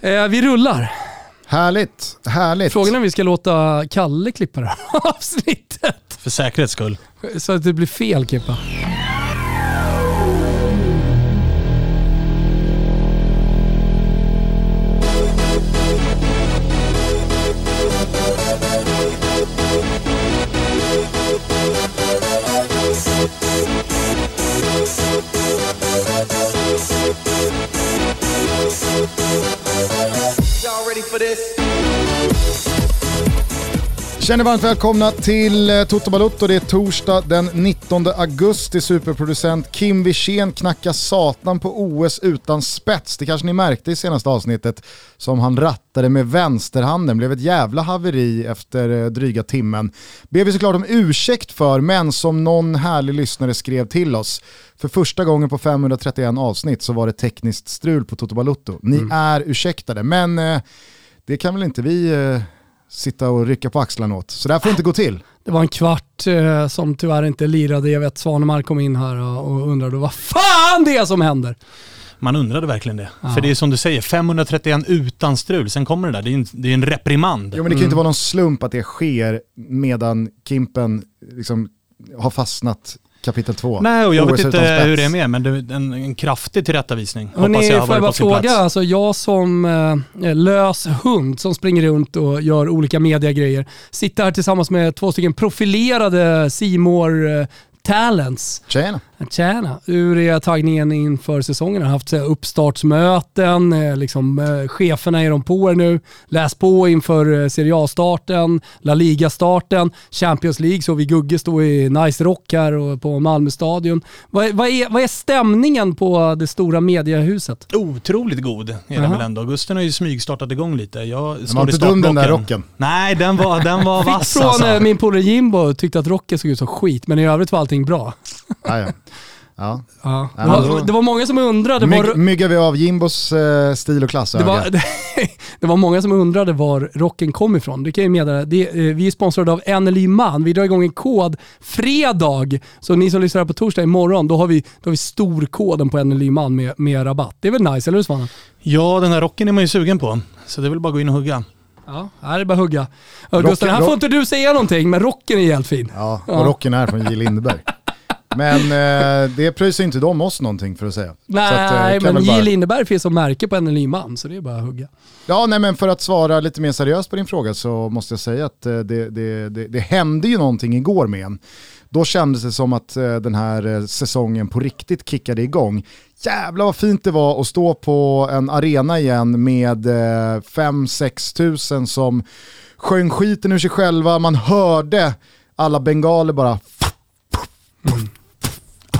Eh, vi rullar. Härligt, härligt. Frågan är om vi ska låta Kalle klippa det här avsnittet. För säkerhets skull. Så att det blir fel Kippa. Känner varmt välkomna till eh, Toto Balotto. Det är torsdag den 19 augusti. Superproducent Kim Wirsén knackar satan på OS utan spets. Det kanske ni märkte i senaste avsnittet som han rattade med vänsterhanden. Blev ett jävla haveri efter eh, dryga timmen. Ber vi såklart om ursäkt för, men som någon härlig lyssnare skrev till oss. För första gången på 531 avsnitt så var det tekniskt strul på Toto Balotto. Ni är ursäktade, men eh, det kan väl inte vi sitta och rycka på axlarna åt. Så det här får inte gå till. Det var en kvart eh, som tyvärr inte lirade. Jag vet Svanemar kom in här och, och undrade vad fan det är som händer. Man undrade verkligen det. För det är som du säger, 531 utan strul. Sen kommer det där, det är en, det är en reprimand. Jo men det kan ju inte vara någon slump att det sker medan Kimpen liksom har fastnat kapitel två. Nej, och jag OS vet inte hur det är med, men det, en, en kraftig tillrättavisning. Hoppas Hörrni, jag har får jag varit bara på sin fråga, plats. alltså jag som eh, lös hund som springer runt och gör olika mediagrejer, sitter här tillsammans med två stycken profilerade Simor eh, talents. Tjena. Tjena! Hur är taggningen inför säsongen? Har haft uppstartsmöten, eh, liksom, eh, cheferna är de på er nu. Läs på inför eh, Serie A-starten, La Liga-starten, Champions League så vi Gugge stå i nice rock här och på Malmö stadion. Vad, är- vad, är, vad är stämningen på det stora mediahuset? Otroligt god är den väl ändå. Augusten har ju smygstartat igång lite. Jag står i dum den där startblocken. rocken. Nej, den var, den var Fick vass från alltså. min polare Jimbo tyckte att rocken såg ut som skit, men i övrigt var allting bra. Ja, ja. Ja. Ja. Det, var, det var många som undrade var, Myg, myggar vi av Jimbos eh, stil och klass Det var, det var många som undrade var rocken kom ifrån. Det kan jag meddela. Det, eh, vi är sponsrade av NLY Man. Vi drar igång en kod fredag. Så ni som lyssnar på torsdag imorgon, då har vi, då har vi storkoden på NLY Man med, med rabatt. Det är väl nice, eller hur Svanen? Ja, den här rocken är man ju sugen på. Så det är väl bara att gå in och hugga. Ja, här är det bara att hugga. Gustav, här får inte du säga någonting, men rocken är helt fin. Ja, och rocken är från J. Lindeberg. Men eh, det pröjsar inte de oss någonting för att säga. Så att, eh, Nej, men J. bara- Lindeberg finns som märke på NLY Man, så det är bara att hugga. Ja, nej men för att svara lite mer seriöst på din fråga så måste jag säga att eh, det, det, det, det hände ju någonting igår med en. Då kändes det som att eh, den här eh, säsongen på riktigt kickade igång. Jävlar vad fint det var att stå på en arena igen med 5-6 tusen som sjöng skiten ur sig själva. Man hörde alla bengaler bara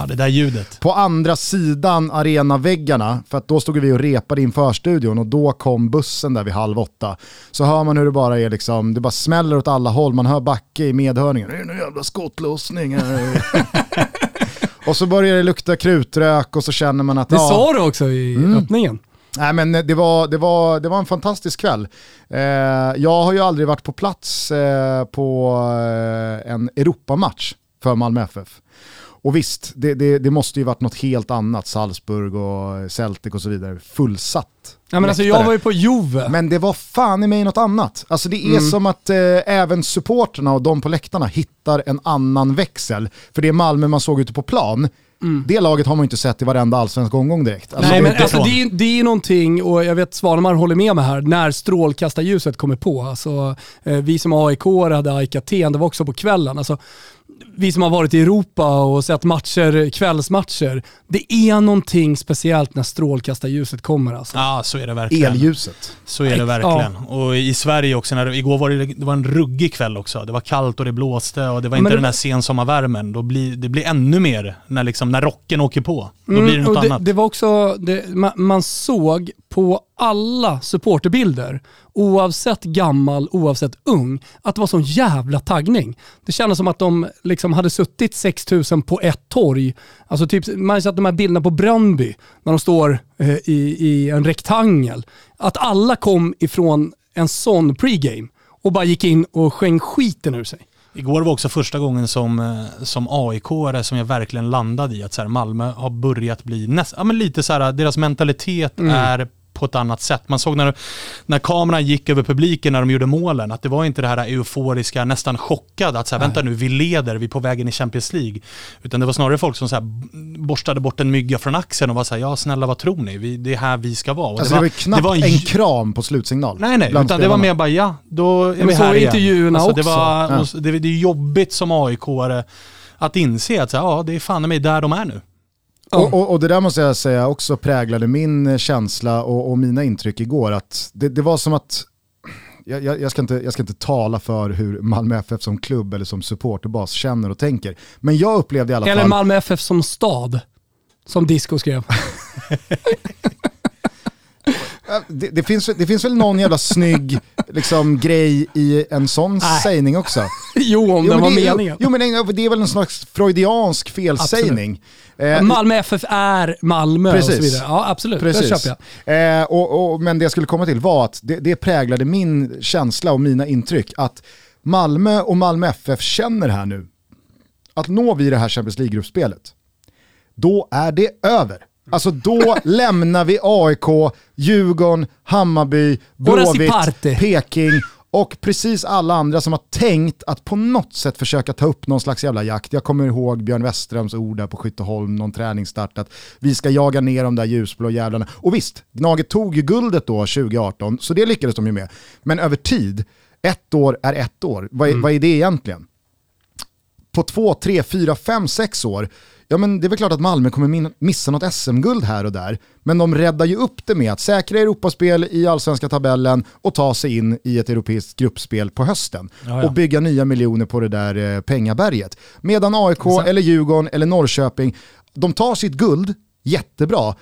Ja, det där ljudet. på andra sidan arenaväggarna, för att då stod vi och repade inför studion och då kom bussen där vid halv åtta. Så hör man hur det bara är liksom, det bara smäller åt alla håll, man hör Backe i medhörningen, det är en jävla skottlossning. här." och så börjar det lukta krutrök och så känner man att Det ja, sa du också i Mm. öppningen. Nej, men det, var, det, var, det var en fantastisk kväll. Eh, jag har ju aldrig varit på plats eh, på eh, en Europamatch för Malmö FF. Och visst, det, det, det måste ju varit något helt annat, Salzburg och Celtic och så vidare, fullsatt. Ja, men alltså, jag var ju på Juve. Men det var fan i mig något annat. Alltså det är som att eh, även supporterna och de på läktarna hittar en annan växel. För det Malmö man såg ute på plan, det laget har man inte sett i varenda allsvensk omgång direkt. Alltså, Nej det- men det- alltså, det, är, det är någonting, och jag vet Svanemar håller med mig här, när strålkastarljuset kommer på. Alltså, eh, vi som aik hade AIK Aten, det var också på kvällen. Alltså, vi som har varit i Europa och sett matcher, kvällsmatcher, det är någonting speciellt när strålkastarljuset kommer. Alltså. Ja, så är det verkligen. Elljuset. Så är det verkligen. Och i Sverige också, när det, igår var det, det var en ruggig kväll också. Det var kallt och det blåste och det var Men inte det- den här sensommarvärmen. Då blir, det blir ännu mer när, liksom, när rocken åker på. Då blir det Mm, något det, annat. det var också, det, man, man såg på alla supporterbilder, oavsett gammal, oavsett ung, att det var sån jävla taggning. Det kändes som att de liksom hade suttit 6000 på ett torg. Alltså typ, man har sett de här bilderna på Brönnby, när de står eh, i, i en rektangel. Att alla kom ifrån en sån pregame och bara gick in och sjöng skiten ur sig. Igår var också första gången som, eh, som aik som jag verkligen landade i att så här, Malmö har börjat bli näst, ja, men lite så här, deras mentalitet Mm. är på ett annat sätt. Man såg när, när kameran gick över publiken när de gjorde målen, att det var inte det här euforiska, nästan chockade, att så här, vänta nu, vi leder, vi är på vägen i Champions League. Utan det var snarare folk som så här, borstade bort en mygga från axeln och var så här, ja snälla vad tror ni? Vi, det är här vi ska vara. Alltså det var, ju knappt det var en kram på slutsignal. Nej nej, utan det var spelarna. mer bara ja, då är men vi så här är igen. intervjuerna alltså, det, var, Ja. det, det är jobbigt som AIK-are att inse att så här, ja, det är fan i mig där de är nu. Och, och, och det där måste jag säga också präglade min eh, känsla och, och mina intryck igår. Att det, det var som att, jag, jag, jag, ska inte, jag ska inte tala för hur Malmö FF som klubb eller som supporterbas känner och tänker. Men jag upplevde i alla Eller fall... Malmö FF som stad. Som Disco skrev. Det, det, finns, det finns väl någon jävla snygg liksom, grej i en sån Nej. sägning också. jo, om Jo, den var men det, meningen. jo men det, det är väl en slags freudiansk felsägning. Eh, Malmö FF är Malmö och Precis. så vidare. Ja, absolut. Det Precis. köper jag. Eh, och, och, men det jag skulle komma till var att det, det präglade min känsla och mina intryck att Malmö och Malmö FF känner här nu att når vi det här Champions League-gruppspelet, då är det över. Alltså då lämnar vi AIK, Djurgården, Hammarby, Blåvitt. Peking och precis alla andra som har tänkt att på något sätt försöka ta upp någon slags jävla jakt. Jag kommer ihåg Björn Westerholms ord där på Skytteholm, någon träningsstart, att vi ska jaga ner de där ljusblå jävlarna. Och visst, Gnaget tog ju guldet då 2018, så det lyckades de ju med. Men över tid, ett år är ett år. Vad är, vad är det egentligen? på två, tre, fyra, fem, sex år, ja men det är väl klart att Malmö kommer missa något SM-guld här och där. Men de räddar ju upp det med att säkra Europaspel i allsvenska tabellen och ta sig in i ett europeiskt gruppspel på hösten. Ja, ja. Och bygga nya miljoner på det där eh, pengaberget. Medan AIK eller Djurgården eller Norrköping, de tar sitt guld, jättebra.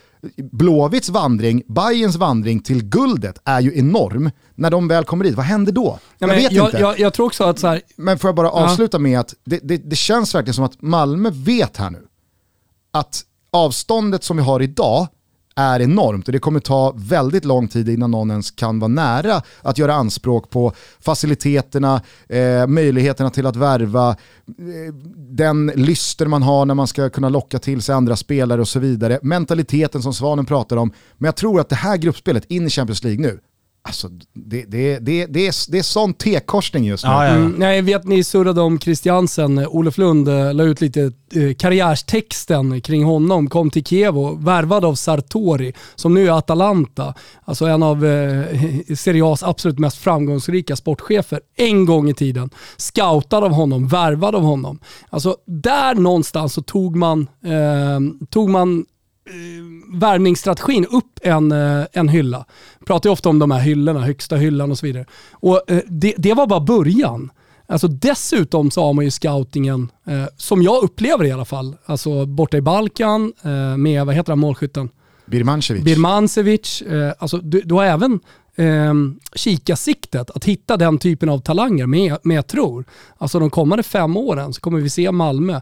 Blåvitts vandring, Bayerns vandring till guldet är ju enorm. När de väl kommer dit, vad händer då? Ja, jag vet jag, inte. Jag, jag tror också att så här, Men får jag bara Ja. avsluta med att det, det, det känns verkligen som att Malmö vet här nu att avståndet som vi har idag är enormt och det kommer ta väldigt lång tid innan någon ens kan vara nära att göra anspråk på faciliteterna, eh, möjligheterna till att värva, eh, den lyster man har när man ska kunna locka till sig andra spelare och så vidare, mentaliteten som Svanen pratar om. Men jag tror att det här gruppspelet in i Champions League nu, alltså det, det, det, det, är, det är sån T-korsning just nu. Ja, ja, ja. Mm, nej, jag vet ni surrade om Christiansen. Olof Lund eh, la ut lite eh, karriärstexten kring honom. Kom till Kiev och värvad av Sartori som nu är Atalanta. Alltså en av eh, Serie A's absolut mest framgångsrika sportchefer en gång i tiden. Scoutad av honom, värvad av honom. Alltså där någonstans så tog man, eh, tog man värvningsstrategin upp en, eh, en hylla. Pratar ju ofta om de här hyllorna, högsta hyllan och så vidare. Och eh, det, det var bara början. Alltså dessutom så har man ju scoutingen, eh, som jag upplever i alla fall, alltså borta i Balkan eh, med, vad heter han, målskytten? Birmancevic. Birmancevic. Eh, alltså du, du har även eh, kikarsiktet att hitta den typen av talanger. Men, men jag tror, alltså de kommande fem åren så kommer vi se Malmö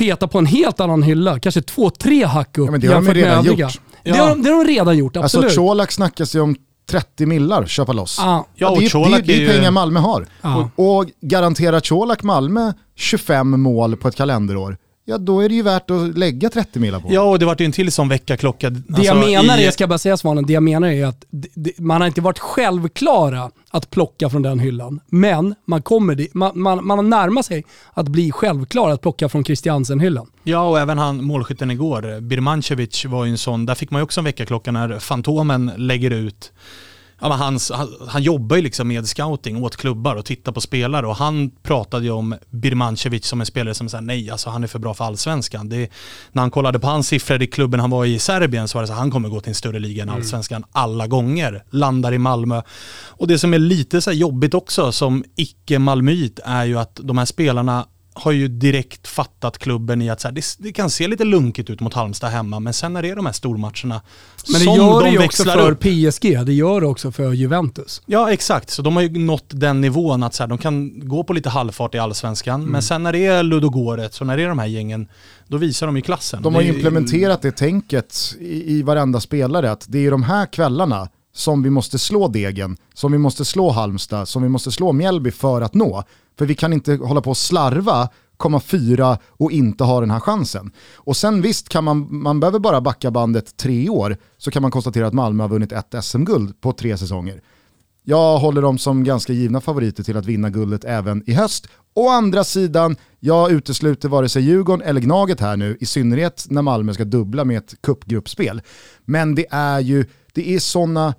peta på en helt annan hylla. Kanske två, tre hack upp Ja, men det har de jämfört ju med redan övriga. gjort. Det, har, de- det har de redan gjort, Alltså absolut. Colak snackas ju om 30 millar köpa loss. Ah, Ja, det, och är, det, är, det är ju pengar Malmö har. Ja. Och, och garanterar Colak Malmö 25 mål på ett kalenderår, ja då är det ju värt att lägga 30 millar på. Ja, och det vart ju en till sån veckaklocka. det alltså, jag menar i- är, ska jag bara säga Svanen, det jag menar är att det, det, man har inte varit självklara att plocka från den hyllan. Men man, kommer dit, man, man, man närmar sig att bli självklar att plocka från Christiansen-hyllan. Ja, och även han målskytten igår, Birmancevic var ju en sån, där fick man ju också en väckarklocka när Fantomen lägger ut Ja, men hans, han, han jobbar ju liksom med scouting åt klubbar och tittar på spelare och han pratade ju om Birmancevic som en spelare som sa nej, alltså han är för bra för allsvenskan. Det, när han kollade på hans siffror i klubben han var i Serbien så var det så att han kommer gå till en större liga än allsvenskan alla gånger. Landar i Malmö. Och det som är lite så jobbigt också som icke-malmöit är ju att de här spelarna har ju direkt fattat klubben i att så här, det, det kan se lite lunkigt ut mot Halmstad hemma, men sen när det är de här stormatcherna Men det som gör de det ju också för upp. PSG, det gör det också för Juventus. Ja, exakt. Så de har ju nått den nivån att så här, de kan gå på lite halvfart i allsvenskan, men sen när det är Ludogorets så när det är de här gängen, då visar de ju klassen. De har Det är- implementerat det tänket i, i varenda spelare, att det är de här kvällarna som vi måste slå Degen, som vi måste slå Halmstad, som vi måste slå Mjällby för att nå. För vi kan inte hålla på och slarva komma fyra och inte ha den här chansen. Och sen visst, kan man, man behöver bara backa bandet tre år så kan man konstatera att Malmö har vunnit ett SM-guld på tre säsonger. Jag håller dem som ganska givna favoriter till att vinna guldet även i höst. Å andra sidan, jag utesluter vare sig Djurgården eller Gnaget här nu, i synnerhet när Malmö ska dubbla med ett cupgruppspel. Men det är ju, det är sådana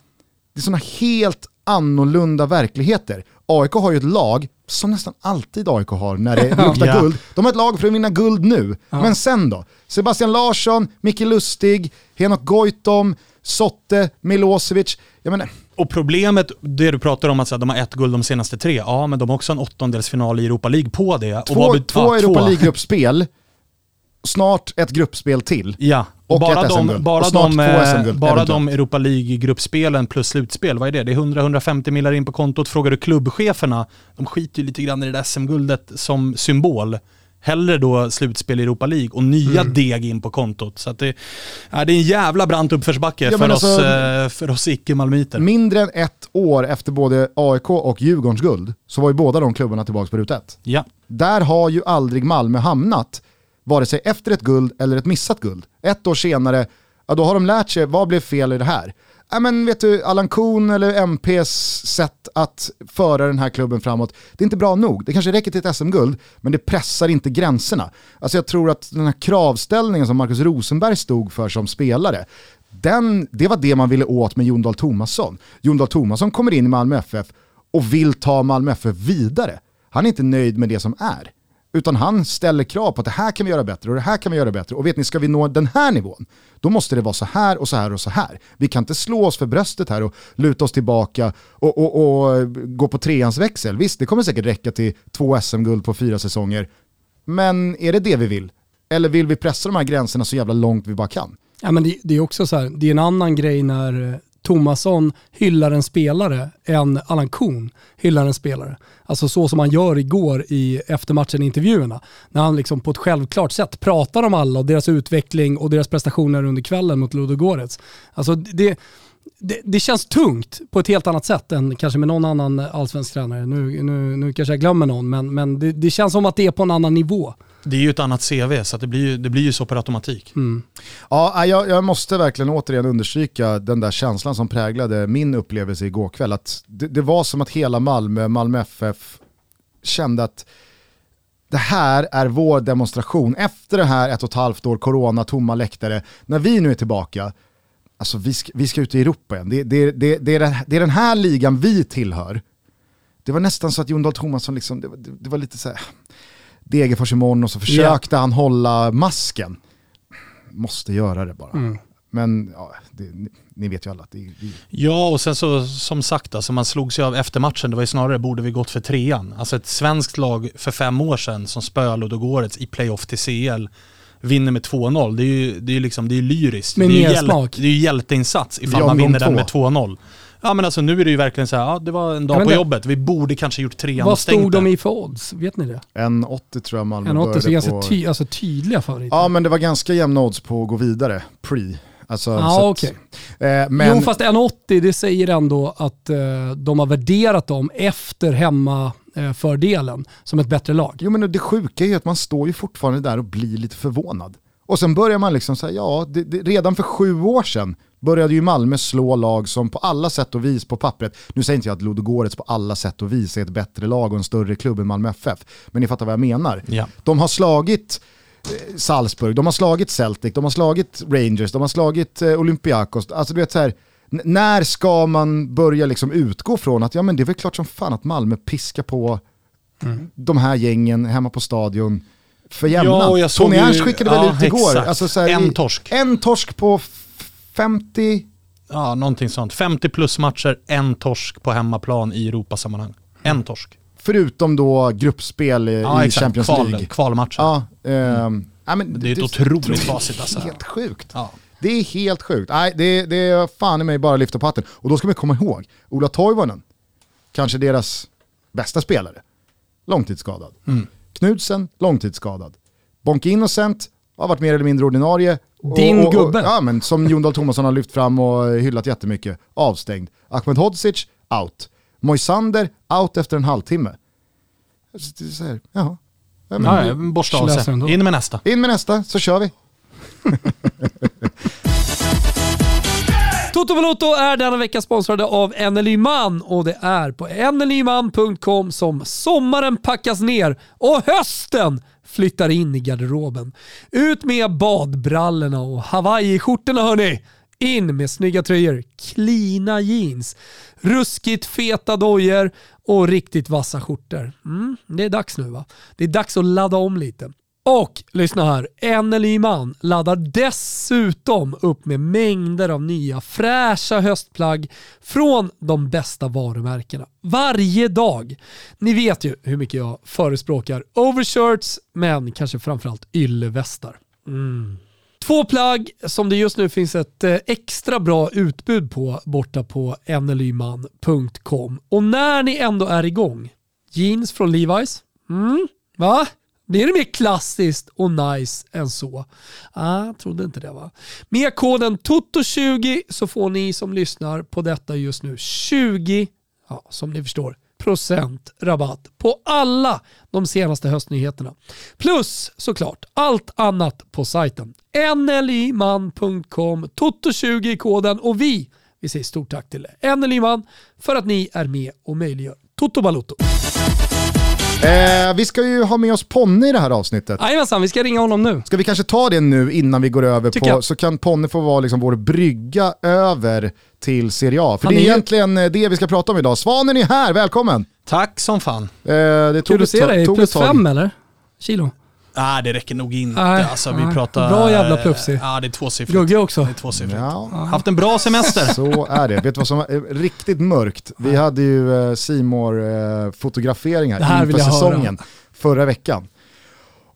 det är sådana helt annorlunda verkligheter. AIK har ju ett lag, som nästan alltid AIK har när det luktar Ja. guld. De har ett lag för att vinna guld nu. Men sen då? Sebastian Larsson, Micke Lustig, Henok Goitom, Sotte, Milosevic. Jag menar, Och problemet, det du pratar om att de har ett guld de senaste tre, ja men de har också en åttondelsfinal i Europa League på det. Och två, vad bet- två ja, Europa. League-gruppspel, snart ett gruppspel till. Ja, och, Och bara, ett de, bara, Och de, eh, SM-guld, bara de. Europa League-gruppspelen plus slutspel, vad är det? Det är 100-150 miljoner in på kontot. Frågar du klubbcheferna, de skiter ju lite grann i det där SM-guldet som symbol. Hellre då slutspel i Europa League och nya Mm. deg in på kontot. Så det, ja, det är en jävla brant uppförsbacke Ja, för, oss, alltså- eh, för oss icke-malmöiter. Mindre än ett år efter både AIK och Djurgårdens guld så var ju båda de klubbarna tillbaka på ruta ett. Ja. Där har ju aldrig Malmö hamnat, vare sig efter ett guld eller ett missat guld. Ett år senare, ja, då har de lärt sig, vad blev fel i det här? Ja, men vet du, Allan Kuhn eller MPs sätt att föra den här klubben framåt, det är inte bra nog. Det kanske räcker till ett SM-guld, men det pressar inte gränserna. Alltså jag tror att den här kravställningen som Marcus Rosenberg stod för som spelare, den, det var det man ville åt med Jon Dahl Tomasson. Jon Dahl Tomasson kommer in i Malmö FF och vill ta Malmö FF vidare. Han är inte nöjd med det som är. Utan han ställer krav på att det här kan vi göra bättre och det här kan vi göra bättre. Och vet ni, ska vi nå den här nivån, då måste det vara så här och så här och så här. Vi kan inte slå oss för bröstet här och luta oss tillbaka och, och, och gå på treans växel. Visst, det kommer säkert räcka till två SM-guld på fyra säsonger. Men är det det vi vill? Eller vill vi pressa de här gränserna så jävla långt vi bara kan? Ja, men det, det är också så här, det är en annan grej när Tomasson hyllar en spelare än Allan Kuhn hyllar en spelare. Alltså så som han gör igår i eftermatchen-intervjuerna. När han liksom på ett självklart sätt pratar om alla och deras utveckling och deras prestationer under kvällen mot Ludogorets. Alltså det, det, det känns tungt på ett helt annat sätt än kanske med någon annan allsvensk tränare. Nu, nu, nu kanske jag glömmer någon, men, men det, det känns som att det är på en annan nivå. Det är ju ett annat CV, så att det, blir ju, det blir ju så per automatik. Mm. Ja, äh, jag, jag måste verkligen återigen understryka den där känslan som präglade min upplevelse igår kväll. Att det, det var som att hela Malmö, Malmö FF kände att det här är vår demonstration. Efter det här ett och ett halvt år corona, tomma läktare, när vi nu är tillbaka, alltså vi ska, vi ska ut i Europa igen. Det, det, det, det, är den, det är den här ligan vi tillhör. Det var nästan så att Jon Dahl Tomasson, liksom, det, det, det var lite så här, Degerfors imorgon och så försökte han hålla masken. Måste göra det bara. Men ja, det, ni, ni vet ju alla att det, det Ja, och sen så som sagt, alltså, man slog sig av efter matchen. Det var ju snarare, borde vi gått för trean? Alltså ett svenskt lag för fem år sedan som spöade Ludogorets i playoff till CL vinner med 2-0. Det är ju det är liksom, det är lyriskt. Med det är ju mersmak. det är ju hjälteinsats ifall Ja, man vinner den två. med 2-0. Ja men alltså nu är det ju verkligen så här, ja det var en dag Ja, på det- jobbet. Vi borde kanske gjort trean Vad och stängt stod de i för odds? Vet ni det? En 80 tror jag Malmö En 80 så började ganska på. ty, alltså tydliga favoriter. Ja men det var ganska jämna odds på att gå vidare, pre. Alltså, Ja, så att- eh, men, Jo fast 1,80 det säger ändå att eh, de har värderat dem efter hemmafördelen som ett bättre lag. Jo men det sjuka är ju att man står ju fortfarande där och blir lite förvånad. Och sen börjar man liksom säga, ja, det, det, redan för sju år sedan började ju Malmö slå lag som på alla sätt och vis på pappret, nu säger inte jag att Ludogorets på alla sätt och vis är ett bättre lag och en större klubb än Malmö FF, men ni fattar vad jag menar. Ja. De har slagit eh, Salzburg, de har slagit Celtic, de har slagit Rangers, de har slagit eh, Olympiakos. Alltså du vet så här, n- när ska man börja liksom utgå från att ja men det är väl klart som fan att Malmö piskar på de här gängen hemma på stadion för jämnan. Ja, Tony Ernst skickade väl ja, ut igår, alltså så här, En torsk. En torsk på 50, Ja, någonting sånt. 50 plus matcher, en torsk på hemmaplan i Europasammanhang. En torsk. förutom då gruppspel i, Ja, i. Champions Kval, League. Kvalmatcher. Ja, ehm, ja, men Det är ett otroligt facit alltså. Helt sjukt. Ja. Det är helt sjukt. Nej, det, det är fan i mig bara att lyfta på hatten. Och då ska vi komma ihåg, Ola Toivonen, kanske deras bästa spelare, långtidsskadad. Mm. Knudsen, långtidsskadad. Bonke Innocent har varit mer eller mindre ordinarie. Och- Din och, och, gubbe. Ja, men som Jon Dahl Tomasson har lyft fram och hyllat jättemycket. Avstängd. Ahmed Hodzic, out. Moisander, out efter en halvtimme. Det är så här, jaha. Ja, men ja, borsta av sig. In med nästa. In med nästa så kör vi. Toto Balotto är denna vecka sponsrade av Enelyman och det är på enelyman.com som sommaren packas ner och hösten flyttar in i garderoben. Ut med badbrallorna och hawaiiskjortorna hörni! In med snygga tröjor, klina jeans, ruskigt feta dojor och riktigt vassa skjortor. Mm, det är dags nu va? Det är dags att ladda om lite. Och lyssna här, Enneli Man laddar dessutom upp med mängder av nya fräscha höstplagg från de bästa varumärkena. Varje dag. Ni vet ju hur mycket jag förespråkar overshirts, men kanske framförallt yllevästar. Mm. Två plagg som det just nu finns ett eh, extra bra utbud på borta på nlyman.com. Och när ni ändå är igång, jeans från Levi's. Mm, va? Blir det mer klassiskt och nice än så? Ah, jag trodde inte det va. Med koden TOTO20 så får ni som lyssnar på detta just nu 20, ja, som ni förstår, procent rabatt på alla de senaste höstnyheterna. Plus såklart allt annat på sajten. nlyman.com, Toto20 i koden och vi, vi säger stort tack till NLYman för att ni är med och möjliggör Toto Balotto. Eh, vi ska ju ha med oss Ponne i det här avsnittet. Jajamensan, vi ska ringa honom nu. Ska vi kanske ta det nu innan vi går över Tycker på, jag. så kan Ponne få vara liksom vår brygga över till Serie A. För Han det är är ju- egentligen eh, det vi ska prata om idag. Svanen är här, välkommen! Tack som fan. Eh, det tog Kul att ett se tag- dig. tog Plus tag. fem eller? Kilo? Nej, det räcker nog inte. Nej, alltså, vi nej. pratar... Bra jävla plufsig. Ja, det är tvåsiffrigt. Gugge också. Det är tvåsiffrigt. Ja, Haft en bra semester. så är det. Vet du vad som är riktigt mörkt? Vi hade ju simor eh, fotograferingar inför jag höra. säsongen förra veckan.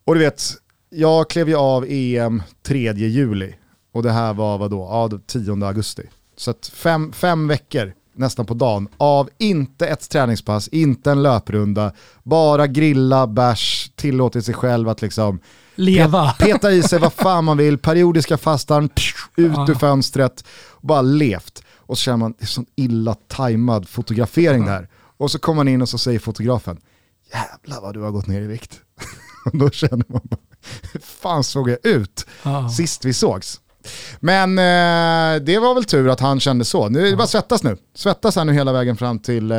Och du vet, jag klev ju av EM 3 juli och det här var vad då? Ja, det 10 augusti. Så att fem, fem veckor nästan på dagen av inte ett träningspass, inte en löprunda, bara grilla, bärs, tillåtit sig själv att liksom Leva. Pet, peta i sig vad fan man vill, periodiska fastan, psh, ut Ja. ur fönstret, och bara levt. Och så känner man, det är sån illa tajmad fotografering där. Och så kommer man in och så säger fotografen, jävlar vad du har gått ner i vikt. och då känner man bara, hur fan såg jag ut Ja. sist vi sågs? Men eh, det var väl tur att han kände så. Nu är det bara att svettas nu. Svettas här nu hela vägen fram till eh,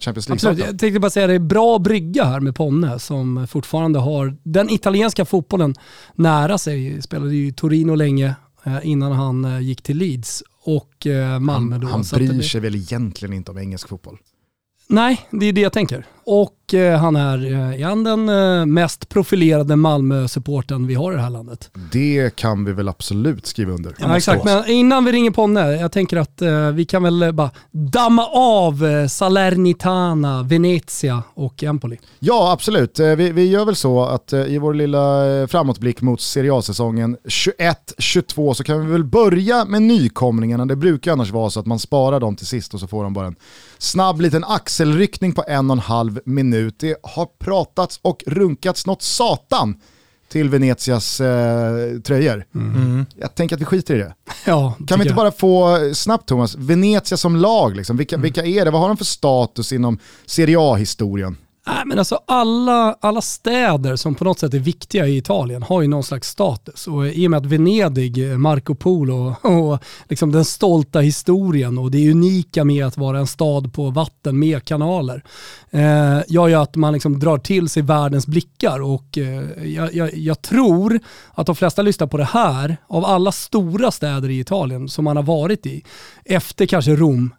Champions Absolut. League. Jag tänkte bara säga det är bra brygga här med Ponne som fortfarande har den italienska fotbollen nära sig. Spelade ju Torino länge eh, innan han eh, gick till Leeds och eh, Malmö Han, då. han bryr sig väl egentligen inte om engelsk fotboll. Nej, det är det jag tänker. Och eh, han är, eh, är han den eh, mest profilerade Malmö-supporten vi har i det här landet. Det kan vi väl absolut skriva under. Ja, exakt, men innan vi ringer Ponne, jag tänker att eh, vi kan väl bara damma av eh, Salernitana, Venezia och Empoli. Ja, absolut. Eh, Vi, vi gör väl så att eh, i vår lilla eh, framåtblick mot Serie A-säsongen 21-22 så kan vi väl börja med nykomlingarna. Det brukar annars vara så att man sparar dem till sist och så får de bara en snabb liten axelryckning på en och en halv minut. Det har pratats och runkats något satan till Venezias eh, tröjor. Mm. Jag tänker att vi skiter i det. Ja, Kan vi inte jag. bara få snabbt Thomas, Venezia som lag, liksom. Mm. vilka, vilka är det? Vad har de för status inom Serie A-historien? Nej, men alltså alla, alla städer som på något sätt är viktiga i Italien har ju någon slags status. Och i och med att Venedig, eh, Marco Polo och liksom den stolta historien och det unika med att vara en stad på vatten med kanaler eh, gör ju att man liksom drar till sig världens blickar. Och eh, jag, jag, jag tror att de flesta lyssnar på det här, av alla stora städer i Italien som man har varit i, efter kanske Rom,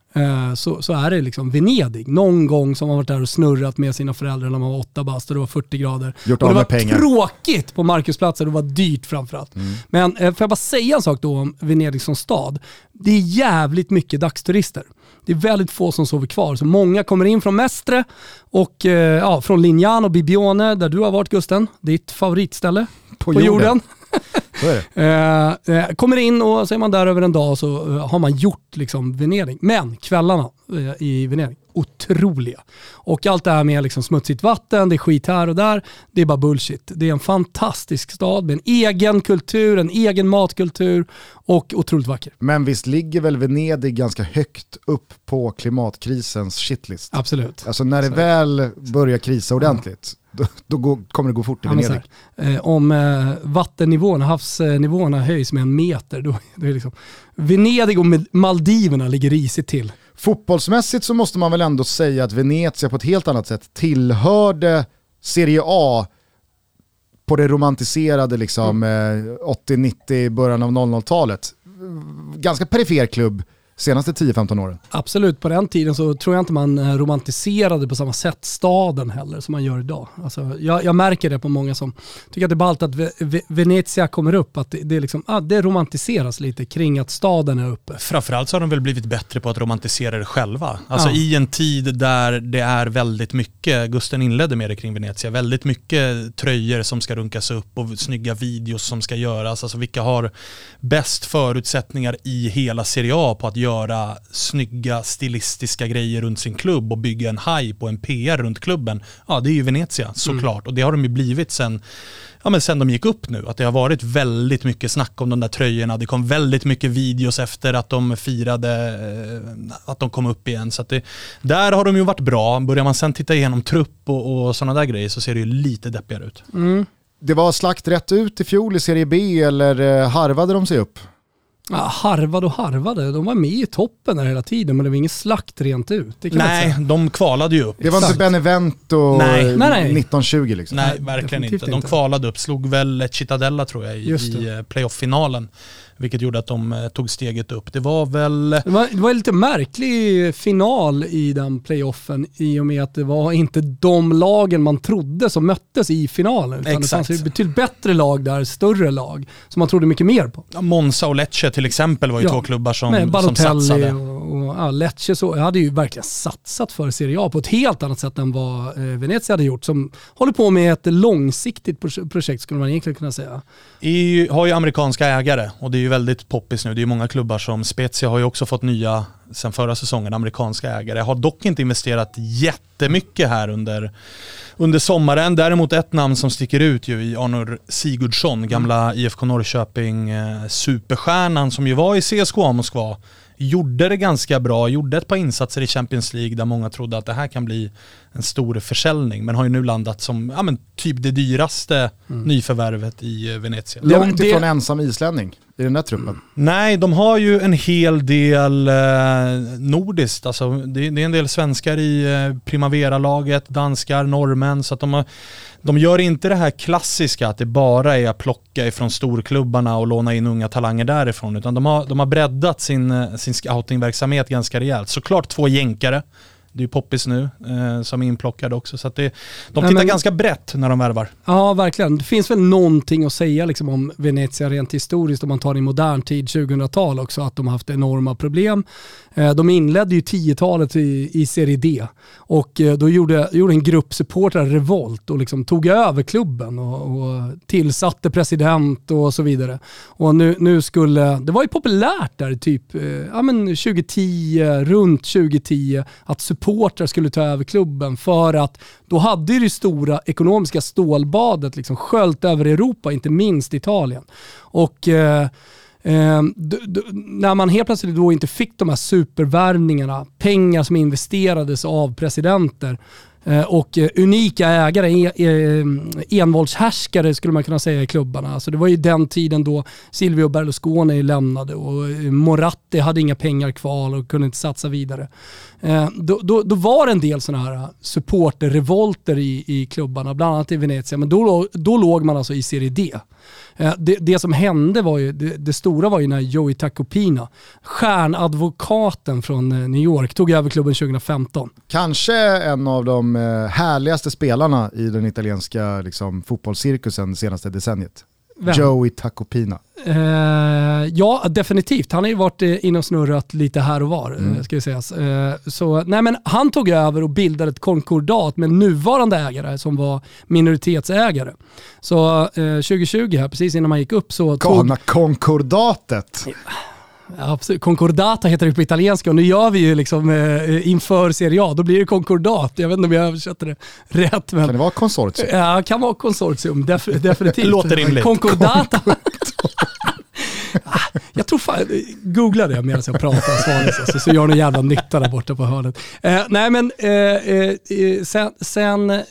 så, så är det liksom Venedig. Någon gång som man varit där och snurrat med sina föräldrar när man var åtta bast och det var 40 grader. Gjort och det var pengar. tråkigt på Marcusplatsen och det var dyrt framförallt. Men eh, får jag bara säga en sak då om Venedig som stad. Det är jävligt mycket dagsturister. Det är väldigt få som sover kvar. Så många kommer in från Mestre och eh, ja, från Lignano, Bibione, där du har varit Gusten. Ditt favoritställe På på, jorden. jorden. Så är det. Eh, eh, kommer in och så är man där över en dag så eh, har man gjort liksom Venedig. Men kvällarna eh, i Venedig, otroliga. Och allt det här med liksom smutsigt vatten, det är skit här och där, det är bara bullshit. Det är en fantastisk stad med en egen kultur, en egen matkultur och otroligt vacker. Men visst ligger väl Venedig ganska högt upp på klimatkrisens shitlist? Absolut. Alltså när det väl börjar krisa ordentligt, då, då går, kommer det gå fort i Venedig. Eh, om eh, vattennivån, havsnivåerna höjs med en meter, då, då är liksom, Venedig och Maldiverna ligger risigt till. Fotbollsmässigt så måste man väl ändå säga att Venezia på ett helt annat sätt tillhörde Serie A på det romantiserade liksom, mm. 80-90, början av 00-talet. Ganska perifer klubb senaste 10-15 åren. Absolut, på den tiden så tror jag inte man eh, romantiserade på samma sätt staden heller som man gör idag. Alltså, jag, jag märker det på många som tycker att det är ballt att Venezia kommer upp, att det, det, liksom, ah, det romantiseras lite kring att staden är uppe. Framförallt så har de väl blivit bättre på att romantisera det själva. Alltså ja. i en tid där det är väldigt mycket, Gusten inledde med det kring Venezia, väldigt mycket tröjor som ska runkas upp och snygga videos som ska göras. Alltså vilka har bäst förutsättningar i hela Serie A på att göra snygga stilistiska grejer runt sin klubb och bygga en hype och en PR runt klubben. Ja, det är ju Venezia såklart. Mm. Och det har de ju blivit sen, ja, men sen de gick upp nu. Att det har varit väldigt mycket snack om de där tröjorna. Det kom väldigt mycket videos efter att de firade eh, att de kom upp igen. Så det, där har de ju varit bra. Börjar man sen titta igenom trupp och, och sådana där grejer så ser det ju lite deppigare ut. Mm. Det var slakt rätt ut i fjol i Serie B eller eh, harvade de sig upp? Ja, harvade och harvade. De var med i toppen där hela tiden men det var ingen slakt rent ut. nej, de kvalade ju upp. Det var inte Benevento nej. 1920 liksom? Nej, verkligen inte. De kvalade upp, slog väl Cittadella tror jag i, i eh, playoff-finalen vilket gjorde att de eh, tog steget upp. Det var väl... Det var, det var en lite märklig final i den playoffen i och med att det var inte de lagen man trodde som möttes i finalen. Utan Exakt. det fanns betydligt bättre lag där, större lag, som man trodde mycket mer på. Ja, Monza och Lecce till exempel var ju ja, två klubbar som, som satsade. Och, och, ja, Lecce så, hade ju verkligen satsat för Serie A på ett helt annat sätt än vad eh, Venezia hade gjort, som håller på med ett långsiktigt projekt skulle man egentligen kunna säga. EU har ju amerikanska ägare och det är ju väldigt poppis nu. Det är många klubbar som Spezia har ju också fått nya sen förra säsongen, amerikanska ägare. Har dock inte investerat jättemycket här under, under sommaren. Däremot ett namn som sticker ut ju i Arnor Sigurdsson, gamla IFK Norrköping eh, som ju var i CSKA Moskva gjorde det ganska bra, gjorde ett par insatser i Champions League där många trodde att det här kan bli en stor försäljning, men har ju nu landat som ja, men typ det dyraste mm. nyförvärvet i eh, Venezia. Långt ifrån det... ensam islänning i den där truppen. Mm. Nej, de har ju en hel del eh, nordiskt, alltså det, det, är en del svenskar i eh, Primavera-laget, danskar, norrmän, så att de har de gör inte det här klassiska att det bara är att plocka ifrån storklubbarna och låna in unga talanger därifrån, utan de har, de har breddat sin, eh, sin scoutingverksamhet ganska rejält. Såklart två jänkare, det är ju poppis nu eh, som är inplockade också. Så det, de tittar men, ganska brett när de värvar. Ja, verkligen. Det finns väl någonting att säga liksom, om Venezia rent historiskt om man tar i modern tid, 2000-tal också, att de har haft enorma problem. Eh, de inledde ju 10-talet i, i Serie D och eh, då gjorde, gjorde en grupp supportrar revolt och liksom tog över klubben och, och, tillsatte president och så vidare. Och nu, nu skulle, det var ju populärt där typ eh, ja, men 2010, runt 2010, att supportrar skulle ta över klubben för att då hade ju det stora ekonomiska stålbadet liksom sköljt över Europa, inte minst Italien. Och eh, Eh, när man helt plötsligt då inte fick de här supervärvningarna, pengar som investerades av presidenter eh, och eh, unika ägare, e, e, eh, envåldshärskare skulle man kunna säga i klubbarna. Alltså det var ju den tiden då Silvio Berlusconi lämnade och eh, Moratti hade inga pengar kvar och kunde inte satsa vidare. Eh, då, då, då var det en del sådana här supporterrevolter i, i klubbarna, bland annat i Venezia, men då, då låg man alltså i Serie D. Eh, det, det, som hände var ju, det, det, stora var ju när Joey Tacopina, stjärnadvokaten från eh, New York, tog över klubben 2015. Kanske en av de eh, härligaste spelarna i den italienska liksom, fotbollscirkusen det senaste decenniet. Vem? Joey Tacopina. Uh, ja, definitivt. Han har ju varit uh, inne och snurrat lite här och var, mm. uh, ska sägas. Uh, så, nej, men han tog över och bildade ett konkordat med nuvarande ägare som var minoritetsägare. Så 2020 här, precis innan man gick upp så... Galna tog... konkordatet! Absolut. Concordata heter det på italienska och nu gör vi ju liksom eh, inför Serie A, då blir det konkordat. Jag vet inte om jag översätter det rätt. Men... Kan det vara konsortium? Ja, det kan vara konsortium, def definitivt. Låter rimligt. Concordata. Jag tror fan, googla det medan jag pratar Svanes, alltså, så gör någon jävla nytta där borta på hörnet. Eh, nej men eh, eh, sen, sen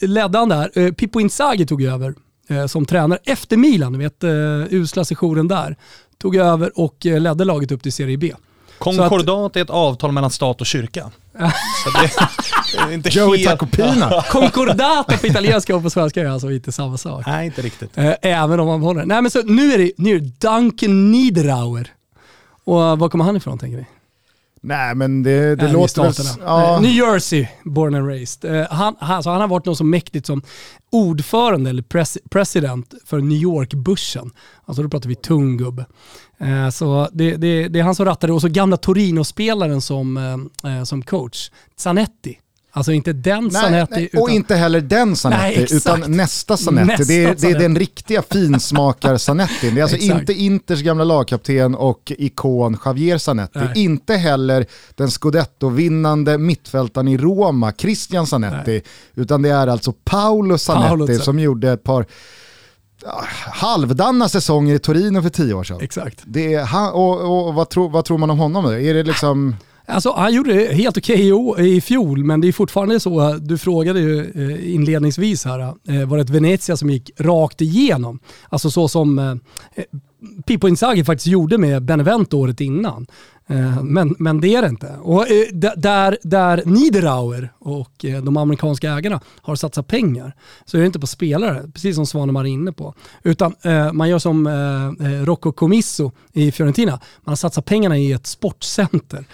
ledde han där, eh, Pippo Inzaghi tog över eh, som tränare efter Milan, du vet usla sessionen där. Tog över och uh, ledde laget upp till Serie B. Konkordat att, är ett avtal mellan stat och kyrka. så det, inte Joey helt... Tacopina. Konkordat på italienska och på svenska är alltså inte samma sak. Nej, inte riktigt. Även om man håller Nej men så nu är det, nu är det Duncan Niederauer. Och var kommer han ifrån tänker ni? Nej men det, det låter väl... Ja. New Jersey, born and raised. Uh, han, han, så han har varit något så mäktigt som ordförande eller pres, president för New York-börsen. Alltså då pratar vi tung gubbe. Uh, så det, det, det, är han som rattade och så gamla Torino-spelaren som, uh, som coach, Zanetti. Alltså inte den nej, Zanetti. Nej, utan... Och inte heller den Zanetti, nej, utan nästa Zanetti. Nästa det, är, det är den riktiga finsmakar-Zanetti. Det är alltså inte Inters gamla lagkapten och ikon Javier Zanetti. Nej. Inte heller den scudetto-vinnande mittfältaren i Roma, Christian Zanetti. Utan det är alltså Paolo Zanetti Paolo som gjorde ett par halvdanna säsonger i Torino för tio år sedan. Exakt. Det är, och, och vad, tror, vad tror man om honom? Är det liksom... Alltså, han gjorde det helt okej okay i, fjol, men det är fortfarande så, eh, du frågade ju eh, inledningsvis här, eh, var det ett Venezia som gick rakt igenom? Alltså så som Pippo Inzaghi faktiskt gjorde med Benevento året innan. Eh, men, men det är det inte. Och eh, där, där Niederauer och eh, de amerikanska ägarna har satsat pengar så är det inte på spelare, precis som Svanemar är inne på. Utan man gör som Rocco Comisso i Fiorentina, man har satsat pengarna i ett sportcenter.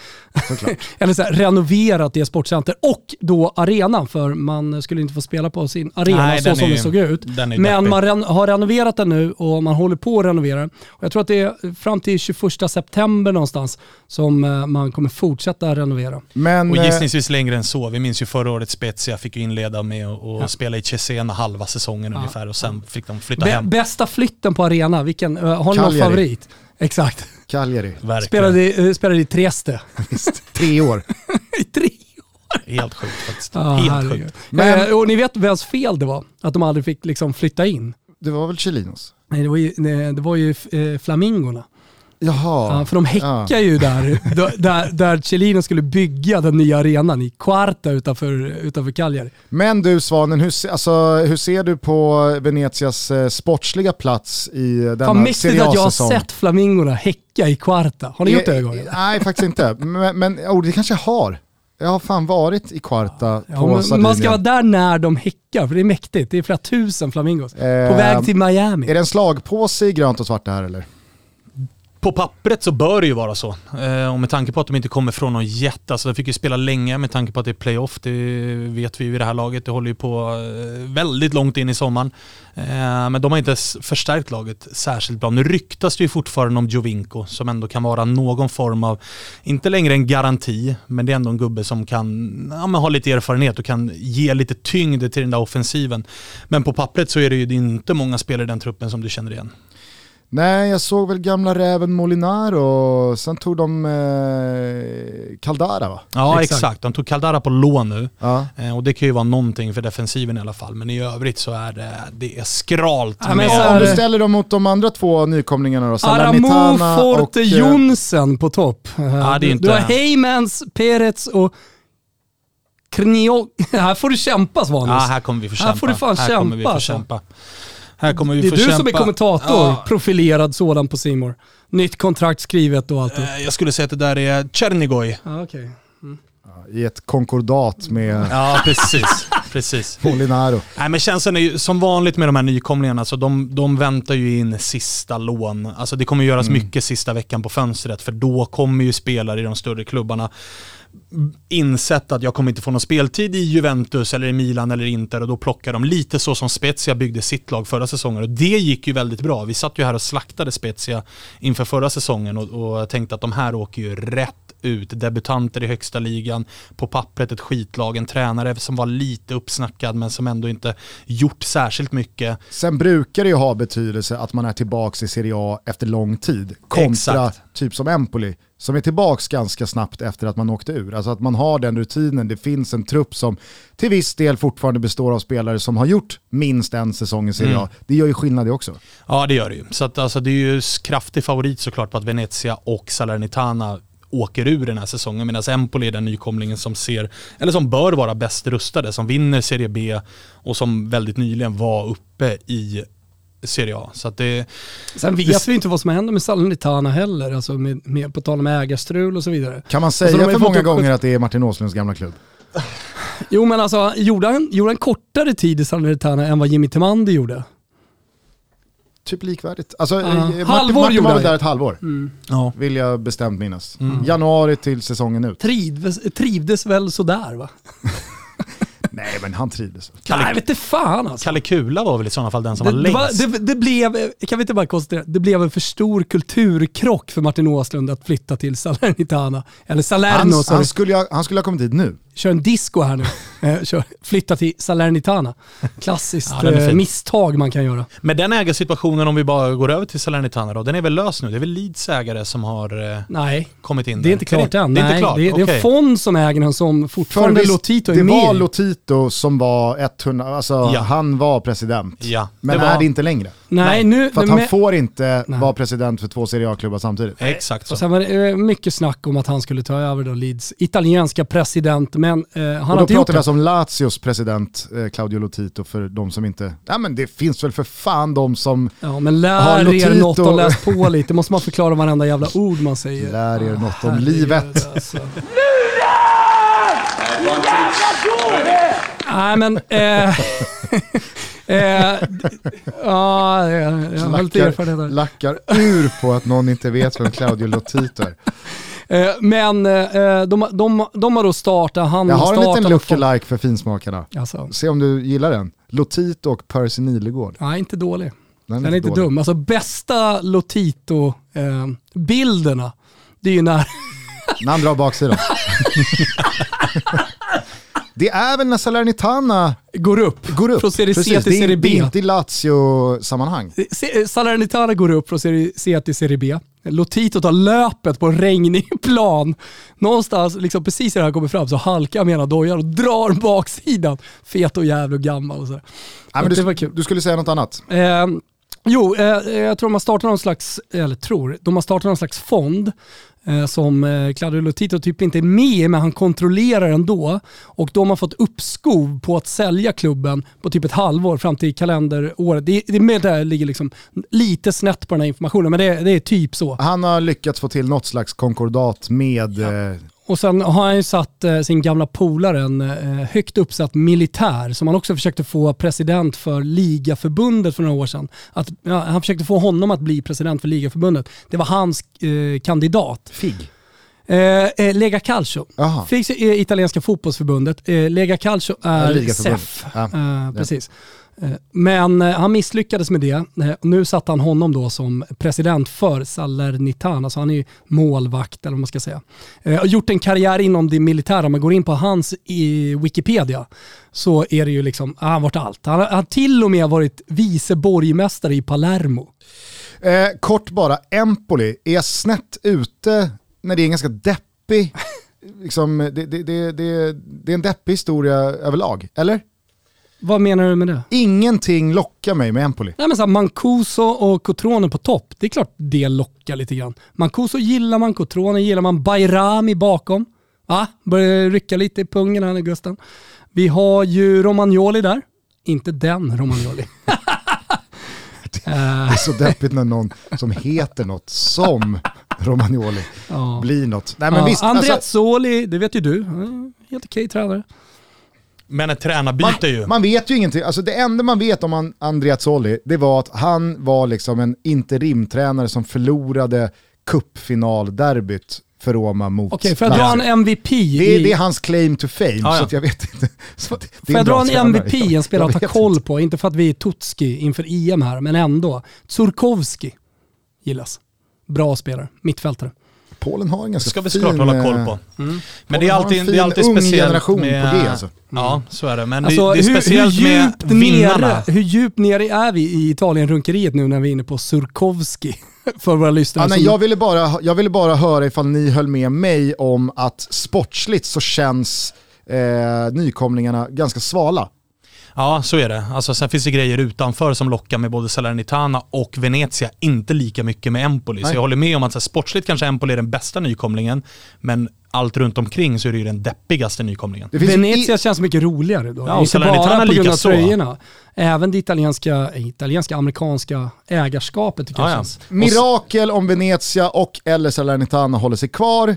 Eller så här, renoverat det sportcenter och då arenan, för man skulle inte få spela på sin arena Nej, så som det såg ut. Men man ren har renoverat den nu och man håller på att renovera och Jag tror att det är fram till 21 september någonstans som eh, man kommer fortsätta renovera. Men, och eh, gissningsvis längre än så. Vi minns ju förra året Spezia fick ju inleda med att ja. spela i Cesena halva säsongen ja. ungefär och sen fick de flytta Be hem. Bästa flytten på arena, vilken, uh, har ni någon favorit? Exakt. Cagliari. Spelade, uh, spelade i Trieste. Tre år. I tre Helt sjukt faktiskt. Ah, Helt sjukt. Men, och ni vet vems fel det var? Att de aldrig fick liksom flytta in? Det var väl Chelinos? Nej, det var ju, det var ju eh, flamingorna. Jaha. Ja, för de häckar ja. ju där, där, där Celino skulle bygga den nya arenan i Quarta utanför, utanför Cagliari. Men du Svanen, hur, alltså, hur ser du på Venetias eh, sportsliga plats i denna Fan, mäktigt att jag har sett flamingorna häcka i Quarta. Har ni gjort det någon gång? Nej, faktiskt inte. Men, men oh, det kanske jag har. Jag har fan varit i Quarta ja, på Sardinien. Man ska vara där när de häckar, för det är mäktigt. Det är flera tusen flamingos. Eh, på väg till Miami. Är det en slagpåse i grönt och svart det här eller? På pappret så bör det ju vara så. Eh, och med tanke på att de inte kommer från någon jätte, alltså de fick ju spela länge med tanke på att det är playoff, det vet vi ju i det här laget. Det håller ju på eh, väldigt långt in i sommaren. Eh, men de har inte förstärkt laget särskilt bra. Nu ryktas det ju fortfarande om Jovinko som ändå kan vara någon form av, inte längre en garanti, men det är ändå en gubbe som kan ja, ha lite erfarenhet och kan ge lite tyngd till den där offensiven. Men på pappret så är det ju inte många spelare i den truppen som du känner igen. Nej, jag såg väl gamla räven Molinaro, sen tog de eh, Caldara va? Ja exakt. exakt. de tog Caldara på lån nu. Ja. Eh, och det kan ju vara någonting för defensiven i alla fall. Men i övrigt så är det, det är skralt. Ja, med... Om du ställer dem mot de andra två nykomlingarna då, Aramo Forte och... Eh, Jonsen på topp. Ja, det är inte... Du har Heymans, Perez och Krnio... Här får du kämpa Svanes. Ja, här kommer vi få kämpa. Här får du fan här kämpa. Kommer vi få alltså. Här kommer vi det är du kämpa. som är kommentator, ja. profilerad sådan på Simor. Nytt kontrakt skrivet och allt. Eh, jag skulle säga att det där är Tjernigoj. Ah, okay. Mm. I ett konkordat med... Ja, precis. precis. Molinaro. Nej, men känslan är ju som vanligt med de här nykomlingarna, så de, de väntar ju in sista lån. Alltså det kommer göras mm. mycket sista veckan på fönstret, för då kommer ju spelare i de större klubbarna insett att jag kommer inte få någon speltid i Juventus eller i Milan eller Inter och då plockar de lite så som Spezia byggde sitt lag förra säsongen och det gick ju väldigt bra. Vi satt ju här och slaktade Spezia inför förra säsongen och, och tänkte att de här åker ju rätt ut. Debutanter i högsta ligan, på pappret ett skitlag, en tränare som var lite uppsnackad men som ändå inte gjort särskilt mycket. Sen brukar det ju ha betydelse att man är tillbaka i Serie A efter lång tid. Kontra Exakt. typ som Empoli, som är tillbaka ganska snabbt efter att man åkte ur. Alltså att man har den rutinen, det finns en trupp som till viss del fortfarande består av spelare som har gjort minst en säsong i Serie A. Mm. Det gör ju skillnad det också. Ja det gör det ju. Så att, alltså, det är ju kraftig favorit såklart på att Venezia och Salernitana åker ur den här säsongen medan Empoli är den nykomlingen som ser, eller som bör vara bäst rustade, som vinner Serie B och som väldigt nyligen var uppe i Serie A. Så att det, Sen vet vi inte vad som händer med Salernitana heller, alltså med, med, på tal om ägarstrul och så vidare. Kan man Alltså, säga ju för många upp- gånger att det är Martin Åslunds gamla klubb? Jo men alltså, gjorde han, gjorde han kortare tid i Salernitana än vad Jimmy Timander gjorde? Typ likvärdigt. Alltså, eh, Martin, Halvår Martin gjorde var väl där ett halvår, ja. vill jag bestämt minnas. Mm. Januari till säsongen ut. Trivdes, trivdes väl sådär va? Nej men han trivdes. Kalle- Nej, vet inte fan alltså. Kalle Kula var väl i sådana fall den som Det, var längst. det, det blev, kan vi inte bara konstatera, det blev en för stor kulturkrock för Martin Åslund att flytta till Salernitana. Eller Salerno, Han, han, skulle ha, han skulle ha kommit hit nu. Kör en disco här nu. Eh, Kör, flytta till Salernitana. Klassiskt Ja, eh, misstag man kan göra. Men den ägarsituationen, om vi bara går över till Salernitana då, den är väl lös nu? Det är väl Leeds ägare som har eh, Nej, kommit in det är inte klart än. Det är Nej, inte klart? det, är, det är en fond som äger den som fortfarande visst, Lotito är det med var. Lotito som var 100, alltså Ja. han var president. Ja, Men det var- är det inte längre. Nej, Nej, nu... För att men- han får inte Nej. vara president för två Serie A-klubbar samtidigt. Exakt så. Och sen var det mycket snack om att han skulle ta över då Leeds italienska president, men eh, han Och då pratar vi alltså om Lazios president eh, Claudio Lotito för de som inte... Ja men det finns väl för fan de som Ja, men lär er Lotito- något och läs på lite. måste man förklara varenda jävla ord man säger. lär er något om Herregud, livet. Alltså. Nej men... Eh, eh, ja, jag, har lite erfarenhet lackar ur på att någon inte vet vem Claudio Lotito är. Eh, men eh, de, de, de har då startat, han Jag har en liten lookalike för finsmakarna. Alltså, Se om du gillar den. Lotito och Percy Nilegård. nej, inte dålig. Den Den är inte dålig. dum. Alltså bästa Lotito-bilderna, det är ju när När han drar baksidan. det är väl när Salernitana går upp, går upp. från Serie C Precis, till det är- Serie Det B. är inte i Lazio-sammanhang. Se- Salernitana går upp från Serie C till Serie B. Lotito tar löpet på en regnig plan. Någonstans, liksom precis när han kommer fram, så halkar han med ena dojan och drar baksidan. Fet och jävlig och gammal och sådär. Nej, men det du, var kul. du skulle säga något annat. Eh, jo, eh, jag tror de har startat någon slags, eller tror, de har startat någon slags fond eh, som eh, Claudio Lotito typ inte är med men han kontrollerar ändå. Och de har fått uppskov på att sälja klubben på typ ett halvår fram till kalenderåret. Det, det med där ligger liksom lite snett på den här informationen, men det, det är typ så. Han har lyckats få till något slags konkordat med... Eh, och sen har han ju satt eh, sin gamla polare, en eh, högt uppsatt militär, som han också försökte få president för ligaförbundet för några år sedan. Att, ja, han försökte få honom att bli president för ligaförbundet. Det var hans eh, kandidat. Fig. Eh, eh, Lega Calcio. Jaha. Figs är italienska fotbollsförbundet. Eh, Lega Calcio är. SEF. Ja, Eh, precis. Eh, Men eh, han misslyckades med det. Eh, Nu satte han honom då som president för Salernitana, så han är ju målvakt eller vad man ska säga. Eh, Och gjort en karriär inom det militära. Om man går in på hans i Wikipedia så är det ju liksom, ah, han har varit allt. Han har, han har till och med varit vice borgmästare i Palermo. Eh, kort bara, Empoli är snett ute när det är en ganska deppig... Liksom, det, det, det, det, är en deppig historia överlag, eller? Vad menar du med det? Ingenting lockar mig med Empoli. Nej, men så här, Mancuso och Cotrone på topp, det är klart det lockar lite grann. Mancuso gillar man, Cotrone gillar man, Bayrami bakom. Va? Börjar rycka lite i pungen här nu Gusten. Vi har ju Romagnoli där. Inte den Romagnoli. Det är så deppigt när någon som heter något som Romagnoli Ja. blir något. Nej men Ja, visst, alltså, Andreazzoli, det vet ju du. Helt okej tränare. Men ett tränarbyte ju. man vet ju ingenting. Alltså det enda man vet om An- Andreazzoli, det var att han var liksom en interimtränare som förlorade cupfinalderbyt för Roma mot Okej, får jag dra en MVP? Det är, i- det är hans claim to fame, Ja, ja. så att jag vet inte. Så det- Får jag dra en tränare. MVP, en spelare att ta koll inte. på? Inte för att vi är Tutski inför EM här, men ändå. Tsurkovski gillas. Bra spelare, mittfältare. Polen har en ganska ska vi fin... såklart hålla koll eh, på. Mm. Men det är alltid, fin, det är alltid ung speciellt generation med... på G, alltså. Ja, så är det. Men Alltså, det, det är hur, speciellt hur, med djupt vinnarna. nere, hur djupt nere är vi i Italien-runkeriet nu när vi är inne på Surkovski? För våra lyssnare. Ja, nej, jag, ville bara, jag ville bara höra ifall ni höll med mig om att sportsligt så känns eh, nykomlingarna ganska svala. Ja, så är det. Alltså, sen finns det grejer utanför som lockar med både Salernitana och Venezia, inte lika mycket med Empoli. Nej. Så jag håller med om att så här, sportsligt kanske Empoli är den bästa nykomlingen, men allt runt omkring så är det ju den deppigaste nykomlingen. Venezia i- känns mycket roligare då. Ja, och inte Salernitana bara på grund av likaså. tröjorna. Även det italienska, eh, italienska, amerikanska ägarskapet tycker Ja, jag ja. känns. Mirakel om Venezia och eller Salernitana håller sig kvar.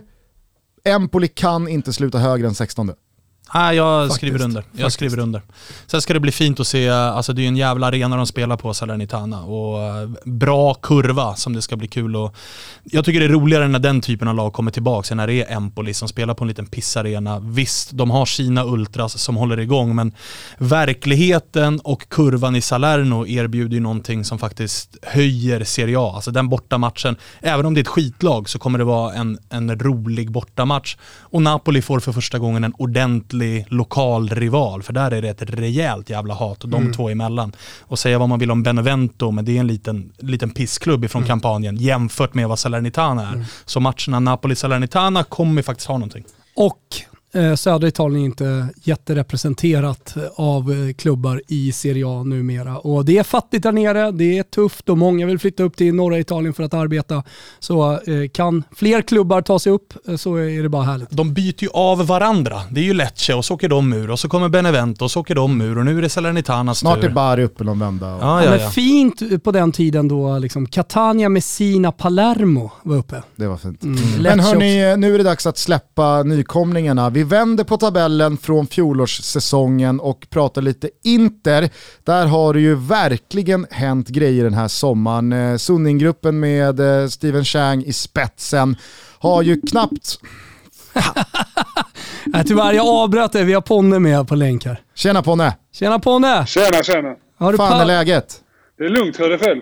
Empoli kan inte sluta högre än 16. Nej, jag Faktiskt. skriver under. Jag Faktiskt. skriver under. Sen ska det bli fint att se, alltså det är en jävla arena de spelar på, Salernitana. Och eh, bra kurva som det ska bli kul och Jag tycker det är roligare när den typen av lag kommer tillbaka, när det är Empoli som spelar på en liten pissarena. Visst, de har sina ultras som håller igång, men verkligheten och kurvan i Salerno erbjuder ju någonting som faktiskt höjer Serie A. Alltså den bortamatchen, även om det är ett skitlag så kommer det vara en, en rolig bortamatch. Och Napoli får för första gången en ordentlig lokal rival, för där är det ett rejält jävla hat de två emellan. Och säga vad man vill om Benevento, men det är en liten, liten pissklubb ifrån kampanjen jämfört med vad Salernitana är. Så matcherna Napoli-Salernitana kommer faktiskt ha någonting. Och södra Italien är inte jätterepresenterat av eh, klubbar i Serie A numera. Och det är fattigt där nere, det är tufft och många vill flytta upp till norra Italien för att arbeta. Så eh, kan fler klubbar ta sig upp eh, så är det bara härligt. De byter ju av varandra. Det är ju Lecce och så åker de ur och så kommer Benevento och så åker de ur och nu är det Salernitanas Snart tur. är Bari uppe någon vända. och- Ja, Ja, ja, men fint på den tiden då liksom Catania, Messina, Palermo var uppe. Det var fint. Mm. Men hörni, nu är det dags att släppa nykomlingarna. Vi vänder på tabellen från fjolårssäsongen och pratar lite Inter. Där har det ju verkligen hänt grejer den här sommaren. Eh, Sunninggruppen med eh, Steven Chang i spetsen har ju knappt... Nej, tyvärr, jag avbröt det. Vi har Ponne med på länk här. Tjena Ponne! Tjena Ponne! Tjena, tjena. Har du Fan är läget? Det är lugnt, hör det själv.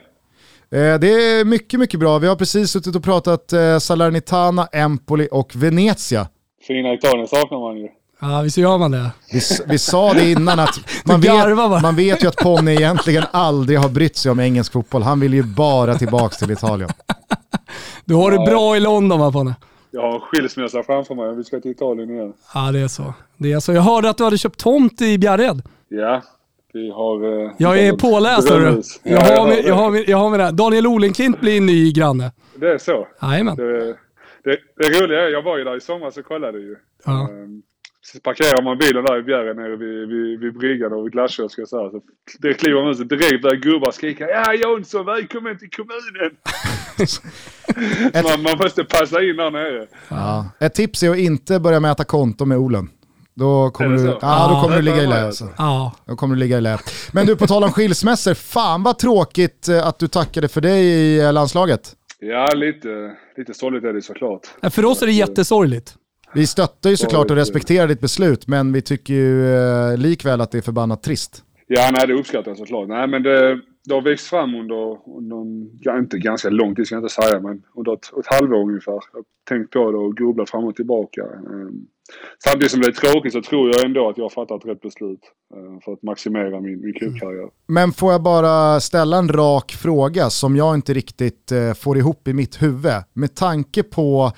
Eh, Det är mycket, mycket bra. Vi har precis suttit och pratat Salernitana, Empoli och Venezia. Fina Italien saknar man ju. Ja, visst gör man det. Vi, vi sa det innan att man Du vet, man vet ju att Ponne egentligen aldrig har brytt sig om engelsk fotboll. Han vill ju bara tillbaka till Italien. Du har det Ja. bra i London va Ponne? Jag har skilsmässa framför mig. Vi ska till Italien igen. Ja, det är så. Det är så. Jag hörde att du hade köpt tomt i Bjärred. Ja, vi har... eh, Jag är påläst. Ja, Jag har, med, det. jag, har med, jag har med det här. Daniel Olenklint blir ny granne. Det är så. Jajamän. Det, det, det roliga är, jag var ju där i somras och kollade ju. Ja. Ehm, Så parkerar man bilen där i Bjärred nere vid, vid, vid bryggan och vid glasskiosken så här. Så det kliver man ut så direkt börjar gubbar skrika Ja Jonsson, välkommen till kommunen! man, man måste passa in där nere. Ja. Ett tips är att inte börja mäta konto med Olen. Då kommer, du, ja, då Ja, kommer du ligga i lä. Alltså. Ja. Då kommer du ligga i lä. Men du, på tal om skilsmässor, fan vad tråkigt eh, att du tackade för dig i eh, landslaget. Ja, lite, lite sorgligt är det såklart. Ja, För oss är det jättesorgligt. Vi stöttar ju såklart och respekterar ditt beslut, men vi tycker ju eh, likväl att det är förbannat trist. Ja, nej det uppskattar jag såklart. Nej men det, det har växt fram under, under inte ganska lång tid ska jag inte säga, men under ett, ett halvår ungefär. Jag har tänkt på det och grubblat fram och tillbaka. Ehm, Samtidigt som det är tråkigt så tror jag ändå att jag har fattat rätt beslut eh, för att maximera min, min klubkarriär. Men får jag bara ställa en rak fråga som jag inte riktigt eh, får ihop i mitt huvud. Med tanke på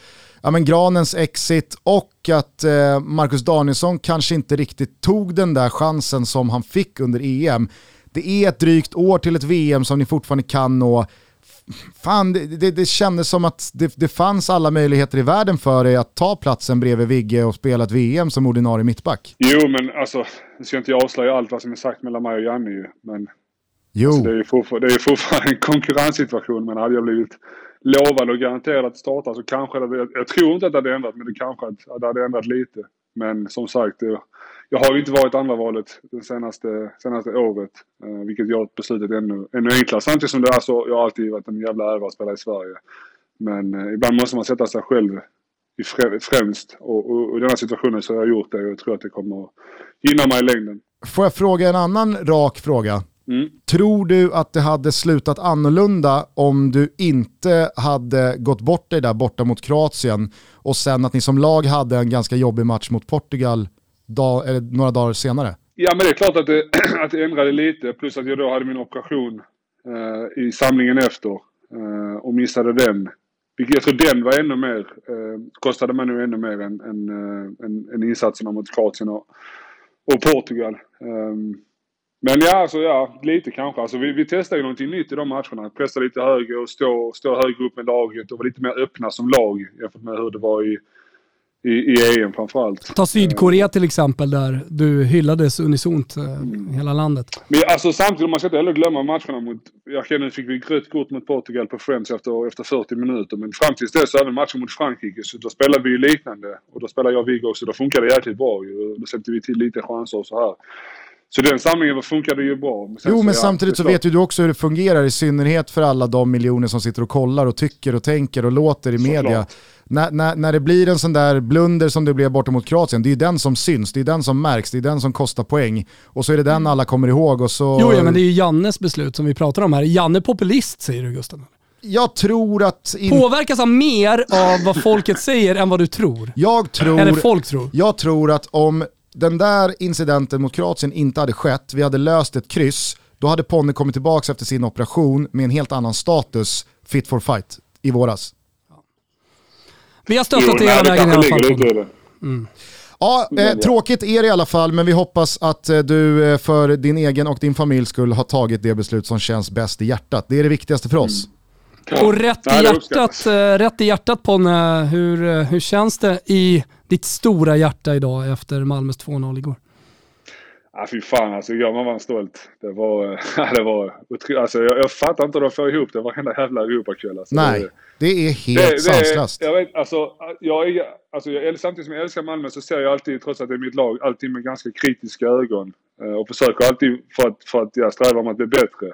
ja, men Granens exit och att eh, Marcus Danielsson kanske inte riktigt tog den där chansen som han fick under EM. Det är ett drygt år till ett VM som ni fortfarande kan nå. Fan, det, det, det kändes som att det, det fanns alla möjligheter i världen för dig att ta platsen bredvid Vigge och spela ett VM som ordinarie mittback. Jo men alltså, nu ska inte jag avslöja allt vad som är sagt mellan mig och Janne ju. Men Jo, det är ju fortfarande, fortfarande en konkurrenssituation. Men hade jag blivit lovad och garanterad att starta så kanske det, jag, jag tror inte att det hade ändrat men det kanske att, att det hade ändrat lite. Men som sagt, det, jag har ju inte varit andra valet det senaste, senaste året. Eh, vilket gör beslutet ännu, ännu enklare. Samtidigt som det är så, jag har alltid varit en jävla ära att spela i Sverige. Men eh, ibland måste man sätta sig själv i frä, främst. Och, och, och i den här situationen så har jag gjort det och jag tror att det kommer att gynna mig i längden. Får jag fråga en annan rak fråga? Mm. Tror du att det hade slutat annorlunda om du inte hade gått bort dig där borta mot Kroatien och sen att ni som lag hade en ganska jobbig match mot Portugal dag, eller några dagar senare? Ja men det är klart att det, att det ändrade lite plus att jag då hade min operation eh, i samlingen efter eh, och missade den. Vilket Jag tror den var ännu mer, eh, kostade mig nu ännu mer än, än, eh, än, än insatserna mot Kroatien och, och Portugal. Um, men ja, alltså, ja, lite kanske. Alltså, vi, vi testade ju någonting nytt i de matcherna. Pressa lite högre och stå, stå högre upp med laget och vara lite mer öppna som lag jämfört med hur det var i, i, i EM framförallt. Ta Sydkorea till exempel där du hyllades unisont mm. hela landet. Men alltså samtidigt, man ska inte heller glömma matcherna mot... Jag känner fick vi rött kort mot Portugal på Friends efter, efter 40 minuter. Men fram tills dess, även matchen mot Frankrike, så då spelade vi ju liknande. Och då spelade jag och Viggo också. Då funkade det jäkligt bra ju. Då släppte vi till lite chanser och så här. Så den samlingen funkade ju bra. Men jo, men så, samtidigt så vet ju du också hur det fungerar, i synnerhet för alla de miljoner som sitter och kollar och tycker och tänker och låter i media. När, när, när det blir en sån där blunder som det blev borta mot Kroatien, det är ju den som syns, det är den som märks, det är den som kostar poäng. Och så är det den mm. alla kommer ihåg och så... Jo, ja, men det är ju Jannes beslut som vi pratar om här. Är Janne populist säger du Gusten? Jag tror att... In... Påverkas han mer av vad folket säger än vad du tror? Jag tror... Eller folk tror? Jag tror att om den där incidenten mot Kroatien inte hade skett, vi hade löst ett kryss, då hade Ponne kommit tillbaka efter sin operation med en helt annan status, fit for fight, i våras. Vi har stöttat er hela vägen i alla fall. Mm. Ja, eh, tråkigt är det i alla fall, men vi hoppas att eh, du eh, för din egen och din familjs skull har tagit det beslut som känns bäst i hjärtat. Det är det viktigaste för oss. Mm. Och rätt i, hjärtat, eh, rätt i hjärtat Ponne, hur, eh, hur känns det i ditt stora hjärta idag efter Malmös 2-0 igår? Ja, fy fan alltså, gör man var stolt. Det var, det var alltså, jag, jag fattar inte hur de får ihop det varenda jävla Europakväll. Alltså, Nej, det, det är helt det, sanslöst. Jag vet, alltså, jag, är, alltså, jag, samtidigt som jag älskar Malmö så ser jag alltid, trots att det är mitt lag, alltid med ganska kritiska ögon. Eh, och försöker alltid för att, för att jag strävar om att bli bättre.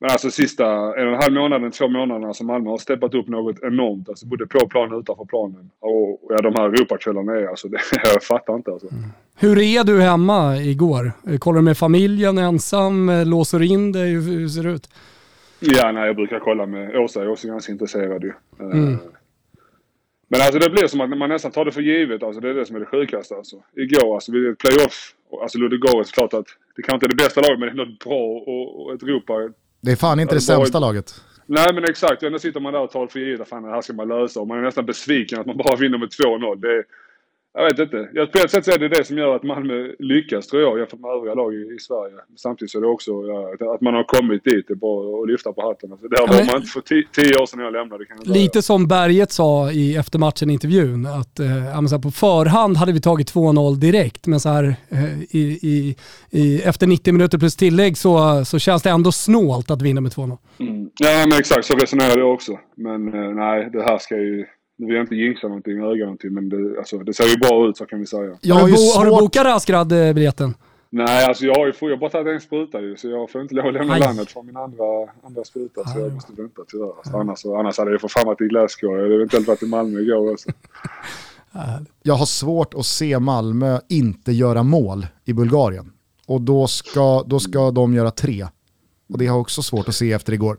Men alltså sista en och en halv månaden, två månaderna som Malmö har steppat upp något enormt. Alltså både på planen och utanför planen. Och ja, de här Europakvällarna är alltså, det, jag fattar inte alltså. Mm. Hur är du hemma igår? Kollar du med familjen, ensam, låser in dig? Hur ser det ut? Ja, nej, jag brukar kolla med Åsa. Jag är också ganska intresserad ju. Mm. Men alltså det blir som att man nästan tar det för givet. Alltså det är det som är det sjukaste alltså. Igår, alltså vid ett playoff. Alltså Ludogorets, klart att det kanske inte är det bästa laget men det är ändå bra och, och ett Europa det är fan inte det sämsta laget. Nej men exakt, ändå sitter man där och tar för givet att det här ska man lösa. Och man är nästan besviken att man bara vinner med 2-0 jag vet inte. Jag, på ett sätt så är det det som gör att Malmö lyckas tror jag jämfört med övriga lag i, i Sverige. Samtidigt så är det också ja, att man har kommit dit. Det är bara att lyfta på hatten. Alltså, det här var man inte för tio, tio år sedan jag lämnade. Kan jag lite som Berget sa i eftermatchen-intervjun. Att eh, på förhand hade vi tagit 2-0 direkt. Men så här, eh, i, i, i, efter 90 minuter plus tillägg så, så känns det ändå snålt att vinna med 2-0. Mm. Ja men exakt, så resonerade jag också. Men eh, nej, det här ska ju nu vill jag inte jinxa någonting, öga någonting, men det, alltså, det ser ju bra ut så kan vi säga. Jag har, bo, har du bokat Rasgrad-biljetten? Nej, alltså jag har ju jag har bara tagit en spruta ju, så jag får inte lov att lämna Aj. landet för min andra, andra spruta. Så jag måste vänta tyvärr. Alltså, annars, annars hade jag för fan varit i Glasgow. Jag hade eventuellt varit i Malmö igår också. Jag har svårt att se Malmö inte göra mål i Bulgarien. Och då ska, då ska de göra tre. Och det har jag också svårt att se efter igår.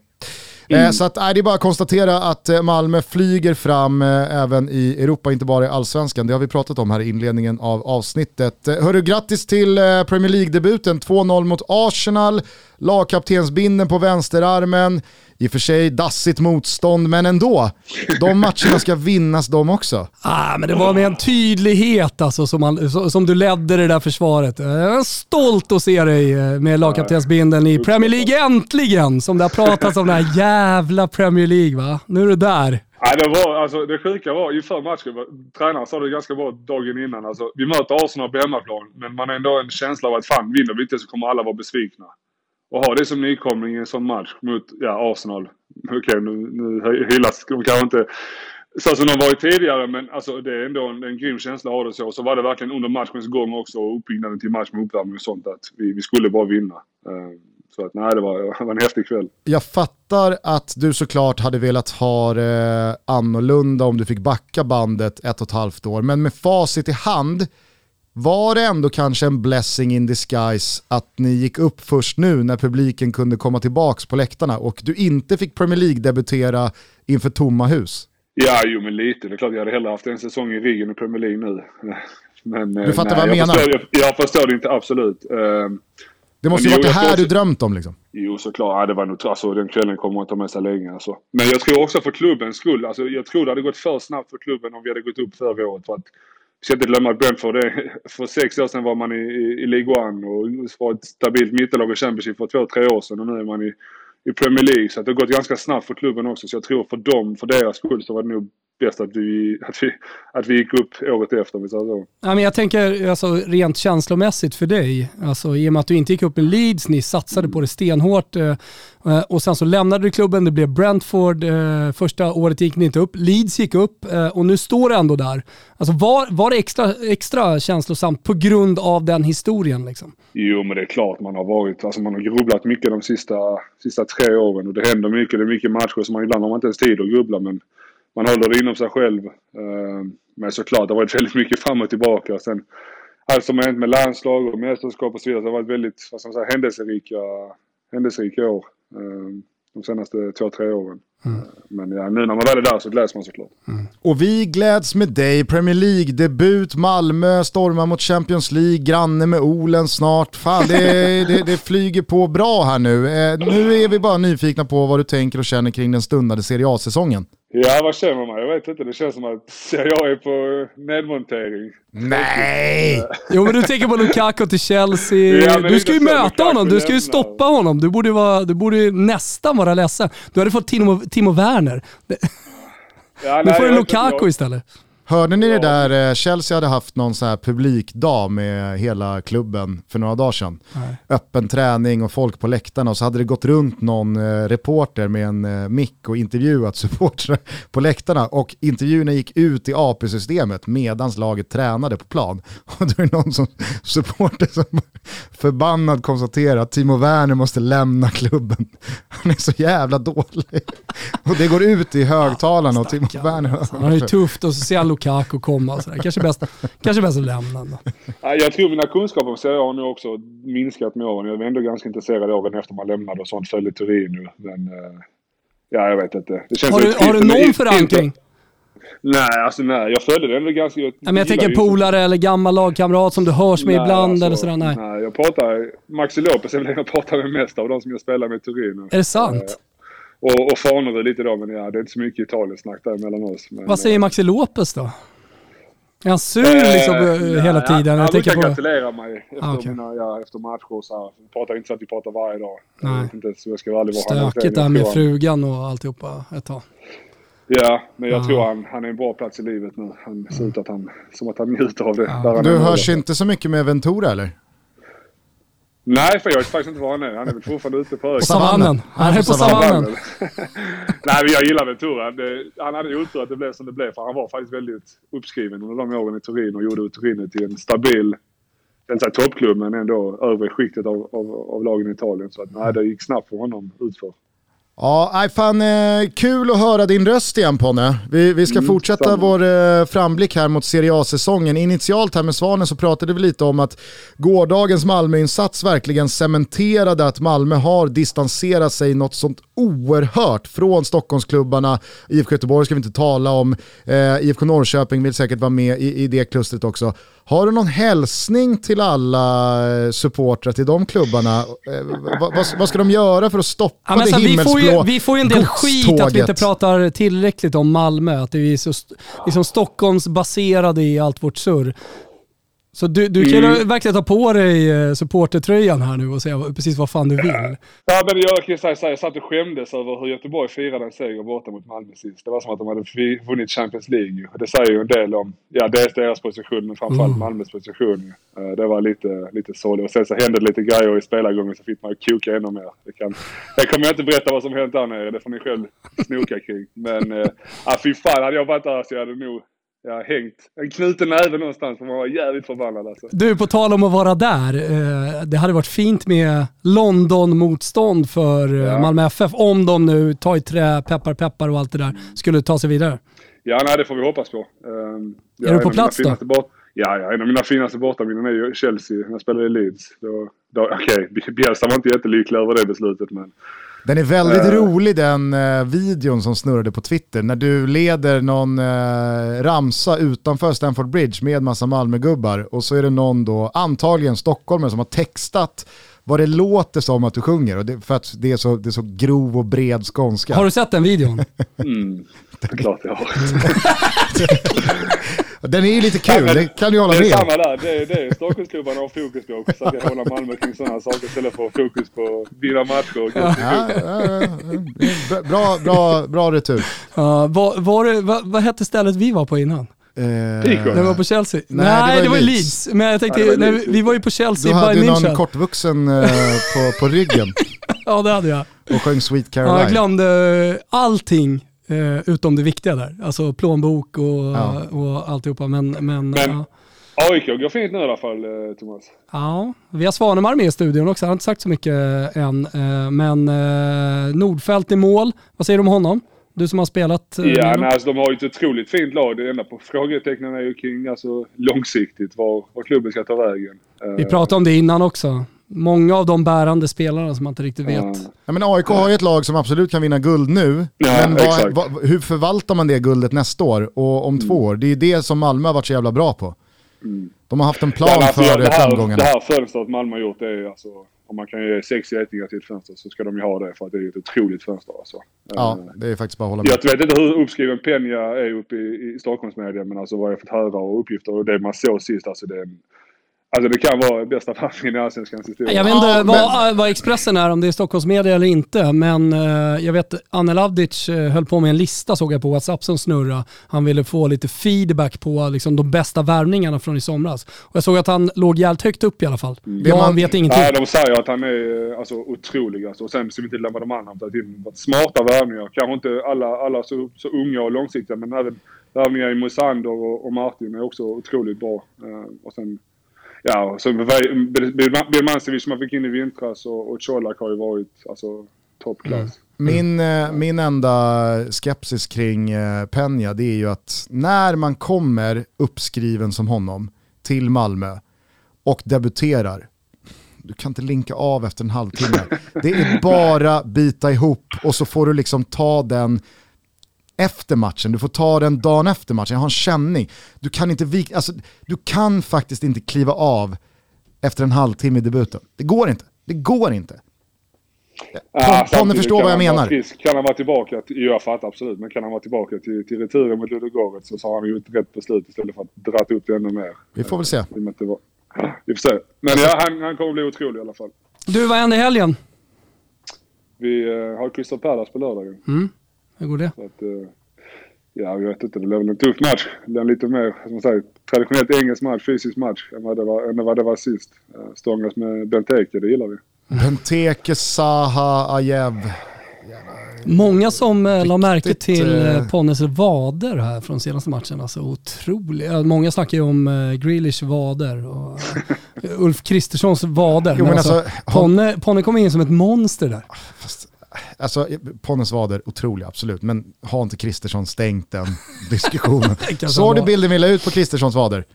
Eh, mm. så att, nej, det är bara att konstatera att eh, Malmö flyger fram eh, även i Europa, inte bara i allsvenskan. Det har vi pratat om här i inledningen av avsnittet. Hörru, grattis till Premier League-debuten. 2-0 mot Arsenal, lagkaptensbinden på vänsterarmen. I och för sig dassigt motstånd, men ändå. De matcherna ska vinnas de också. Ah, men det var med en tydlighet alltså, som, man, som du ledde det där försvaret. Jag är stolt att se dig eh, med lagkaptensbindeln i Premier League äntligen! Som det har pratats om, den här jävla Premier League va? Nu är du där. Nej, det, var, alltså, det sjuka var inför matchen, tränaren sa det ganska bra dagen innan. Alltså, vi möter Arsenal på hemmaplan, men man har ändå en känsla av att fan, vinner vi inte så kommer alla vara besvikna. Och ha det som nykomling i en sån match mot ja, Arsenal. Okej, okay, nu, nu hyllas de kanske inte så som de varit tidigare, men alltså, det är ändå en, en grym känsla att ha det så. Så var det verkligen under matchens gång också, uppbyggnaden till match med uppvärmning och sånt, att vi, vi skulle bara vinna. Uh, så att nej, det var, det var en häftig kväll. Jag fattar att du såklart hade velat ha det eh, annorlunda om du fick backa bandet ett och ett halvt år, men med facit i hand, var det ändå kanske en blessing in disguise att ni gick upp först nu när publiken kunde komma tillbaka på läktarna och du inte fick Premier League-debutera inför tomma hus? Ja, jo men lite. Det är klart jag hade hellre haft en säsong i ryggen i Premier League nu. Men, du fattar nej, vad jag, jag menar? Förstår, jag, jag förstår det inte, absolut. Uh, det måste ju varit det här du drömt om liksom. Jo, såklart. Ja, det var nog, alltså, den kvällen kommer att ta med sig länge. Alltså. Men jag tror också för klubbens skull. Alltså, jag tror det hade gått för snabbt för klubben om vi hade gått upp förra året. För att, vi ska inte glömma att Brentford, för sex år sedan var man i, i, i League One och var ett stabilt mittelag i Championship för två, tre år sedan. Och nu är man i, i Premier League. Så det har gått ganska snabbt för klubben också. Så jag tror för dem, för deras skull, så var det nog bäst att vi, att vi, att vi gick upp året efter om vi säger så. Ja, men jag tänker alltså, rent känslomässigt för dig, alltså, i och med att du inte gick upp i Leeds, ni satsade på det stenhårt eh, och sen så lämnade du klubben, det blev Brentford, eh, första året gick ni inte upp, Leeds gick upp eh, och nu står det ändå där. Alltså, var, var det extra, extra känslosamt på grund av den historien? Liksom? Jo, men det är klart man har varit, alltså man har grubblat mycket de sista, sista tre åren och det händer mycket, det är mycket matcher som man ibland har man inte ens tid att grubbla men man håller det inom sig själv. Men såklart, det har varit väldigt mycket fram och tillbaka. Sen, allt som har hänt med landslag och mästerskap och så vidare, det har varit väldigt vad ska man säga, händelserika, händelserika år. De senaste två, tre åren. Mm. Men ja, nu när man väl är där så gläds man såklart. Mm. Och vi gläds med dig. Premier League-debut, Malmö stormar mot Champions League, granne med Olen snart. Fan, det, det, det, flyger på bra här nu. Eh, nu är vi bara nyfikna på vad du tänker och känner kring den stundande Serie A-säsongen. Ja, vad känner man? Jag vet inte. Det känns som att jag är på nedmontering. Nej! jo, men du tänker på Lukaku till Chelsea. Ja, du ska ju möta honom. Du ska ju stoppa honom. Du borde, vara, du borde nästan vara ledsen. Du hade fått Timo, Timo Werner. Ja, nu får du Lukaku jag... istället. Hörde ni det där, Chelsea hade haft någon så här publikdag med hela klubben för några dagar sedan. Nej. Öppen träning och folk på läktarna och så hade det gått runt någon eh, reporter med en eh, mick och intervjuat supportrar på läktarna och intervjuerna gick ut i AP-systemet medans laget tränade på plan. Och då är det någon som, supporter som förbannad konstaterar att Timo Werner måste lämna klubben. Han är så jävla dålig. Och det går ut i högtalarna ja, och Timo Werner... Alltså, han är ju tufft och så ser han Lukaku komma och sådär. Kanske bäst, kanske bäst att lämna ändå. Jag tror mina kunskaper om Serie A nu också minskat med åren. Jag var ändå ganska intresserad åren efter man lämnade och sånt. Följde Turin nu. Men eh, ja, jag vet inte. Det känns har, du, har du någon förankring? Nej, alltså nej. Jag följde ändå ganska... Jag, men jag tänker polare eller gammal lagkamrat som du hörs med nej, ibland alltså, eller sådär. Nej. nej, jag pratar... Maxi Lopez är väl den jag pratar med mest av de som jag spelar med i Turin. Är det sant? Eh, och, och Fanerud lite då, men ja, det är inte så mycket Italien-snack där mellan oss. Men, Vad säger Maxi Lopez då? Är han sur eh, liksom eh, hela tiden? Ja, han brukar på... gratulera mig efter, ah, okay. mina, ja, efter matcher och så här. Vi pratar inte så att vi pratar varje dag. Nej. Jag inte, så jag ska aldrig vara Stökigt där med frugan och alltihopa ett tag. Ja, men jag ah. tror han, han är en bra plats i livet nu. Han ser ut att han, som att han njuter av det. Ah. Du hörs inte så mycket med Ventura eller? Nej, för jag vet faktiskt inte var han är. Han är väl fortfarande ute på öken. Savannen. Han är på savannen. Nej, men jag gillar Ventura. Det, han hade otur att det blev som det blev, för han var faktiskt väldigt uppskriven under de åren i Turin och gjorde Turin till en stabil, inte säga toppklubb, men ändå övre skiktet av, av, av lagen i Italien. Så att, nej, det gick snabbt för honom utför. Ja, fan, eh, kul att höra din röst igen Ponne. Vi, vi ska mm, fortsätta samma. vår eh, framblick här mot Serie A-säsongen. Initialt här med Svanen så pratade vi lite om att gårdagens Malmöinsats verkligen cementerade att Malmö har distanserat sig något sånt oerhört från Stockholmsklubbarna. IFK Göteborg ska vi inte tala om. Eh, IFK Norrköping vill säkert vara med i, i det klustret också. Har du någon hälsning till alla eh, supportrar till de klubbarna? Eh, vad, vad, vad, ska de göra för att stoppa ja, det himmelsblå vi får, ju, vi får ju en del skit att vi inte pratar tillräckligt om Malmö, att vi är så liksom Stockholmsbaserade i allt vårt surr. Så du, du kan mm. verkligen ta på dig eh, supportertröjan här nu och säga precis vad fan du vill. Ja, men jag kan säga så här, jag satt och skämdes över hur Göteborg firade en seger borta mot Malmö sist. Det var som att de hade vunnit Champions League. Det säger ju en del om, ja dels deras position men framförallt mm. Malmös position. Eh, det var lite, lite sorgligt. Och sen så hände det lite grejer i spelargången så fick man koka ännu mer. Det kan, jag kommer jag inte berätta vad som hänt där nere, det får ni själv snoka kring. Men, äh, fy fan, hade jag varit där så jag hade nog ja, hängt en knuten näve någonstans för man var jävligt förbannad alltså. Du, på tal om att vara där. Eh, det hade varit fint med London-motstånd för eh, ja. Malmö FF om de nu, tar i trä, peppar peppar och allt det där, skulle ta sig vidare. Ja, nej det får vi hoppas på. Um, är du på plats då? Bort. Ja, ja, en av mina finaste bortaminnen är ju Chelsea när jag spelade i Leeds. Då, då, Okej, okay, Bielsa var inte jättelycklig över det beslutet men... Den är väldigt uh, rolig den uh, videon som snurrade på Twitter när du leder någon uh, ramsa utanför Stamford Bridge med massa Malmögubbar och så är det någon då, antagligen stockholmare som har textat vad det låter som att du sjunger. Och det, för att det är, så, det är så grov och bred skånska. Har du sett den videon? Mm, det är klart jag har. Den är ju lite kul, ja, det kan du hålla med om. Det är samma där, det är det Stockholmsklubbarna har fokus på. Så att jag hålla Malmö kring sådana saker istället för fokus på vinna matcher och ja. Ja, ja, bra, bra, bra retur. Uh, var, var det, vad, vad hette stället vi var på innan? Eh, det var på Chelsea? Nej, nej det var, Leeds. Leeds. Men jag tänkte, nej, Leeds. vi var ju på Chelsea Du hade någon kortvuxen eh, på, på ryggen. ja det hade jag. Och sjöng Sweet Caroline. Ja, jag glömde allting eh, utom det viktiga där. Alltså plånbok och, ja. och alltihopa. Men, men, men ja. AIK går fint nu i alla fall, eh, Thomas. Ja, vi har Svanemar med i studion också. Han har inte sagt så mycket än. Eh, men Nordfält i mål. Vad säger du om honom? Du som har spelat? Eh, ja, nej, alltså, de har ju ett otroligt fint lag. Det enda på frågetecknen är ju kring alltså, långsiktigt var, var klubben ska ta vägen. Vi pratade om det innan också. Många av de bärande spelarna som man inte riktigt vet. Ja. ja men AIK har ju ett lag som absolut kan vinna guld nu. Ja, men vad, vad, hur förvaltar man det guldet nästa år och om mm. två år? Det är ju det som Malmö har varit så jävla bra på. Mm. De har haft en plan ja, alltså, för det här, framgångarna. Det här fönstret Malmö har gjort är alltså om man kan ge sex getingar till ett fönster så ska de ju ha det för att det är ett otroligt fönster alltså. Ja, eh, det är faktiskt bara att hålla med. Jag vet inte hur uppskriven Penja är uppe i, i Stockholmsmedia men alltså vad jag fått höra och uppgifter och det man såg sist alltså det är en Alltså det kan vara bästa värvningen i Allsvenskans historia. Jag vet inte ja, vad, men... vad Expressen är, om det är Stockholmsmedia eller inte, men uh, jag vet Anne Lavdic uh, höll på med en lista såg jag på WhatsApp som snurra. Han ville få lite feedback på liksom, de bästa värvningarna från i somras. Och jag såg att han låg jävligt högt upp i alla fall. Mm. Jag man... vet ingenting. Nej, de säger att han är alltså, otrolig. Alltså. Och sen ska vi inte glömma de andra. Smarta värvningar. Kanske inte alla, alla så, så unga och långsiktiga, men även värvningar i Moisander och, och Martin är också otroligt bra. Uh, och sen ja, så Birmancevic som man fick in i vintras och, och Colak har ju varit alltså, toppklass. Mm. Min, eh, min enda skepsis kring eh, Peña det är ju att när man kommer uppskriven som honom till Malmö och debuterar, du kan inte linka av efter en halvtimme. Det är bara bita ihop och så får du liksom ta den efter matchen, du får ta den dagen efter matchen, jag har en känning. Du kan, inte vika, alltså, du kan faktiskt inte kliva av efter en halvtimme i debuten. Det går inte. Det går inte. Ja, Ponne förstår vad jag menar. Frisk. Kan han vara tillbaka, till, jag fattar absolut, men kan han vara tillbaka till, till returen mot Ludogorets så har han ju ett rätt beslut istället för att dra upp det ännu mer. Vi får väl se. Vi får se. Men ja, han, han kommer bli otrolig i alla fall. Du, vad händer i helgen? Vi uh, har Crystal Palace på lördagen. Mm. Hur går det? Att, uh, ja, jag vet inte. Det väl en tuff match. Det blir en lite mer, som man säger, traditionellt engelsk match, fysisk match än vad det var, än vad det var sist. Uh, stångas med Benteke, det gillar vi. Benteke, Saha, Ajev. Många som Riktigt, la märke till eh, Ponnes vader här från senaste matchen. Alltså otroliga. Många snackar ju om Grealish vader och Ulf Kristerssons vader. Jo, men alltså, alltså, Ponne, Ponne kom in som ett monster där. Fast Alltså Ponnes vader, otroliga absolut, men har inte Kristersson stängt den diskussionen? Såg du bilden vi la ut på Kristerssons vader?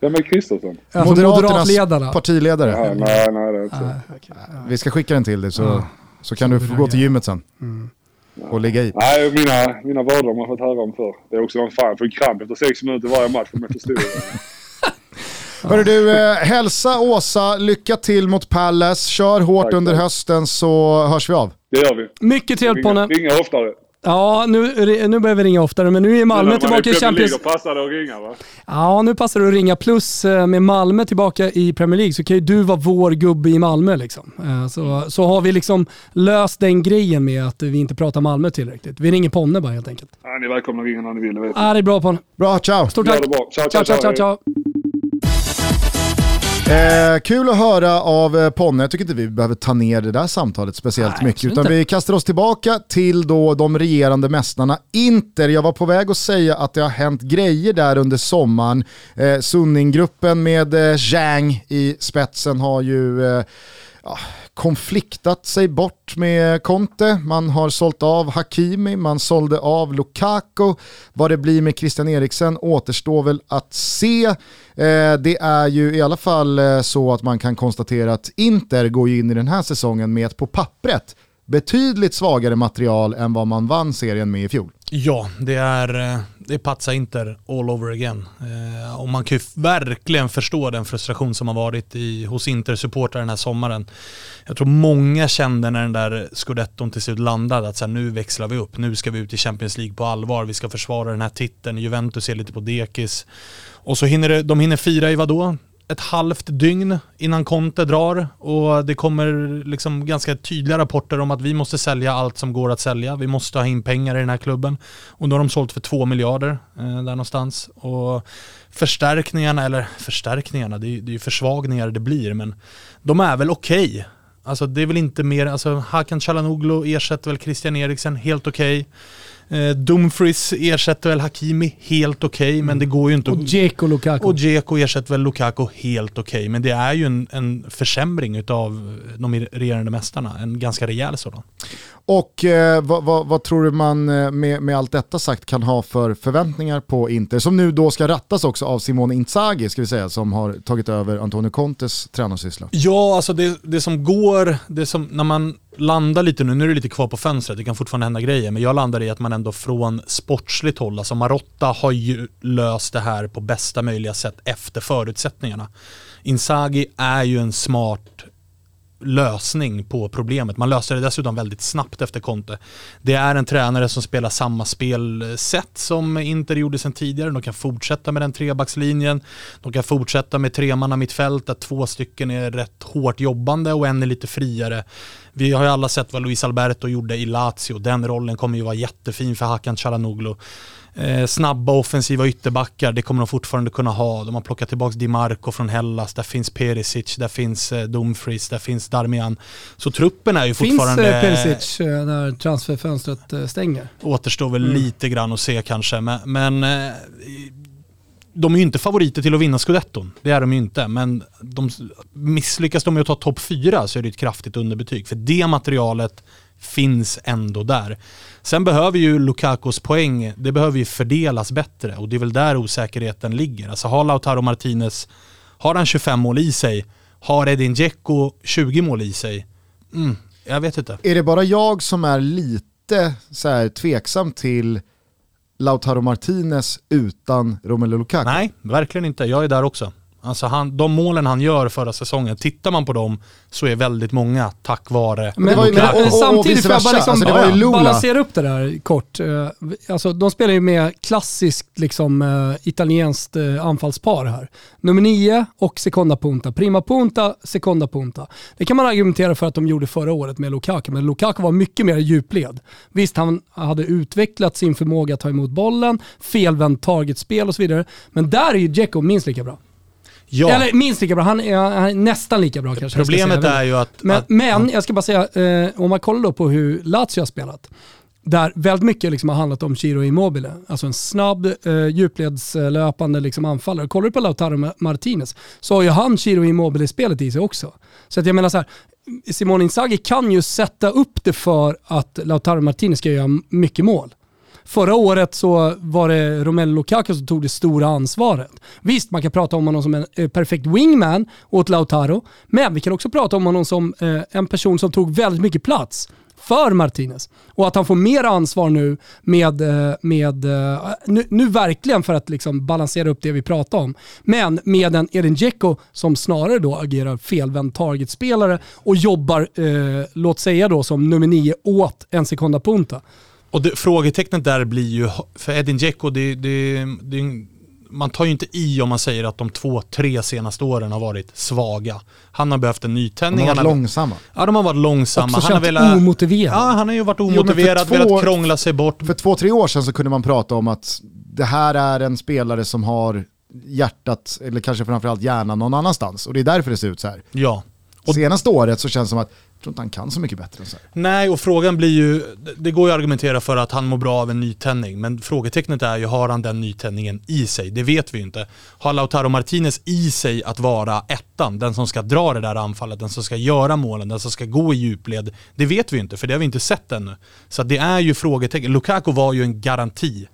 Vem är Kristersson? Alltså, Moderaternas partiledare. Ja, nej, nej, det är inte. Ah, okay. Vi ska skicka den till dig så, ah, så kan så du få gå till gymmet sen. Mm. Och ligga i. Nej, mina, mina vader har man fått höra om förr. Det är också en fan, för kramp efter sex minuter varje match för mig förstår Hörru du, eh, hälsa Åsa, lycka till mot Palace, kör hårt tack, under hösten så hörs vi av. Det gör vi. Mycket trevligt Ponne. Ringa oftare. Ja, nu, nu börjar vi ringa oftare, men nu är Malmö tillbaka i Champions League. passar det att ringa va? Ja, nu passar det att ringa. Plus eh, med Malmö tillbaka i Premier League så kan ju du vara vår gubbe i Malmö. Liksom. Eh, så, så har vi liksom löst den grejen med att vi inte pratar Malmö tillräckligt. Vi ringer Ponne bara helt enkelt. Ja, ni är välkomna att ringa när ni vill. Vet ja, det är bra Ponne. Bra, ciao. Stort tack. Ciao, ciao, ciao. ciao, ciao. Eh, kul att höra av eh, Ponne. Jag tycker inte vi behöver ta ner det där samtalet speciellt Nej, mycket. Utan vi kastar oss tillbaka till då de regerande mästarna Inter. Jag var på väg att säga att det har hänt grejer där under sommaren. Eh, Sunninggruppen med eh, Zhang i spetsen har ju eh, konfliktat sig bort med Conte. Man har sålt av Hakimi, man sålde av Lukaku. Vad det blir med Christian Eriksen återstår väl att se. Eh, det är ju i alla fall eh, så att man kan konstatera att Inter går in i den här säsongen med ett på pappret betydligt svagare material än vad man vann serien med i fjol. Ja, det är, eh, det är Patsa Inter all over again. Eh, och man kan ju verkligen förstå den frustration som har varit i, hos Inter-supportrar den här sommaren. Jag tror många kände när den där scudetton till slut landade att så här, nu växlar vi upp, nu ska vi ut i Champions League på allvar, vi ska försvara den här titeln, Juventus är lite på dekis. Och så hinner det, de hinner fira i vadå? Ett halvt dygn innan Conte drar och det kommer liksom ganska tydliga rapporter om att vi måste sälja allt som går att sälja. Vi måste ha in pengar i den här klubben. Och nu har de sålt för två miljarder eh, där någonstans. Och förstärkningarna, eller förstärkningarna, det är, det är ju försvagningar det blir, men de är väl okej. Okay. Alltså det är väl inte mer, alltså Hakan Calhanoglu ersätter väl Christian Eriksen, helt okej. Okay. Eh, Dumfries ersätter väl Hakimi helt okej, okay, men det går ju inte. Och Dzeko Lukaku. Och Dzeko ersätter väl Lukaku helt okej, okay, men det är ju en, en försämring av de regerande mästarna, en ganska rejäl sådan. Och eh, vad, vad, vad, tror du man eh, med, med allt detta sagt kan ha för förväntningar på Inter, som nu då ska rattas också av Simone Inzaghi, ska vi säga, som har tagit över Antonio Contes tränarsyssla? Ja, alltså det, det som går, det som, när man landa lite nu, nu är det lite kvar på fönstret, det kan fortfarande hända grejer, men jag landar i att man ändå från sportsligt håll, alltså Marotta har ju löst det här på bästa möjliga sätt efter förutsättningarna. Inzaghi är ju en smart lösning på problemet. Man löser det dessutom väldigt snabbt efter Conte. Det är en tränare som spelar samma spelsätt som Inter gjorde sedan tidigare. De kan fortsätta med den trebackslinjen. De kan fortsätta med tremanna mittfält där två stycken är rätt hårt jobbande och en är lite friare. Vi har ju alla sett vad Luis Alberto gjorde i Lazio. Den rollen kommer ju vara jättefin för Hakan Çalhanoğlu. Eh, snabba offensiva ytterbackar, det kommer de fortfarande kunna ha. De har plockat tillbaka Di Marco från Hellas, där finns Perisic, där finns eh, Dumfries, där finns Darmian. Så truppen är ju fortfarande... Finns eh, Perisic eh, när transferfönstret eh, stänger? Återstår väl mm. lite grann att se kanske, men, men eh, de är ju inte favoriter till att vinna scudetton. Det är de ju inte. Men de, misslyckas de med att ta topp fyra så är det ett kraftigt underbetyg. För det materialet finns ändå där. Sen behöver ju Lukakos poäng, det behöver ju fördelas bättre och det är väl där osäkerheten ligger. Alltså har Lautaro Martinez, har han 25 mål i sig? Har Edin Dzeko 20 mål i sig? Mm, jag vet inte. Är det bara jag som är lite så här tveksam till Lautaro Martinez utan Romelu Lukaku? Nej, verkligen inte. Jag är där också. Alltså han, de målen han gör förra säsongen, tittar man på dem så är väldigt många tack vare Men, men, men och, och, samtidigt får jag bara liksom alltså, balansera upp det där kort. Eh, alltså, de spelar ju med klassiskt liksom, uh, italienskt uh, anfallspar här. Nummer nio och seconda punta. Prima punta, seconda punta. Det kan man argumentera för att de gjorde förra året med Lukaku, men Lukaku var mycket mer djupled. Visst, han hade utvecklat sin förmåga att ta emot bollen, felvänt targetspel och så vidare. Men där är ju Dzeko minst lika bra. Ja. Eller minst lika bra, han är, han är nästan lika bra kanske. Problemet är ju att... Men, att, men jag ska bara säga, eh, om man kollar då på hur Lazio har spelat, där väldigt mycket liksom har handlat om Chiro Immobile. Alltså en snabb, eh, djupledslöpande liksom anfallare. Kollar du på Lautaro Martinez så har ju han Chiro Immobile-spelet i sig också. Så att jag menar så här, Simone Inzaghi kan ju sätta upp det för att Lautaro Martinez ska göra mycket mål. Förra året så var det Romelu Lukaku som tog det stora ansvaret. Visst, man kan prata om honom som en eh, perfekt wingman åt Lautaro, men vi kan också prata om honom som eh, en person som tog väldigt mycket plats för Martinez. Och att han får mer ansvar nu med, eh, med eh, nu, nu verkligen för att liksom balansera upp det vi pratar om, men med en Edin Dzeko som snarare då agerar felvänd targetspelare och jobbar, eh, låt säga då som nummer nio åt en sekunda punta. Och det, frågetecknet där blir ju, för Edin Dzeko, det, det, det, man tar ju inte i om man säger att de två, tre senaste åren har varit svaga. Han har behövt en nytändning. De har varit långsamma. Ja, de har varit långsamma. Också han har velat, omotiverad. Ja, han har ju varit omotiverad, jo, velat krångla sig bort. För två, tre år sedan så kunde man prata om att det här är en spelare som har hjärtat, eller kanske framförallt hjärnan någon annanstans. Och det är därför det ser ut så här. Ja. Senaste året så känns det som att tror inte han kan så mycket bättre än så här. Nej, och frågan blir ju, det går ju att argumentera för att han mår bra av en nytändning, men frågetecknet är ju, har han den nytändningen i sig? Det vet vi ju inte. Har Lautaro Martinez i sig att vara ettan, den som ska dra det där anfallet, den som ska göra målen, den som ska gå i djupled? Det vet vi ju inte, för det har vi inte sett ännu. Så det är ju frågetecken. Lukaku var ju en garanti,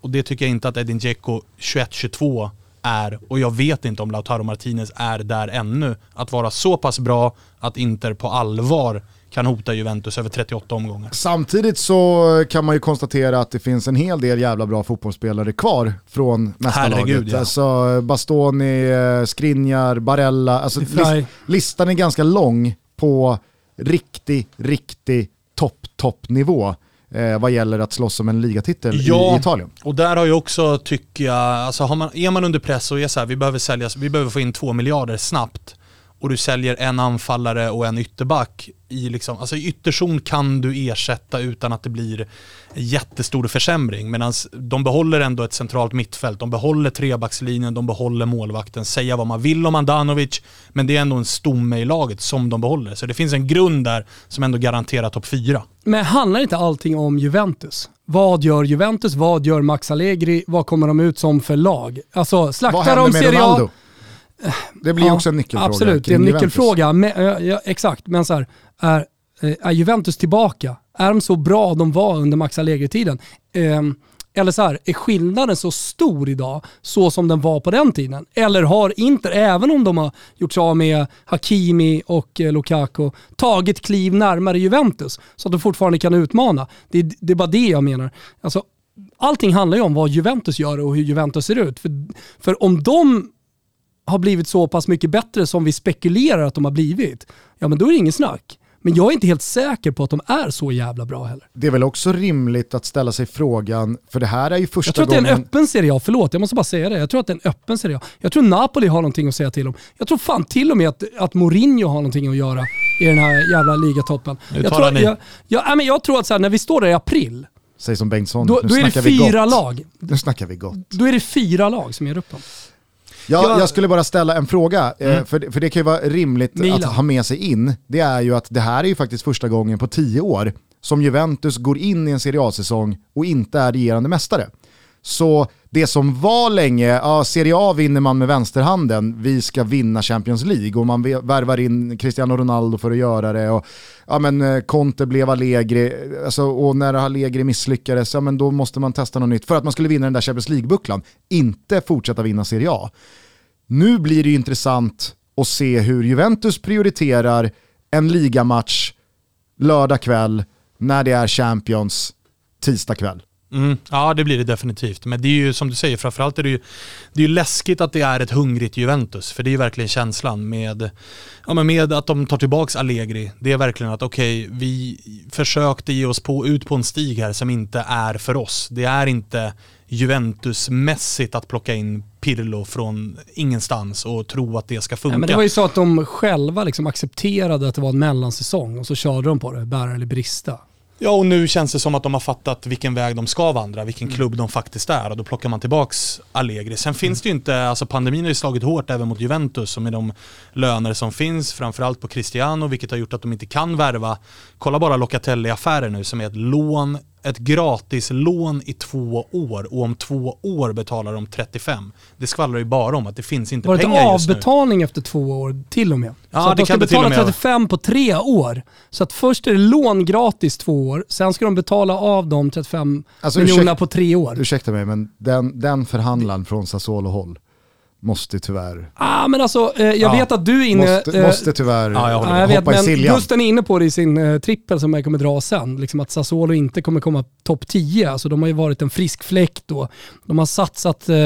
och det tycker jag inte att Edin Dzeko 21-22 är, och jag vet inte om Lautaro Martinez är där ännu, att vara så pass bra att Inter på allvar kan hota Juventus över 38 omgångar. Samtidigt så kan man ju konstatera att det finns en hel del jävla bra fotbollsspelare kvar från mästarlaget. Herregud, ja. Alltså Bastoni, eh, Skriniar, Barella. Alltså, Fly. lis listan är ganska lång på riktig, riktig topp, toppnivå eh, vad gäller att slåss om en ligatitel i, i Italien. och där har ju också, tycker jag, alltså man, är man under press och är så här, vi behöver sälja, vi behöver få in två miljarder snabbt och du säljer en anfallare och en ytterback i liksom, alltså i ytterzon kan du ersätta utan att det blir jättestor försämring. Medan de behåller ändå ett centralt mittfält, de behåller trebackslinjen, de behåller målvakten. Säga vad man vill om Andanovic, men det är ändå en stomme i laget som de behåller. Så det finns en grund där som ändå garanterar topp fyra. Men handlar inte allting om Juventus? Vad gör Juventus? Vad gör Max Allegri? Vad kommer de ut som för lag? Alltså slaktar de Serie A? Det blir Ja, också en nyckelfråga. Absolut, det är en nyckelfråga. Men, ja, exakt, men så här, är, eh, är Juventus tillbaka? Är de så bra de var under Max Allegri-tiden? Ehm, eller så här, är skillnaden så stor idag så som den var på den tiden? Eller har Inter, även om de har gjort sig av med Hakimi och eh, Lukaku, tagit kliv närmare Juventus så att de fortfarande kan utmana? Det, är- det är bara det jag menar. Alltså, allting handlar ju om vad Juventus gör och hur Juventus ser ut. För, för om de har blivit så pass mycket bättre som vi spekulerar att de har blivit, ja men då är det ingen snack. Men jag är inte helt säker på att de är så jävla bra heller. Det är väl också rimligt att ställa sig frågan, för det här är ju första Jag tror att det är en gången... öppen Serie A, förlåt jag måste bara säga det. Jag tror att det är en öppen Serie A. Jag tror Napoli har någonting att säga till om. Jag tror fan till och med att, att Mourinho har någonting att göra i den här jävla ligatoppen. Nu Jag talar tror, ni. jag, jag, men jag tror att så här, när vi står där i april, Säg som Bengtsson, då, nu då är det fyra gott. lag. Nu snackar vi gott. Då är det fyra lag som ger upp dem. Ja, Jag- jag skulle bara ställa en fråga, eh, för, för det kan ju vara rimligt Milan. att ha med sig in. Det är ju att det här är ju faktiskt första gången på tio år som Juventus går in i en Serie A-säsong och inte är regerande mästare. Så det som var länge, ja, Serie A vinner man med vänsterhanden, vi ska vinna Champions League och man värvar in Cristiano Ronaldo för att göra det. Och, ja, men, eh, Conte blev Allegri, alltså, och när Allegri misslyckades, ja, men då måste man testa något nytt för att man skulle vinna den där Champions League-bucklan, inte fortsätta vinna Serie A. Nu blir det ju intressant att se hur Juventus prioriterar en ligamatch lördag kväll när det är Champions tisdag kväll. Mm, ja, det blir det definitivt. Men det är ju som du säger, framförallt är det ju, det är ju läskigt att det är ett hungrigt Juventus. För det är ju verkligen känslan med, ja, men med att de tar tillbaka Allegri. Det är verkligen att okej, vi försökte ge oss på, ut på en stig här som inte är för oss. Det är inte Juventus-mässigt att plocka in Pirlo från ingenstans och tro att det ska funka. Nej, men det var ju så att de själva liksom accepterade att det var en mellansäsong och så körde de på det, bära eller brista. Ja, och nu känns det som att de har fattat vilken väg de ska vandra, vilken klubb de faktiskt är och då plockar man tillbaks Allegri. Sen finns det ju inte, alltså pandemin har ju slagit hårt även mot Juventus och med de löner som finns, framförallt på Cristiano, vilket har gjort att de inte kan värva. Kolla bara Locatelli-affären nu som är ett lån, ett gratis lån i två år och om två år betalar de 35. Det skvallrar ju bara om att det finns inte Var det pengar just nu. avbetalning efter två år till och med? Ja, så att det de ska kan det till och betala med vara. 35 på tre år. Så att först är det lån gratis två år, sen ska de betala av de 35 Alltså, miljonerna på tre år. Ursäkta mig, men den, den förhandlaren från Sassuolo-håll måste tyvärr, Ah, men alltså, eh, jag Ja, vet att du är inne... måste, eh, måste tyvärr Ja, jag jag vet, hoppa i men Siljan. Gusten är inne på det i sin eh, trippel som jag kommer dra sen. Liksom att Sassuolo inte kommer komma topp 10. Alltså, de har ju varit en frisk fläkt då. De har satsat eh,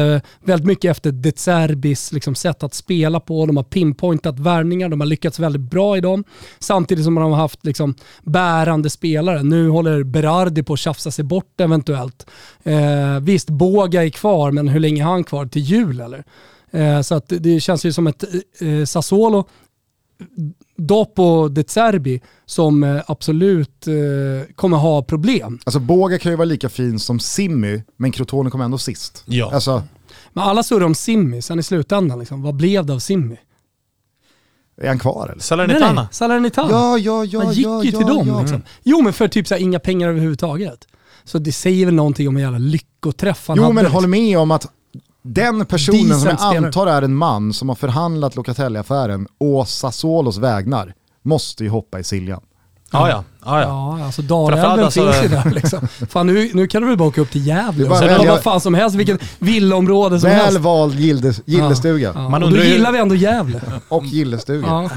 väldigt mycket efter De Zerbis liksom, sätt att spela på. De har pinpointat värvningar, de har lyckats väldigt bra i dem. Samtidigt som de har haft liksom, bärande spelare. Nu håller Berardi på att tjafsa sig bort eventuellt. Eh, visst, Båga är kvar, men hur länge är han kvar? Till jul eller? Eh, så att det känns ju som ett eh, Sassuolo Dopo De Zerbi som eh, absolut kommer ha problem. Alltså Båga kan ju vara lika fin som Simmy, men Crotone kom ändå sist. Ja. Alltså, Men alla surrar om Simmi, sen i slutändan, liksom, vad blev det av Simmi? Är han kvar eller? Salernitana. Nej, Salernitana. Ja, ja, ja, han gick ja, ju ja, till dem. ja. Liksom. Jo, men för typ så här, inga pengar överhuvudtaget. Så det säger väl någonting om en jävla lyckoträff han Jo hade. men liksom. håll med om att den personen som jag antar är en man som har förhandlat Locatelli-affären å Sassuolos vägnar måste ju hoppa i Siljan. Ja, ja. ja, ja. Ja, alltså Dalälven alltså- finns ju där liksom. Fan nu, nu kan du väl bara åka upp till Gävle Det är bara och sen välja- vad fan som helst, vilket villaområde som Väl helst. vald gildes, gillestuga. Ja, Man och då ju- gillar vi ändå Gävle. Och gillestuga. Ja.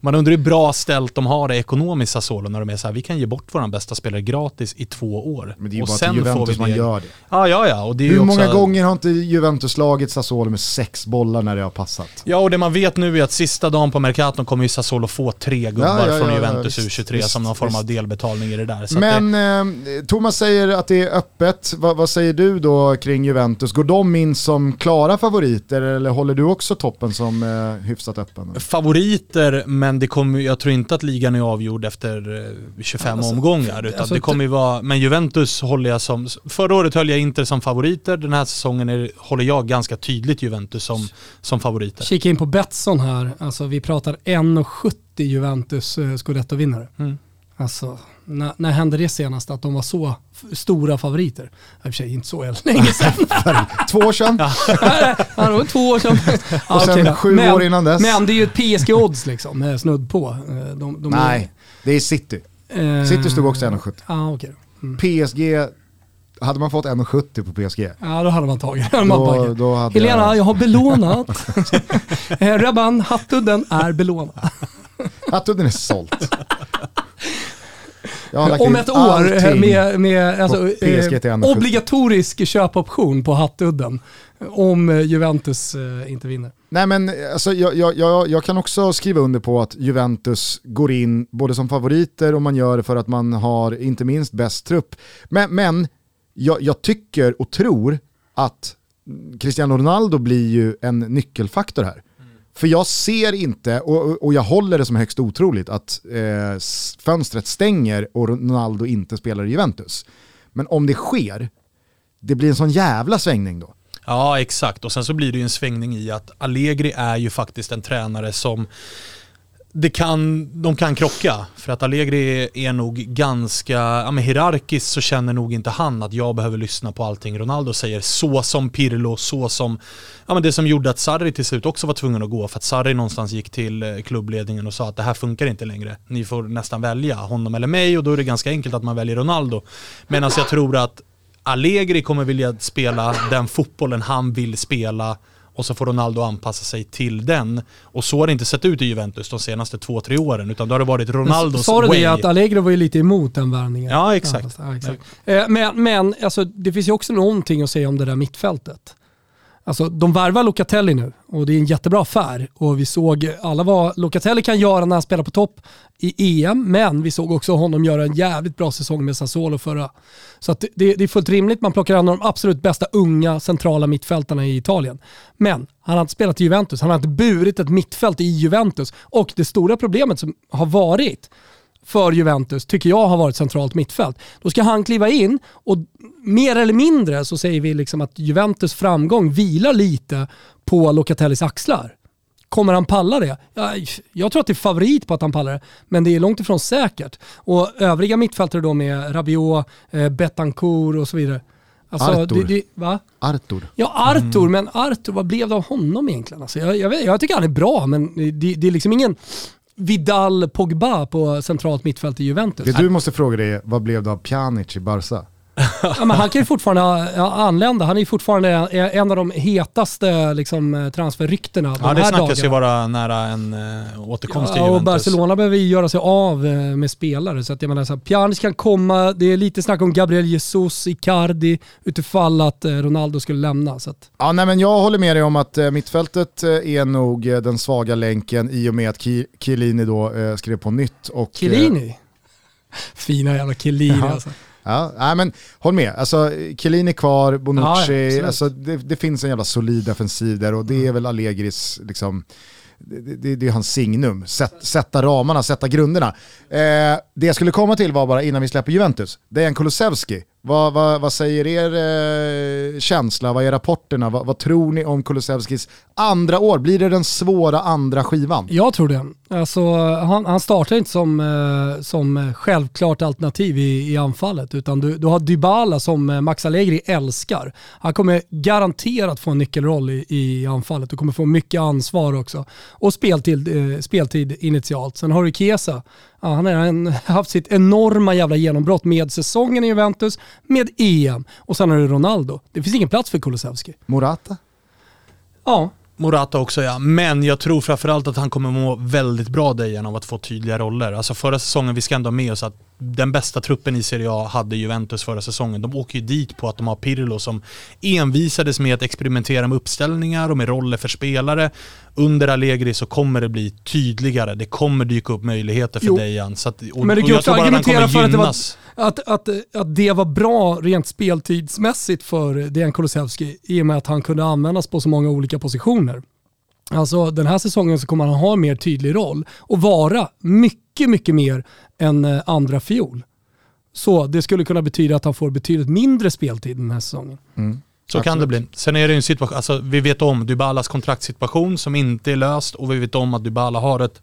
Man undrar hur bra ställt de har det ekonomiskt Sassuolo när de är så här, vi kan ge bort våran bästa spelare gratis i två år. Men det är ju och bara till Juventus man gör det. Ja, ja, ja. Och det är ju Hur många också... gånger har inte Juventus slagit Sassuolo med sex bollar när det har passat? Ja, och det man vet nu är att sista dagen på Mercaton kommer ju Sassuolo få tre gubbar Ja, ja, från ja, Juventus ja, visst, U23 visst, som någon form av delbetalning i det där. Så att det, Men eh, Thomas säger att det är öppet. Va, vad säger du då kring Juventus? Går de in som klara favoriter eller håller du också toppen som eh, hyfsat öppen? favoriter, men det kommer, jag tror inte att ligan är avgjord efter eh, 25 Alltså, omgångar. Utan alltså, det kommer ju vara, men Juventus håller jag som, förra året höll jag Inter som favoriter, den här säsongen är, håller jag ganska tydligt Juventus som, som favoriter. Kika in på Betsson här, alltså vi pratar 1,70 Juventus eh, scudetto-vinnare. Mm. Alltså, när, när hände det senast att de var så stora favoriter? I och för sig inte så länge sedan. Två år sedan? ja, det var två år sedan. Och sen då. sju men, år innan dess. Men det är ju ett PSG-odds liksom, snudd på. Eh, De, de Nej, det är City. eh, City stod också 1,70. Ja, okej då. Mm. PSG, hade man fått 1,70 på PSG, Ja, då hade man tagit den. då, då hade Helena, jag... jag har belånat. Eh, Rabban, hattudden är belånad. Hattudden är sålt. Om ett år med, med alltså, eh, 1,70. obligatorisk köpoption på hattudden om eh, Juventus eh, inte vinner. Nej men alltså, jag, jag, jag, jag kan också skriva under på att Juventus går in både som favoriter och man gör det för att man har inte minst bäst trupp. Men, men jag, jag tycker och tror att Cristiano Ronaldo blir ju en nyckelfaktor här. För jag ser inte, och, och jag håller det som högst otroligt, att eh, fönstret stänger och Ronaldo inte spelar i Juventus. Men om det sker, det blir en sån jävla svängning då. Ja, exakt. Och sen så blir det ju en svängning i att Allegri är ju faktiskt en tränare som det kan, de kan krocka. För att Allegri är nog ganska, ja men hierarkiskt så känner nog inte han att jag behöver lyssna på allting Ronaldo säger. Så som Pirlo, så som, ja men det som gjorde att Sarri till slut också var tvungen att gå. För att Sarri någonstans gick till eh, klubbledningen och sa att det här funkar inte längre. Ni får nästan välja honom eller mig och då är det ganska enkelt att man väljer Ronaldo. Medan jag tror att Allegri kommer vilja spela den fotbollen han vill spela och så får Ronaldo anpassa sig till den. Och så har det inte sett ut i Juventus de senaste två, tre åren, utan då har det varit Ronaldos Sa du way. det att Allegri var ju lite emot den värvningen? Ja, exakt. Ja, exakt. Eh, Men, men alltså, det finns ju också någonting att säga om det där mittfältet. Alltså, de värvar Locatelli nu och det är en jättebra affär. Och vi såg alla vad Locatelli kan göra när han spelar på topp i EM, men vi såg också honom göra en jävligt bra säsong med Sassuolo förra. Så att det, det det är fullt rimligt, man plockar en av de absolut bästa unga centrala mittfältarna i Italien. Men han har inte spelat i Juventus, han har inte burit ett mittfält i Juventus. Och det stora problemet som har varit för Juventus, tycker jag har varit centralt mittfält. Då ska han kliva in och mer eller mindre så säger vi liksom att Juventus framgång vilar lite på Locatellis axlar. Kommer han palla det? Ja, jag tror att det är favorit på att han pallar det, men det är långt ifrån säkert. Och övriga mittfältare då med Rabiot, eh, Betancourt och så vidare. Alltså, Arthur. det, det, va? Artur. Ja, Arthur, men Arthur, vad blev det av honom egentligen? Alltså, jag, jag, vet, jag tycker han är bra, men det, det är liksom ingen Vidal Pogba på centralt mittfält i Juventus. Det du måste fråga dig är, vad blev det av Pjanic i Barca? Ja, men han kan ju fortfarande ja, anlända. Han är ju fortfarande en av de hetaste liksom, transferryktena de Ja, det här snackas ju dagarna. vara nära en äh, återkomst till Ja, och Juventus. Barcelona behöver ju göra sig av eh, med spelare. Så att jag menar, så här, Pjanic kan komma, det är lite snack om Gabriel Jesus, Icardi, utifall att eh, Ronaldo skulle lämna. Så att, Ja, nej, men jag håller med dig om att eh, mittfältet eh, är nog eh, den svaga länken i och med att Ki- Chiellini då eh, skrev på nytt. Och, eh, Chiellini. Fina jävla Chiellini Ja. alltså. Ja, nej, men håll med. Alltså, Chiellini är kvar, Ja, Bonucci, absolut. alltså, det, det finns en jävla solid defensiv där och det är väl Allegris, liksom, det, det, det är hans signum. Sätt, sätta ramarna, sätta grunderna. Eh, det jag skulle komma till var bara innan vi släpper Juventus, Dejan Kulusevski vad, vad, vad säger er eh, känsla, vad är rapporterna, vad, vad tror ni om Kulusevskis andra år? Blir det den svåra andra skivan? Jag tror det. Alltså, han, han startar inte som, eh, som självklart alternativ i, i anfallet, utan du, du har Dybala som eh, Max Allegri älskar. Han kommer garanterat få en nyckelroll i, i anfallet. Du kommer få mycket ansvar också. Och speltid, eh, speltid initialt. Sen har du Kesa Ja, han har haft sitt enorma jävla genombrott med säsongen i Juventus, med EM och sen har du Ronaldo. Det finns ingen plats för Kulusevski. Morata? Ja. Morata också ja, men jag tror framförallt att han kommer må väldigt bra Dejan av att få tydliga roller. Alltså förra säsongen, vi ska ändå ha med oss att den bästa truppen i Serie A hade Juventus förra säsongen. De åker ju dit på att de har Pirlo som envisades med att experimentera med uppställningar och med roller för spelare. Under Allegri så kommer det bli tydligare. Det kommer dyka upp möjligheter för Dejan. Så att, och, Men det går att argumentera för att det, var, att, att, att det var bra rent speltidsmässigt för Dejan Kulusevski i och med att han kunde användas på så många olika positioner. Alltså den här säsongen så kommer han ha en mer tydlig roll och vara mycket, mycket mer än eh, andra fjol. Så det skulle kunna betyda att han får betydligt mindre speltid den här säsongen. Mm. Så Absolut. kan det bli. Sen är det en situation, alltså vi vet om Dybalas kontraktssituation som inte är löst och vi vet om att Dybala har ett,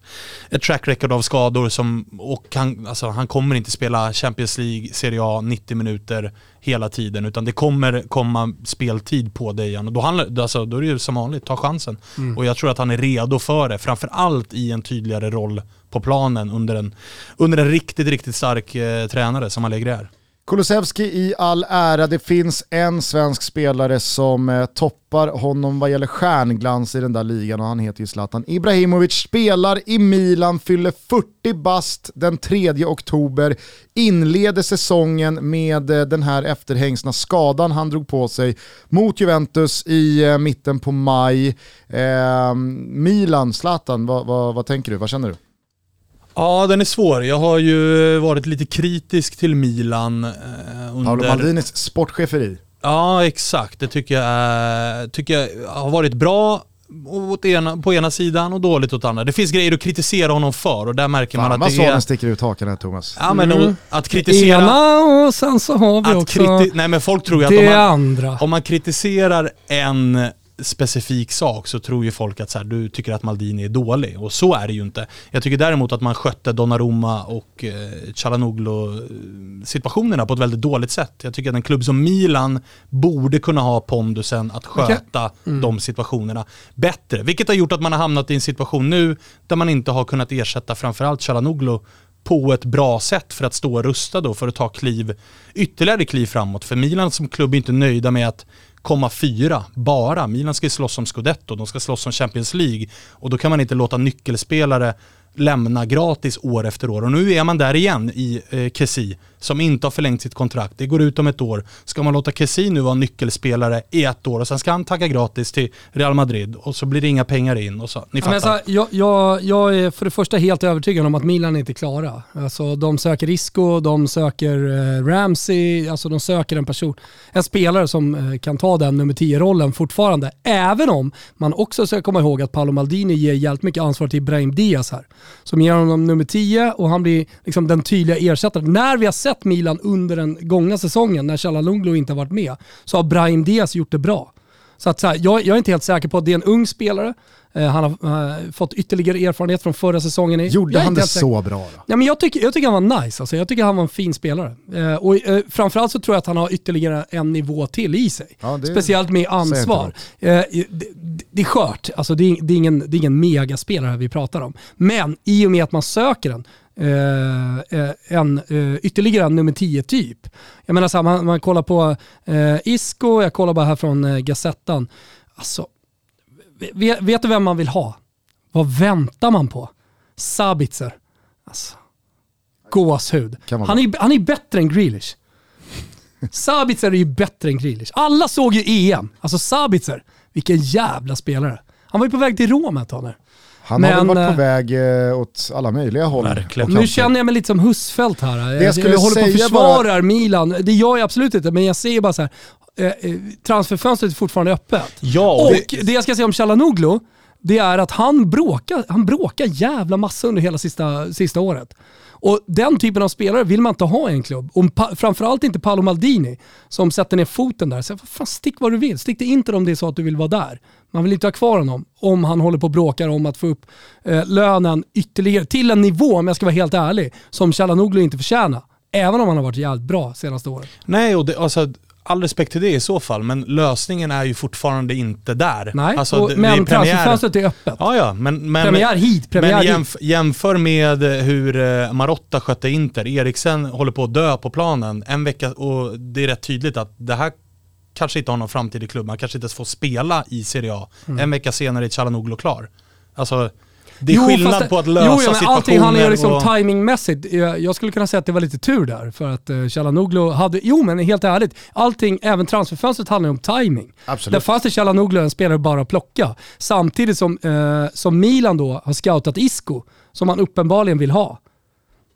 ett track record av skador som, och han, alltså, han kommer inte spela Champions League, Serie A 90 minuter hela tiden utan det kommer komma speltid på Dejan och då, handlar, alltså, då är det ju som vanligt, ta chansen. Mm. Och jag tror att han är redo för det, framförallt i en tydligare roll på planen under en, under en riktigt, riktigt stark eh, tränare som Allegri är. Kulusevski i all ära, det finns en svensk spelare som eh, toppar honom vad gäller stjärnglans i den där ligan och han heter ju Zlatan Ibrahimovic. Spelar i Milan, fyller 40 bast den 3 oktober, inleder säsongen med eh, den här efterhängsna skadan han drog på sig mot Juventus i eh, mitten på maj. Eh, Milan, Zlatan, vad, vad, vad tänker du? Vad känner du? Ja, den är svår. Jag har ju varit lite kritisk till Milan eh, under... Paolo Maldinis sportcheferi. Ja, exakt. Det tycker jag, tycker jag har varit bra åt ena, på ena sidan och dåligt åt andra. Det finns grejer att kritisera honom för och där märker Fan, man att det är... Fan sticker ut hakan här Thomas. Ja men mm. att kritisera... Ena och sen så har vi också Nej men folk tror ju att det om man, andra. om man kritiserar en specifik sak så tror ju folk att så här, du tycker att Maldini är dålig och så är det ju inte. Jag tycker däremot att man skötte Donnarumma och eh, Chalanoglu situationerna på ett väldigt dåligt sätt. Jag tycker att en klubb som Milan borde kunna ha pondusen att sköta okay. mm. de situationerna bättre. Vilket har gjort att man har hamnat i en situation nu där man inte har kunnat ersätta framförallt Chalanoglu på ett bra sätt för att stå rustad då för att ta kliv, ytterligare kliv framåt. För Milan som klubb är inte nöjda med att komma fyra bara. Milan ska ju slåss om scudetto, de ska slåss om Champions League och då kan man inte låta nyckelspelare lämna gratis år efter år. Och nu är man där igen i eh, Kessie som inte har förlängt sitt kontrakt. Det går ut om ett år. Ska man låta Kessi nu vara nyckelspelare i ett år och sen ska han tagga gratis till Real Madrid och så blir det inga pengar in och så. Ni fattar. Men alltså, jag, jag, jag är för det första helt övertygad om att Milan är inte är klara. Alltså, de söker Isco, de söker eh, Ramsey, alltså de söker en person, en spelare som eh, kan ta den nummer 10-rollen fortfarande. Även om man också ska komma ihåg att Paolo Maldini ger jävligt mycket ansvar till Brahim Diaz här. Som ger honom nummer 10 och han blir liksom den tydliga ersättaren. När vi har sett sett Milan under den gångna säsongen, när Chalanoglu inte har varit med, så har Brahim Diaz gjort det bra. Så att så här, jag, jag, är inte helt säker på att det är en ung spelare. Uh, han har uh, fått ytterligare erfarenhet från förra säsongen. Gjorde han det så bra då? Ja, men jag, tycker, jag tycker han var nice. Alltså. Jag tycker han var en fin spelare. Uh, och framförallt så tror jag att han har ytterligare en nivå till i sig. Ja, det, Speciellt med ansvar. Det, det, är skört. Alltså, det, är, det, är ingen, det är ingen megaspelare vi pratar om. Men i och med att man söker den Eh, eh, en, eh, ytterligare en nummer 10-typ. Jag menar så här, man, man kollar på eh, Isco, jag kollar bara här från eh, Gazettan. Alltså, vet, vet, du vem man vill ha? Vad väntar man på? Sabitzer. Alltså, gåshud. Han är, han är bättre än Grealish. Sabitzer är ju bättre än Grealish. Alla såg ju EM. Alltså Sabitzer, vilken jävla spelare. Han var ju på väg till Rom ett tag. Han men, har väl varit på eh, väg eh, åt alla möjliga håll. Verkligen. Nu känner jag mig lite som Husfeldt här. Det jag, jag, jag håller på och försvarar bara... Milan. Det gör jag absolut inte, men jag säger bara så här. Eh, transferfönstret är fortfarande öppet. Ja, och det... det jag ska säga om Chalanoglu, det är att han bråkar, han bråkar jävla massa under hela sista, sista året. Och den typen av spelare vill man inte ha i en klubb. Och pa, framförallt inte Paolo Maldini som sätter ner foten där. Så, fan, stick vad du vill, stick det inte om det är så att du vill vara där. Man vill inte ha kvar honom om han håller på och bråkar om att få upp eh, lönen ytterligare till en nivå, om jag ska vara helt ärlig, som Chalanoglu inte förtjänar. Även om han har varit jävligt bra senaste året. Nej, och det, alltså, all respekt till det i så fall, men lösningen är ju fortfarande inte där. Nej, alltså, och, men transferfönstret är öppet. Ja, ja, men, men, premiär hit, premiär men jämf hit. jämför med hur eh, Marotta skötte Inter. Eriksen håller på att dö på planen en vecka och det är rätt tydligt att det här kanske inte har någon framtid i klubben. Han kanske inte ens får spela i Serie A. Mm. En vecka senare är Chalanoglu klar. Alltså, det är jo, skillnad på att lösa jo, ja, men. Allting handlar ju liksom och... timingmässigt. Jag skulle kunna säga att det var lite tur där för att uh, Chalanoglu hade, jo men helt ärligt, allting, även transferfönstret handlar ju om timing. Absolut. Där fanns det Chalanoglu en spelare bara att plocka. Samtidigt som, uh, som Milan då har scoutat Isco, som man uppenbarligen vill ha.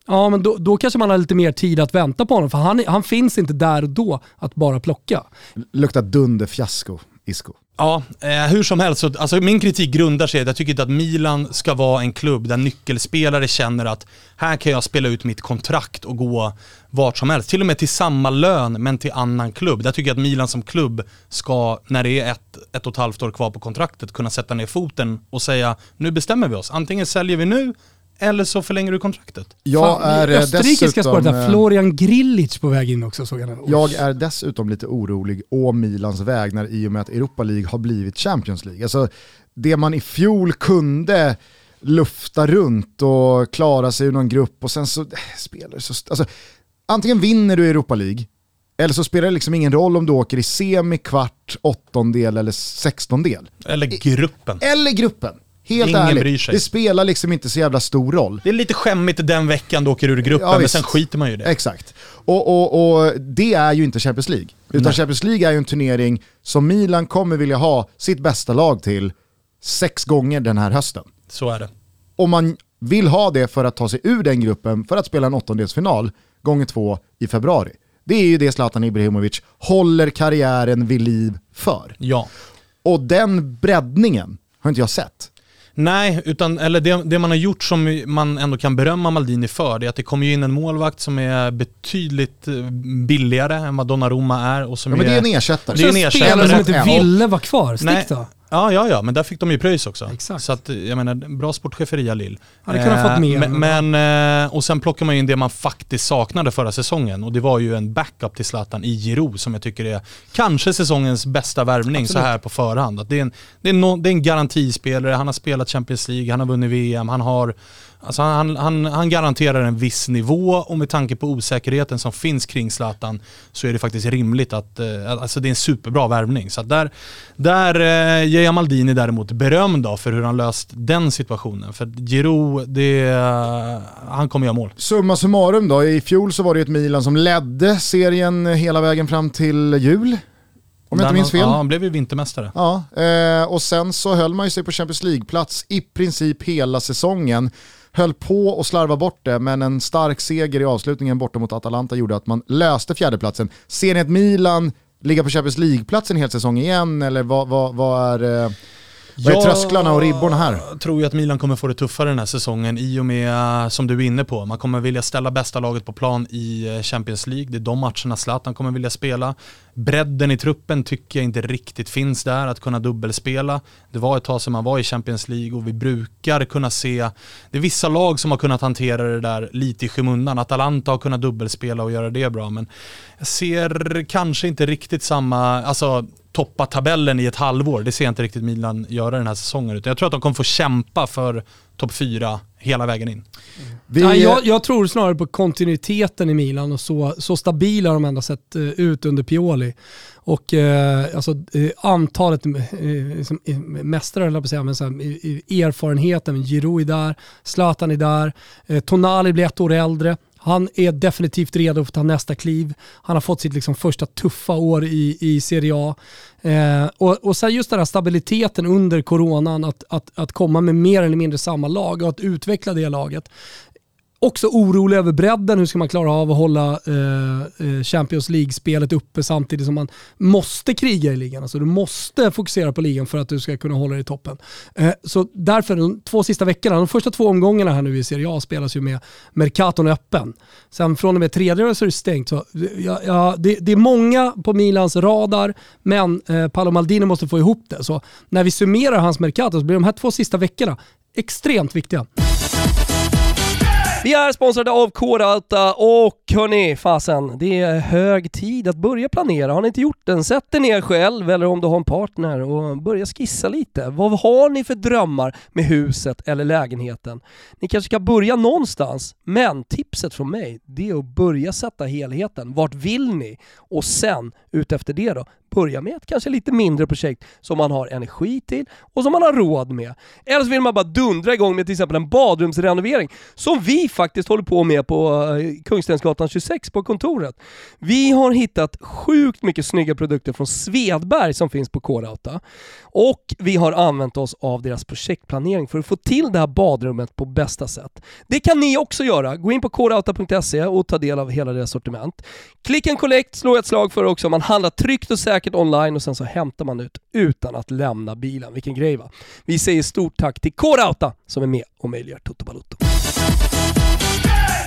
Ja, men då, då kanske man har lite mer tid att vänta på honom, för han, han finns inte där och då att bara plocka. Luktar dunderfiasko, Isco. Ja, eh, hur som helst, så, alltså min kritik grundar sig i att jag tycker inte att Milan ska vara en klubb där nyckelspelare känner att här kan jag spela ut mitt kontrakt och gå vart som helst. Till och med till samma lön men till annan klubb. Där tycker jag att Milan som klubb ska, när det är ett, ett och ett halvt år kvar på kontraktet, kunna sätta ner foten och säga nu bestämmer vi oss. Antingen säljer vi nu eller så förlänger du kontraktet. Jag är eh, Österrikiska spåret där, eh, Florian Grilic på väg in också såg jag. Jag är dessutom lite orolig å Milans vägnar i och med att Europa League har blivit Champions League. Alltså, det man i fjol kunde lufta runt och klara sig ur någon grupp och sen så äh, spelar så... Alltså, antingen vinner du Europa League, eller så spelar det liksom ingen roll om du åker i semi, kvart, åttondel eller sextondel. Eller gruppen. Eller gruppen. Helt Ingen ärligt, bryr sig. det spelar liksom inte så jävla stor roll. Det är lite skämmigt den veckan du åker ur gruppen, ja, men sen skiter man ju i det. Exakt. Och, och, och det är ju inte Champions League. Utan Nej. Champions League är ju en turnering som Milan kommer vilja ha sitt bästa lag till sex gånger den här hösten. Så är det. Om man vill ha det för att ta sig ur den gruppen för att spela en åttondelsfinal gånger två i februari. Det är ju det Zlatan Ibrahimovic håller karriären vid liv för. Ja. Och den breddningen har inte jag sett. Nej, utan, eller det, det, man har gjort som man ändå kan berömma Maldini för, det är att det kommer in en målvakt som är betydligt eh, billigare än vad Donnarumma är. Och som ja, men är, det är en ersättare. Det är en ersättare. Spelare som inte ville vara kvar, stick då. Ja, ja, ja, men där fick de ju pröjs också. Exakt. Så att, jag menar, bra sportcheferi Lill. Hade kunnat eh, fått mer. Men, men, eh, och sen plockar man in det man faktiskt saknade förra säsongen och det var ju en backup till Zlatan i Giro som jag tycker är kanske säsongens bästa värvning Absolut. så här på förhand. Att det, är en, det, är no, det är en garantispelare, han har spelat Champions League, han har vunnit VM, han har Alltså han, han, han garanterar en viss nivå och med tanke på osäkerheten som finns kring Zlatan så är det faktiskt rimligt att, eh, alltså det är en superbra värvning. Så där, där eh, ger jag Maldini däremot beröm då för hur han löst den situationen. För Giroud, det, han kommer göra mål. Summa summarum då, i fjol så var det ett Milan som ledde serien hela vägen fram till jul. Om jag inte minns fel. Ja, han blev ju vintermästare. Ja, eh, och sen så höll man ju sig på Champions League-plats i princip hela säsongen höll på att slarva bort det, men en stark seger i avslutningen borta mot Atalanta gjorde att man löste fjärdeplatsen. Ser ni att Milan ligga på Champions League-plats en hel säsong igen, eller vad, vad, vad är... Eh, vad är trösklarna och ribborna här? Jag tror ju att Milan kommer få det tuffare den här säsongen i och med, som du är inne på, man kommer vilja ställa bästa laget på plan i eh, Champions League. Det är de matcherna Zlatan kommer vilja spela. Bredden i truppen tycker jag inte riktigt finns där, att kunna dubbelspela. Det var ett tag sedan man var i Champions League och vi brukar kunna se, det är vissa lag som har kunnat hantera det där lite i skymundan. Atalanta har kunnat dubbelspela och göra det bra, men jag ser kanske inte riktigt samma, alltså toppa tabellen i ett halvår. Det ser jag inte riktigt Milan göra den här säsongen. Utan jag tror att de kommer få kämpa för topp fyra hela vägen in. Vi... Ja, jag, jag, tror snarare på kontinuiteten i Milan och så, så stabila har de ändå sett uh, ut under Pioli. Och uh, alltså, uh, antalet uh, liksom, mästare, eller på säga, men så här, erfarenheten, Giroud är där, Zlatan är där, Tonali blir ett år äldre. Han är definitivt redo för att ta nästa kliv. Han har fått sitt liksom första tuffa år i, i Serie A. Eh, och, och sen just den här stabiliteten under coronan, att, att, att komma med mer eller mindre samma lag och att utveckla det laget också orolig över bredden. Hur ska man klara av att hålla eh, eh, Champions League-spelet uppe samtidigt som man måste kriga i ligan. Alltså du måste fokusera på ligan för att du ska kunna hålla dig i toppen. Eh, så därför de två sista veckorna, de första två omgångarna här nu i Serie A spelas ju med Mercaton öppen. Sen från och med tredje så är det stängt. Så, ja, ja, det, det, är många på Milans radar, men eh, Paolo Maldini måste få ihop det. Så när vi summerar hans Mercato så blir de här två sista veckorna extremt viktiga. Vi är sponsrade av K-Rauta och hörni, fasen, det är hög tid att börja planera. Har ni inte gjort den, sätt dig ner själv eller om du har en partner och börja skissa lite. Vad har ni för drömmar med huset eller lägenheten? Ni kanske ska börja någonstans, men tipset från mig, det är att börja sätta helheten. Vart vill ni? Och sen, utefter det då, börja med ett kanske lite mindre projekt som man har energi till och som man har råd med. Eller så vill man bara dundra igång med till exempel en badrumsrenovering som vi faktiskt håller på med på eh, Kungstensgatan 26 på kontoret. Vi har hittat sjukt mycket snygga produkter från Svedberg som finns på K-Rauta och vi har använt oss av deras projektplanering för att få till det här badrummet på bästa sätt. Det kan ni också göra. Gå in på krauta.se och ta del av hela deras sortiment. Click and collect slår ett slag för också. Man handlar tryggt och säkert online och sen så hämtar man ut utan att lämna bilen. Vilken grej va? Vi säger stort tack till K-Rauta som är med och möjliggör Toto Balotto.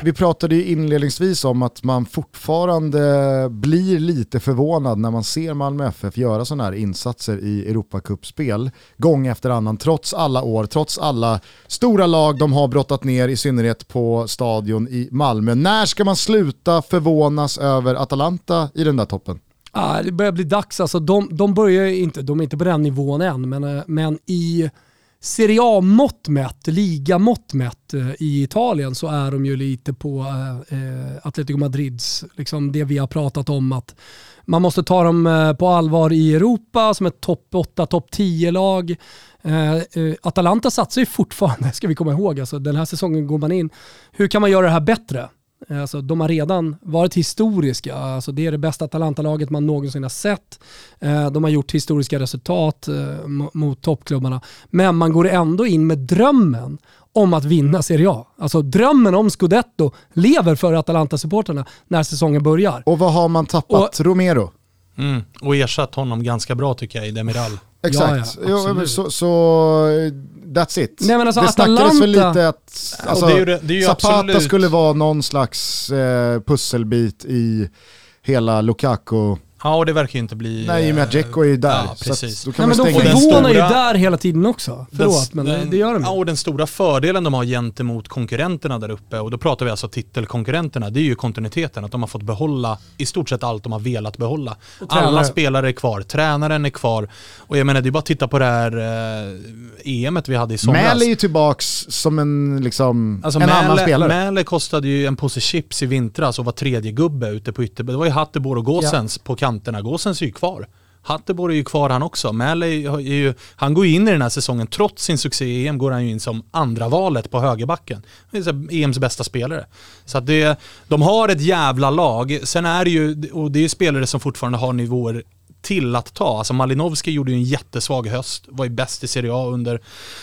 Vi pratade ju inledningsvis om att man fortfarande blir lite förvånad när man ser Malmö FF göra sådana här insatser i Europacup-spel gång efter annan, trots alla år, trots alla stora lag de har brottat ner, i synnerhet på stadion i Malmö. När ska man sluta förvånas över Atalanta i den där toppen? Ah, det börjar bli dags. Alltså, de, de börjar inte, de är inte på den nivån än, men, eh, men i Serie A-mått mätt, ligamått mätt eh, i Italien så är de ju lite på eh, eh, Atletico Madrids, liksom det vi har pratat om att man måste ta dem eh, på allvar i Europa som ett topp 8, topp 10-lag. Eh, Atalanta satsar ju fortfarande, ska vi komma ihåg, alltså, den här säsongen går man in. Hur kan man göra det här bättre? Alltså, de har redan varit historiska. Alltså, det är det bästa Atalanta-laget man någonsin har sett. Eh, de har gjort historiska resultat eh, mot toppklubbarna. Men man går ändå in med drömmen om att vinna Serie A. Alltså drömmen om Scudetto lever för Atalanta-supporterna när säsongen börjar. Och vad har man tappat? Och, Romero? Mm, och ersatt honom ganska bra tycker jag i Demiral. Exakt, ja, ja, jo, så, så, that's it. Nej, men alltså, det Atalanta... snackades väl lite att alltså, det är ju, det är ju Zapata absolut. skulle vara någon slags eh, pusselbit i hela Lukaku Ja, och det verkar ju inte bli... Nej, i och med att Dzeko är ju där. Ja, precis. Så Nej, men de förvånar ju där hela tiden också. Förlåt, den, men det gör de Ja, och den stora fördelen de har gentemot konkurrenterna där uppe, och då pratar vi alltså titelkonkurrenterna, det är ju kontinuiteten. Att de har fått behålla i stort sett allt de har velat behålla. Alla spelare är kvar, tränaren är kvar. Och jag menar, det är bara att titta på det här eh, EMet vi hade i somras. Mäle är ju tillbaks som en, liksom, alltså, en Mäle, annan spelare. Mäle kostade ju en påse chips i vintras och var tredje gubbe ute på ytter. Det var ju Hatteborg och Gåsens ja. på kanterna. Gåsens är ju kvar. Hatteborg är ju kvar han också. Mäle är ju, han går ju in i den här säsongen, trots sin succé i EM går han ju in som andra valet på högerbacken. EMs e bästa spelare. Så att det, de har ett jävla lag. Sen är det ju, och det är ju spelare som fortfarande har nivåer till att ta. Alltså Malinovski gjorde ju en jättesvag höst, var ju bäst i Serie A under,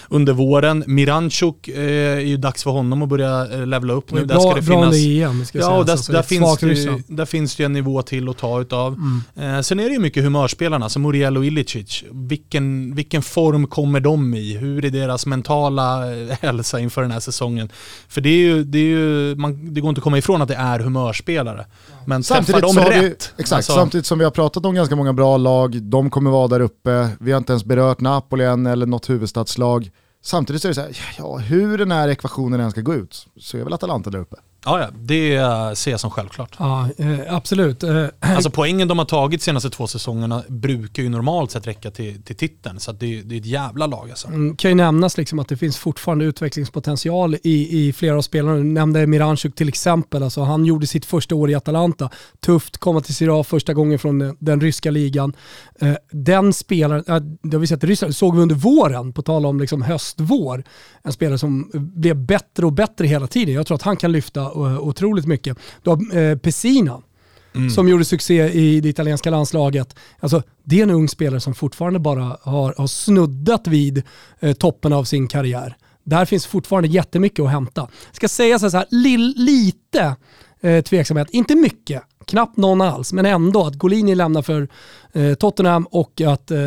under våren. Miranchuk eh, är ju dags för honom att börja eh, levla upp nu. Bra, där ska det bra finnas, EM, ska ja, och där, alltså, där, finns det, ju, där finns det ju en nivå till att ta utav. Mm. Eh, sen är det ju mycket humörspelarna, som Muriel och Ilicic. Vilken, vilken form kommer de i? Hur är deras mentala eh, hälsa inför den här säsongen? För det, är ju, det, är ju, man, det går inte att komma ifrån att det är humörspelare. Men samtidigt träffar de rätt? Vi, exakt, alltså. samtidigt som vi har pratat om ganska många bra lag, de kommer vara där uppe, vi har inte ens berört Napoli än eller något huvudstadslag. Samtidigt så är det så här, ja, hur den här ekvationen än ska gå ut så är väl Atalanta där uppe. Ja, ja, det ser jag som självklart. Ja, eh, absolut. Eh, alltså poängen de har tagit senaste två säsongerna brukar ju normalt sett räcka till, till titeln. Så det, det är ett jävla lag alltså. Mm, kan ju nämnas liksom att det finns fortfarande utvecklingspotential i, i flera av spelarna. Du nämnde Miranchuk till exempel. Alltså, han gjorde sitt första år i Atalanta. Tufft, komma till Serie A första gången från den, den ryska ligan. Eh, den spelaren, det har vi sett i Ryssland, såg vi under våren, på tal om liksom höst-vår. En spelare som blev bättre och bättre hela tiden. Jag tror att han kan lyfta otroligt mycket. Du har eh, Pessina, Mm. som gjorde succé i det italienska landslaget. Alltså, det är en ung spelare som fortfarande bara har, har snuddat vid eh, toppen av sin karriär. där finns fortfarande jättemycket att hämta. Ska säga så här, li, lite eh, tveksamhet, inte mycket, knappt någon alls, men ändå att Golini lämnar för eh, Tottenham och att eh,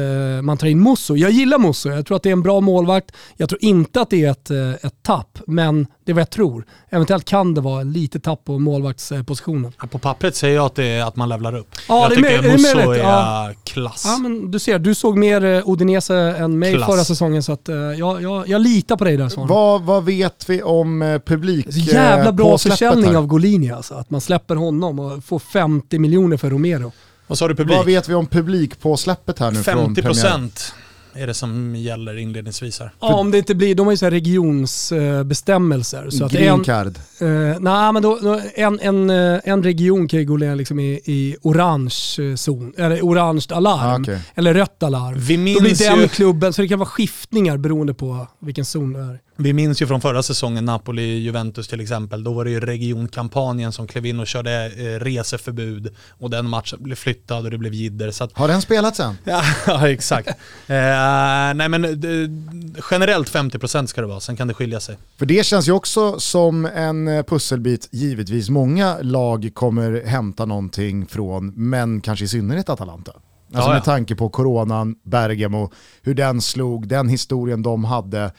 man tar in Musso. Jag gillar Musso, jag tror att det är en bra målvakt. Jag tror inte att det är ett, eh, ett tapp, men det är vad jag tror. Eventuellt kan det vara lite tapp på målvaktspositionen. Ja, på pappret säger jag att, det är att man levlar upp. Ja, jag det är tycker är Musso är, ja. klass. Ja, men du ser, du såg mer eh, Udinese än mig Klass. förra säsongen så att, eh, jag, jag, jag litar på dig där Svan. Vad, vad vet vi om eh, publik jävla eh, bra försäljning här? av Golini alltså. Att man släpper honom och får 50 miljoner för Romero. Vad sa du publik? Vad vet vi om publik på släppet här nu från premiär? 50% är det som gäller inledningsvis här. Ja, om det inte blir, de har ju så här regionsbestämmelser. så Green card. eh, nej, men då, en, en, eh, en region kan ju gå ner liksom i, i orange eh, zon, eller orange alarm, Ah, okej. eller rött alarm. Vi Då blir minns, den ju, klubben, så det kan vara skiftningar beroende på vilken zon det är. Vi minns ju från förra säsongen, Napoli-Juventus till exempel. Då var det ju regionkampanjen som klev in och körde eh, reseförbud och den matchen blev flyttad och det blev jidder. Att, Har den spelats än? ja, exakt. Eh, nej men det, generellt 50% ska det vara, sen kan det skilja sig. För det känns ju också som en eh, pusselbit, givetvis många lag kommer hämta någonting från, men kanske i synnerhet Atalanta. Alltså Ja, med ja. tanke på coronan, Bergamo, hur den slog, den historien de hade.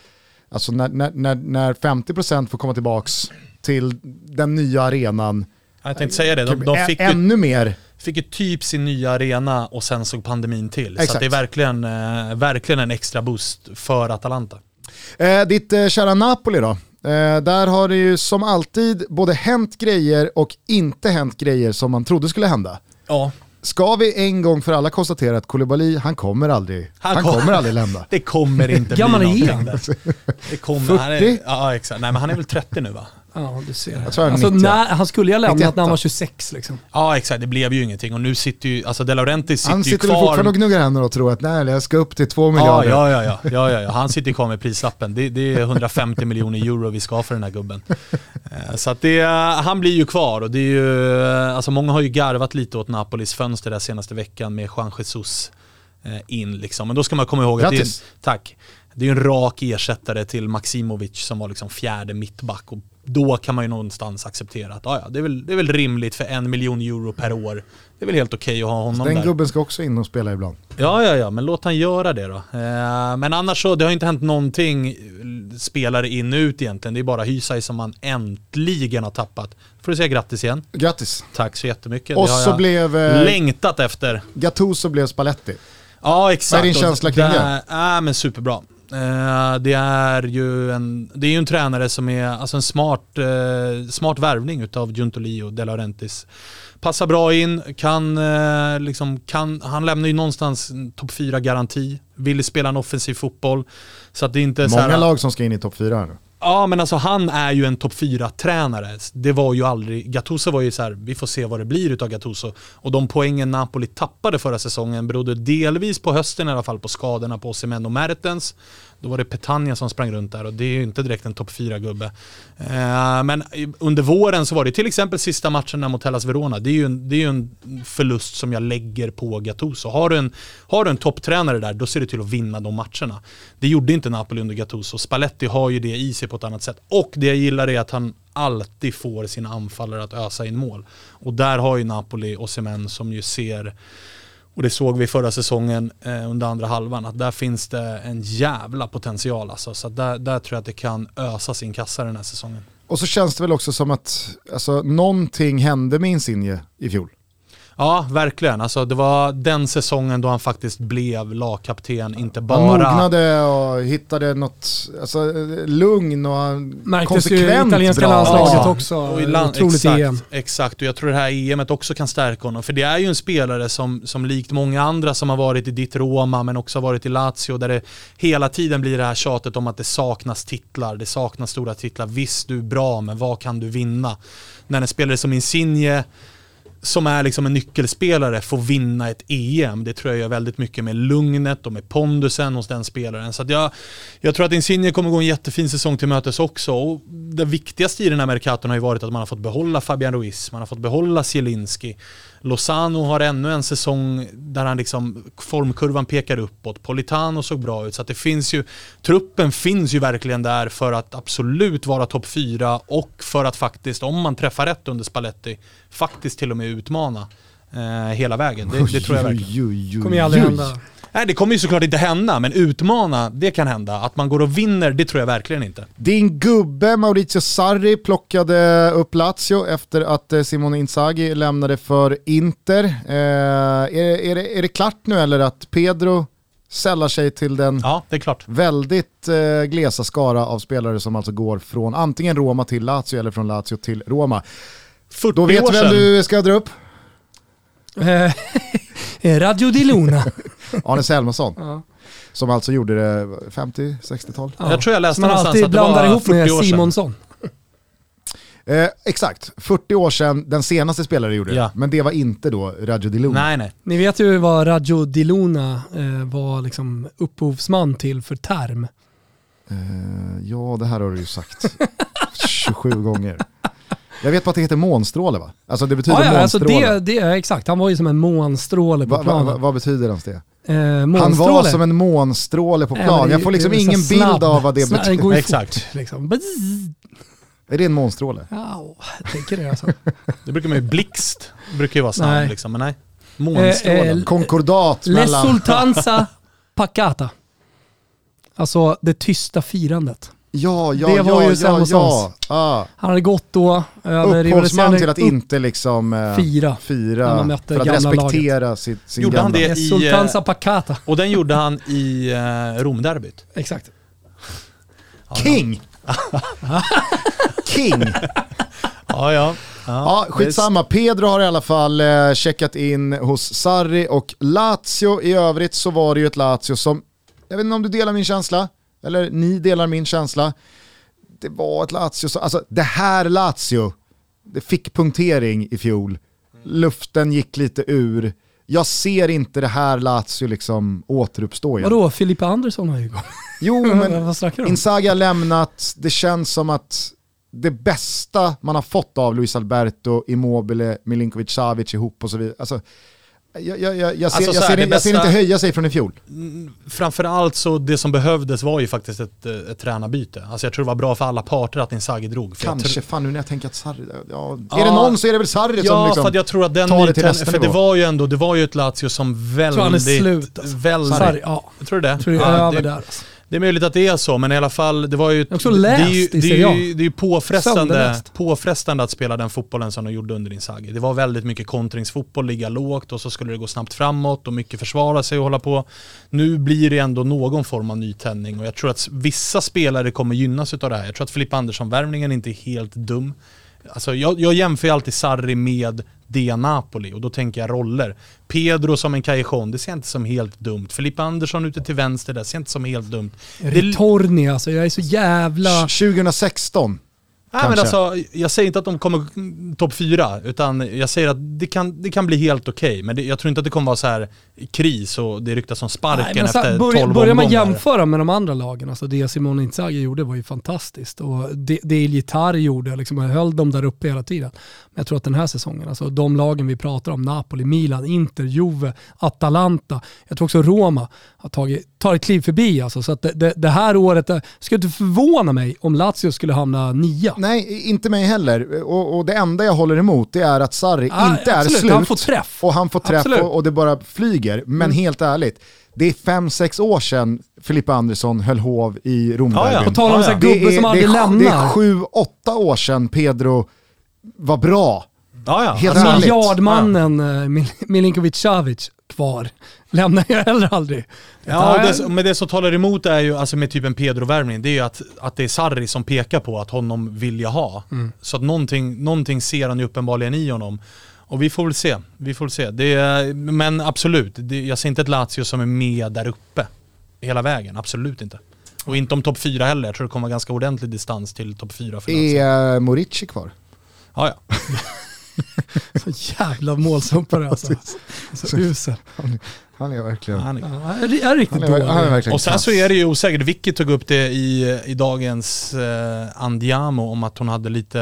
Alltså när, när, när, när 50% får komma tillbaks till den nya arenan, Jag tänkte säga det, de, de ä- fick ju ännu mer fick ju typ sin nya arena och sen såg pandemin till. Så Exakt. att det är verkligen, eh, verkligen en extra boost för Atalanta. Eh, ditt eh, kära Napoli då? Eh, där har det ju som alltid både hänt grejer och inte hänt grejer som man trodde skulle hända. Ja, Ska vi en gång för alla konstatera att Koulibaly, han kommer aldrig, han, Han kom- kommer aldrig lämna. det kommer inte bli Gammal är någonting han? där. Det kommer, 40? Han är, ja exakt, nej men han är väl 30 nu va? Ja, du ser. Jag tror han alltså, 90. när, han skulle ju ha lämnat 91. när han var 26 liksom. Ja exakt, det blev ju ingenting och nu sitter ju, alltså De Laurentiis sitter, Han ju sitter väl kvar. fortfarande och gnuggar händerna och tror att nej, jag ska upp till två Ja, miljarder. ja, ja, ja, ja, ja, ja. Han sitter ju kvar med prislappen. Det, det är 150 miljoner euro vi ska ha för den här gubben. Eh, Så att det, han blir ju kvar och det är ju, alltså många har ju garvat lite åt Napolis fönster där senaste veckan med Juan Jesus eh, in liksom. Men då ska man komma ihåg att det är, Grattis. tack, det är en rak ersättare till Maximovic som var liksom fjärde mittback och då kan man ju någonstans acceptera att ja, ja, det, är väl, det är väl rimligt för en miljon euro per år. Det är väl helt okej att ha honom Den där. gubben ska också in och spela ibland. Ja, ja, ja, men låt han göra det då. Eh, men annars så, det har inte hänt någonting eh, spelare in och ut egentligen. Det är bara Hysaj som man äntligen har tappat. Får du säga grattis igen. Grattis. Tack så jättemycket. Och det har så jag blev eh, längtat efter. Gattuso blev Spalletti. Ja, exakt. Vad är din känsla kring det? Ja, men superbra. Eh, det, är ju en, det är ju en tränare som är alltså en smart, eh, smart värvning utav Giuntoli och De Laurentis. Passar bra in, kan, eh, liksom, kan, han lämnar ju någonstans topp 4-garanti. Vill spela en offensiv fotboll. Så att det är inte så Många här, lag som ska in i topp 4 här nu. Ja men alltså han är ju en topp 4-tränare. Det var ju aldrig, Gattuso var ju så här, vi får se vad det blir utav Gattuso. Och de poängen Napoli tappade förra säsongen berodde delvis på hösten i alla fall på skadorna på Semen och Mertens. Då var det Petagna som sprang runt där och det är ju inte direkt en topp 4-gubbe. Eh, men under våren så var det till exempel sista matchen mot Hellas Verona. Det är ju en, det är ju en förlust som jag lägger på Gattuso. Har du en, har du en topptränare där, då ser du till att vinna de matcherna. Det gjorde inte Napoli under Gattuso. Spalletti har ju det i sig på ett annat sätt. Och det jag gillar är att han alltid får sina anfallare att ösa in mål. Och där har ju Napoli och Semen som ju ser och det såg vi förra säsongen eh, under andra halvan, att där finns det en jävla potential alltså. Så där, där tror jag att det kan ösa sin kassa den här säsongen. Och så känns det väl också som att alltså, någonting hände med Insigne i fjol. Ja, verkligen. Alltså, det var den säsongen då han faktiskt blev lagkapten, inte Han bara... mognade och hittade något alltså, lugn och han Märktes ju i italienska bra. landslaget Ja. också. Och i land, Otroligt exakt, EM. exakt, och jag tror det här EMet också kan stärka honom. För det är ju en spelare som, som likt många andra som har varit i ditt Roma, men också har varit i Lazio, där det hela tiden blir det här tjatet om att det saknas titlar, det saknas stora titlar. Visst, du är bra, men vad kan du vinna? När en spelare som Insigne som är liksom en nyckelspelare får vinna ett EM. Det tror jag gör väldigt mycket med lugnet och med pondusen hos den spelaren. Så att jag, jag tror att Insigne kommer gå en jättefin säsong till mötes också. Och det viktigaste i den här Mercaton har ju varit att man har fått behålla Fabian Ruiz, man har fått behålla Zielinski. Lozano har ännu en säsong där han liksom, formkurvan pekar uppåt. Politano såg bra ut, så att det finns ju, truppen finns ju verkligen där för att absolut vara topp fyra och för att faktiskt, om man träffar rätt under Spalletti, faktiskt till och med utmana eh, hela vägen. Det, det tror jag verkligen. kommer ju aldrig hända. Nej, det kommer ju såklart inte hända, men utmana, det kan hända. Att man går och vinner, det tror jag verkligen inte. Din gubbe Maurizio Sarri plockade upp Lazio efter att eh, Simone Inzaghi lämnade för Inter. Eh, är, är, det, är det klart nu eller att Pedro sällar sig till den Ja, väldigt eh, glesa skara av spelare som alltså går från antingen Roma till Lazio eller från Lazio till Roma. 40 Då vet vem du ska dra upp? Eh, Radio di Luna. Arne Selmasson. Ja. Som alltså gjorde det 50-60-tal. Ja. Jag tror jag läste någonstans alltid att det var ihop 40 med år sedan. Simonsson. Eh, exakt, 40 år sedan den senaste spelaren gjorde det. Ja. Men det var inte då Radio Di Luna. Nej, nej. Ni vet ju vad Radio di Luna eh, var liksom upphovsman till för term. Eh, ja, det här har du ju sagt 27 gånger. Jag vet bara att det heter månstråle va? Alltså det betyder Ja, ja, alltså månstråle. det, det är exakt. Han var ju som en månstråle på Va, va, planen. va, vad betyder ens det? eh, Han månstråle. var som en månstråle på Nej, plan. men det- Jag får liksom det ingen snabb. bild av vad det Snabb- betyder. Exakt. liksom. Är det en månstråle? Ja, jag tänker det alltså. Det brukar man ju, blixt brukar ju vara snabb Nej. liksom, men nej. Månstrålen. Eh, Konkordat Le mellan... Sultanza Pacata. Alltså det tysta firandet. Ja, ja, Det var ja, ju ja, Selmassons. ja. Ah. Han hade gått då över Upphovsman till att inte liksom eh, fira. när fira man mötte för att respektera sitt, sin Gjorde han gamla... det? Le i, Sultanza eh, Pacata. Och den gjorde han i eh, Romderbyt. Exakt. King! King! Ja, ja. Ja, skitsamma. Pedro har i alla fall eh, checkat in hos Sarri och Lazio. I övrigt så var det ju ett Lazio som, jag vet inte om du delar min känsla, eller ni delar min känsla. Det var ett Lazio alltså det här Lazio, det fick punktering i fjol. Luften gick lite ur. Jag ser inte det här Lazio liksom återuppstå igen. Vadå, Filippa Andersson har ju gått. Jo, men? Inzaghi har lämnat, det känns som att det bästa man har fått av Luis Alberto, Immobile, Milinkovic Savic ihop och så vidare. Alltså, jag, jag, jag, jag, ser, Alltså, så jag, här, ser, det jag ser bästa- inte höja sig från i fjol. Framförallt så det som behövdes var ju faktiskt ett, eh, ett tränarbyte. Alltså jag tror det var bra för alla parter att Inzaghi drog. För jag Kanske, tror- fan nu när jag tänker att Sarri, ja, är Ja. det någon så är det väl Sarri som Ja, liksom, för att jag tror att den tar det till nästa för det var ju ändå, det var ju ett Lazio som väldigt... tror han är slut, alltså. väldigt Sarri, ja. Jag tror du det? Jag tror det är Ja, över det, där. Alltså. Det är möjligt att det är så, men i alla fall, det var ju... också det är ju, läst det är ju, det är ju påfrestande, påfrestande att spela den fotbollen som de gjorde under Inzaghi. Det var väldigt mycket kontringsfotboll, ligga lågt och så skulle det gå snabbt framåt och mycket försvara sig och hålla på. Nu blir det ändå någon form av nytändning och jag tror att vissa spelare kommer gynnas av det här. Jag tror att Filippa Andersson-värvningen inte är helt dum. Alltså jag, jag jämför alltid Sarri med Dia Napoli och då tänker jag roller. Pedro som en Callejon, det ser jag inte som helt dumt. Filippa Andersson ute till vänster, det ser jag inte som helt dumt. Det, Ritorni alltså, jag är så jävla... 2016, Nej, men alltså, jag säger inte att de kommer mm, topp fyra, utan jag säger att det kan, det kan bli helt okej. Men det, jag tror inte att det kommer vara så här kris och det ryktas om sparken Nej, men så, efter här, 12 börja, börjar man omgångar. jämföra med de andra lagen, alltså det Simone Inzaghi gjorde var ju fantastiskt. Och det, det Gitar gjorde, liksom, han höll dem där uppe hela tiden. Men jag tror att den här säsongen, alltså de lagen vi pratar om, Napoli, Milan, Inter, Juve, Atalanta, jag tror också Roma har tagit, tagit kliv förbi. Alltså, så att det, det, här året, skulle inte förvåna mig om Lazio skulle hamna nia. Nej inte mig heller. Och, och det enda jag håller emot det är att Sarri Ah, inte är absolut, slut. han får träff. Och han får träff. Mm. och, och det bara flyger. Men helt ärligt, det är fem sex år sedan Filippa Andersson höll hov i Romderbyn. Ja, ja. På tal om Ja, ja. gubbe som aldrig är, lämnar. det är sju, åtta år sedan Pedro var bra. Ja, ja. Helt Alltså, ärligt. Miljardmannen eh, Mil- Milinkovic Savic kvar. Lämnar jag heller aldrig. Ja, det, men det som talar emot är ju, alltså med typ en Pedro-värvning, det är ju att, att det är Sarri som pekar på att honom vill jag ha. Mm. Så att någonting, någonting ser han ju uppenbarligen i honom. Och vi får väl se. Vi får väl se. Det är, men absolut, det, jag ser inte ett Lazio som är med där uppe hela vägen. Absolut inte. Och inte om topp fyra heller. Jag tror det kommer vara ganska ordentlig distans till topp fyra för Lazio. Är Morici kvar? Ja, ja. Så jävla målsumpare alltså. Så usel. Han är verkligen... Han är Ja, är, riktigt Han är, han är dålig. verkligen Och sen så är det ju osäkert, Vicky tog upp det i, i dagens eh, Andiamo om att hon hade lite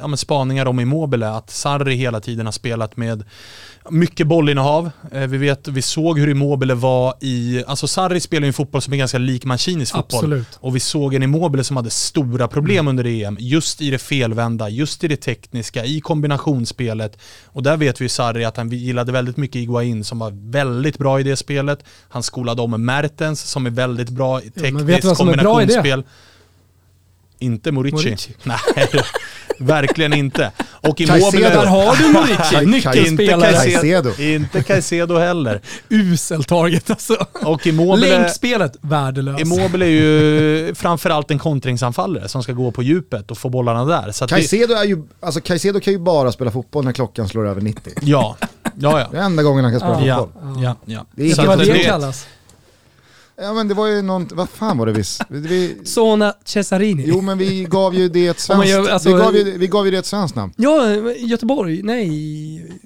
ja, men spaningar om Immobile, att Sarri hela tiden har spelat med mycket bollinnehav. Eh, vi, vet, vi såg hur Immobile var i, alltså Sarri spelar ju en fotboll som är ganska lik Mancinis fotboll. Absolut. Och vi såg en Immobile som hade stora problem under EM, just i det felvända, just i det tekniska, i kombinationsspelet. Och där vet vi ju Sarri att han gillade väldigt mycket Iguain som var väldigt bra i det spelet. Han skolade om Mertens som är väldigt bra i tekniskt vad som är bra i det? kombinationsspel. Inte Morici. Morici. Nej, verkligen inte. Och Caicedo. Där har du Morici, inte nyckelspelare. Caicedo. Inte Caicedo heller. Usel target alltså. Och Immobile... Länkspelet, värdelöst. Immobile är ju framförallt en kontringsanfallare som ska gå på djupet och få bollarna där. Så Caicedo, är ju, alltså Caicedo kan ju bara spela fotboll när klockan slår över 90. ja, ja, Det är ja. enda gången han kan spela Ja. fotboll. Ja, ja, ja. Det är du vad det- kallas? Ja men det var ju något, vad fan var det vi... vi Sona Cesarini. jo men vi gav ju det ett svenskt, gör- alltså- vi, gav ju, vi gav ju det ett svenskt namn. Ja, Göteborg. Nej.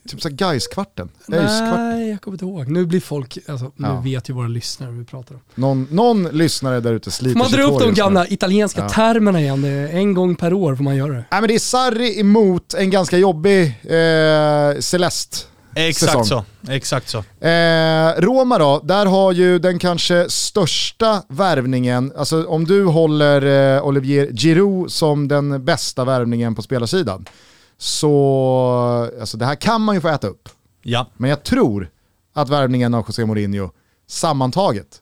Typ såhär Gaiskvarten. Nej, jag kommer inte ihåg. Nu blir folk, alltså, nu Ja. vet ju våra lyssnare vi pratar om. Någon, någon lyssnare där ute sliter man sig dra på upp de nu. gamla italienska Ja. termerna igen? En gång per år får man göra det. Nej men det är Sarri emot en ganska jobbig eh, Celeste. Exakt Säsong. så. Exakt så. Eh, Roma då, där har ju den kanske största värvningen, alltså om du håller eh, Olivier Giroud som den bästa värvningen på spelarsidan, så alltså det här kan man ju få äta upp. Ja. Men jag tror att värvningen av José Mourinho sammantaget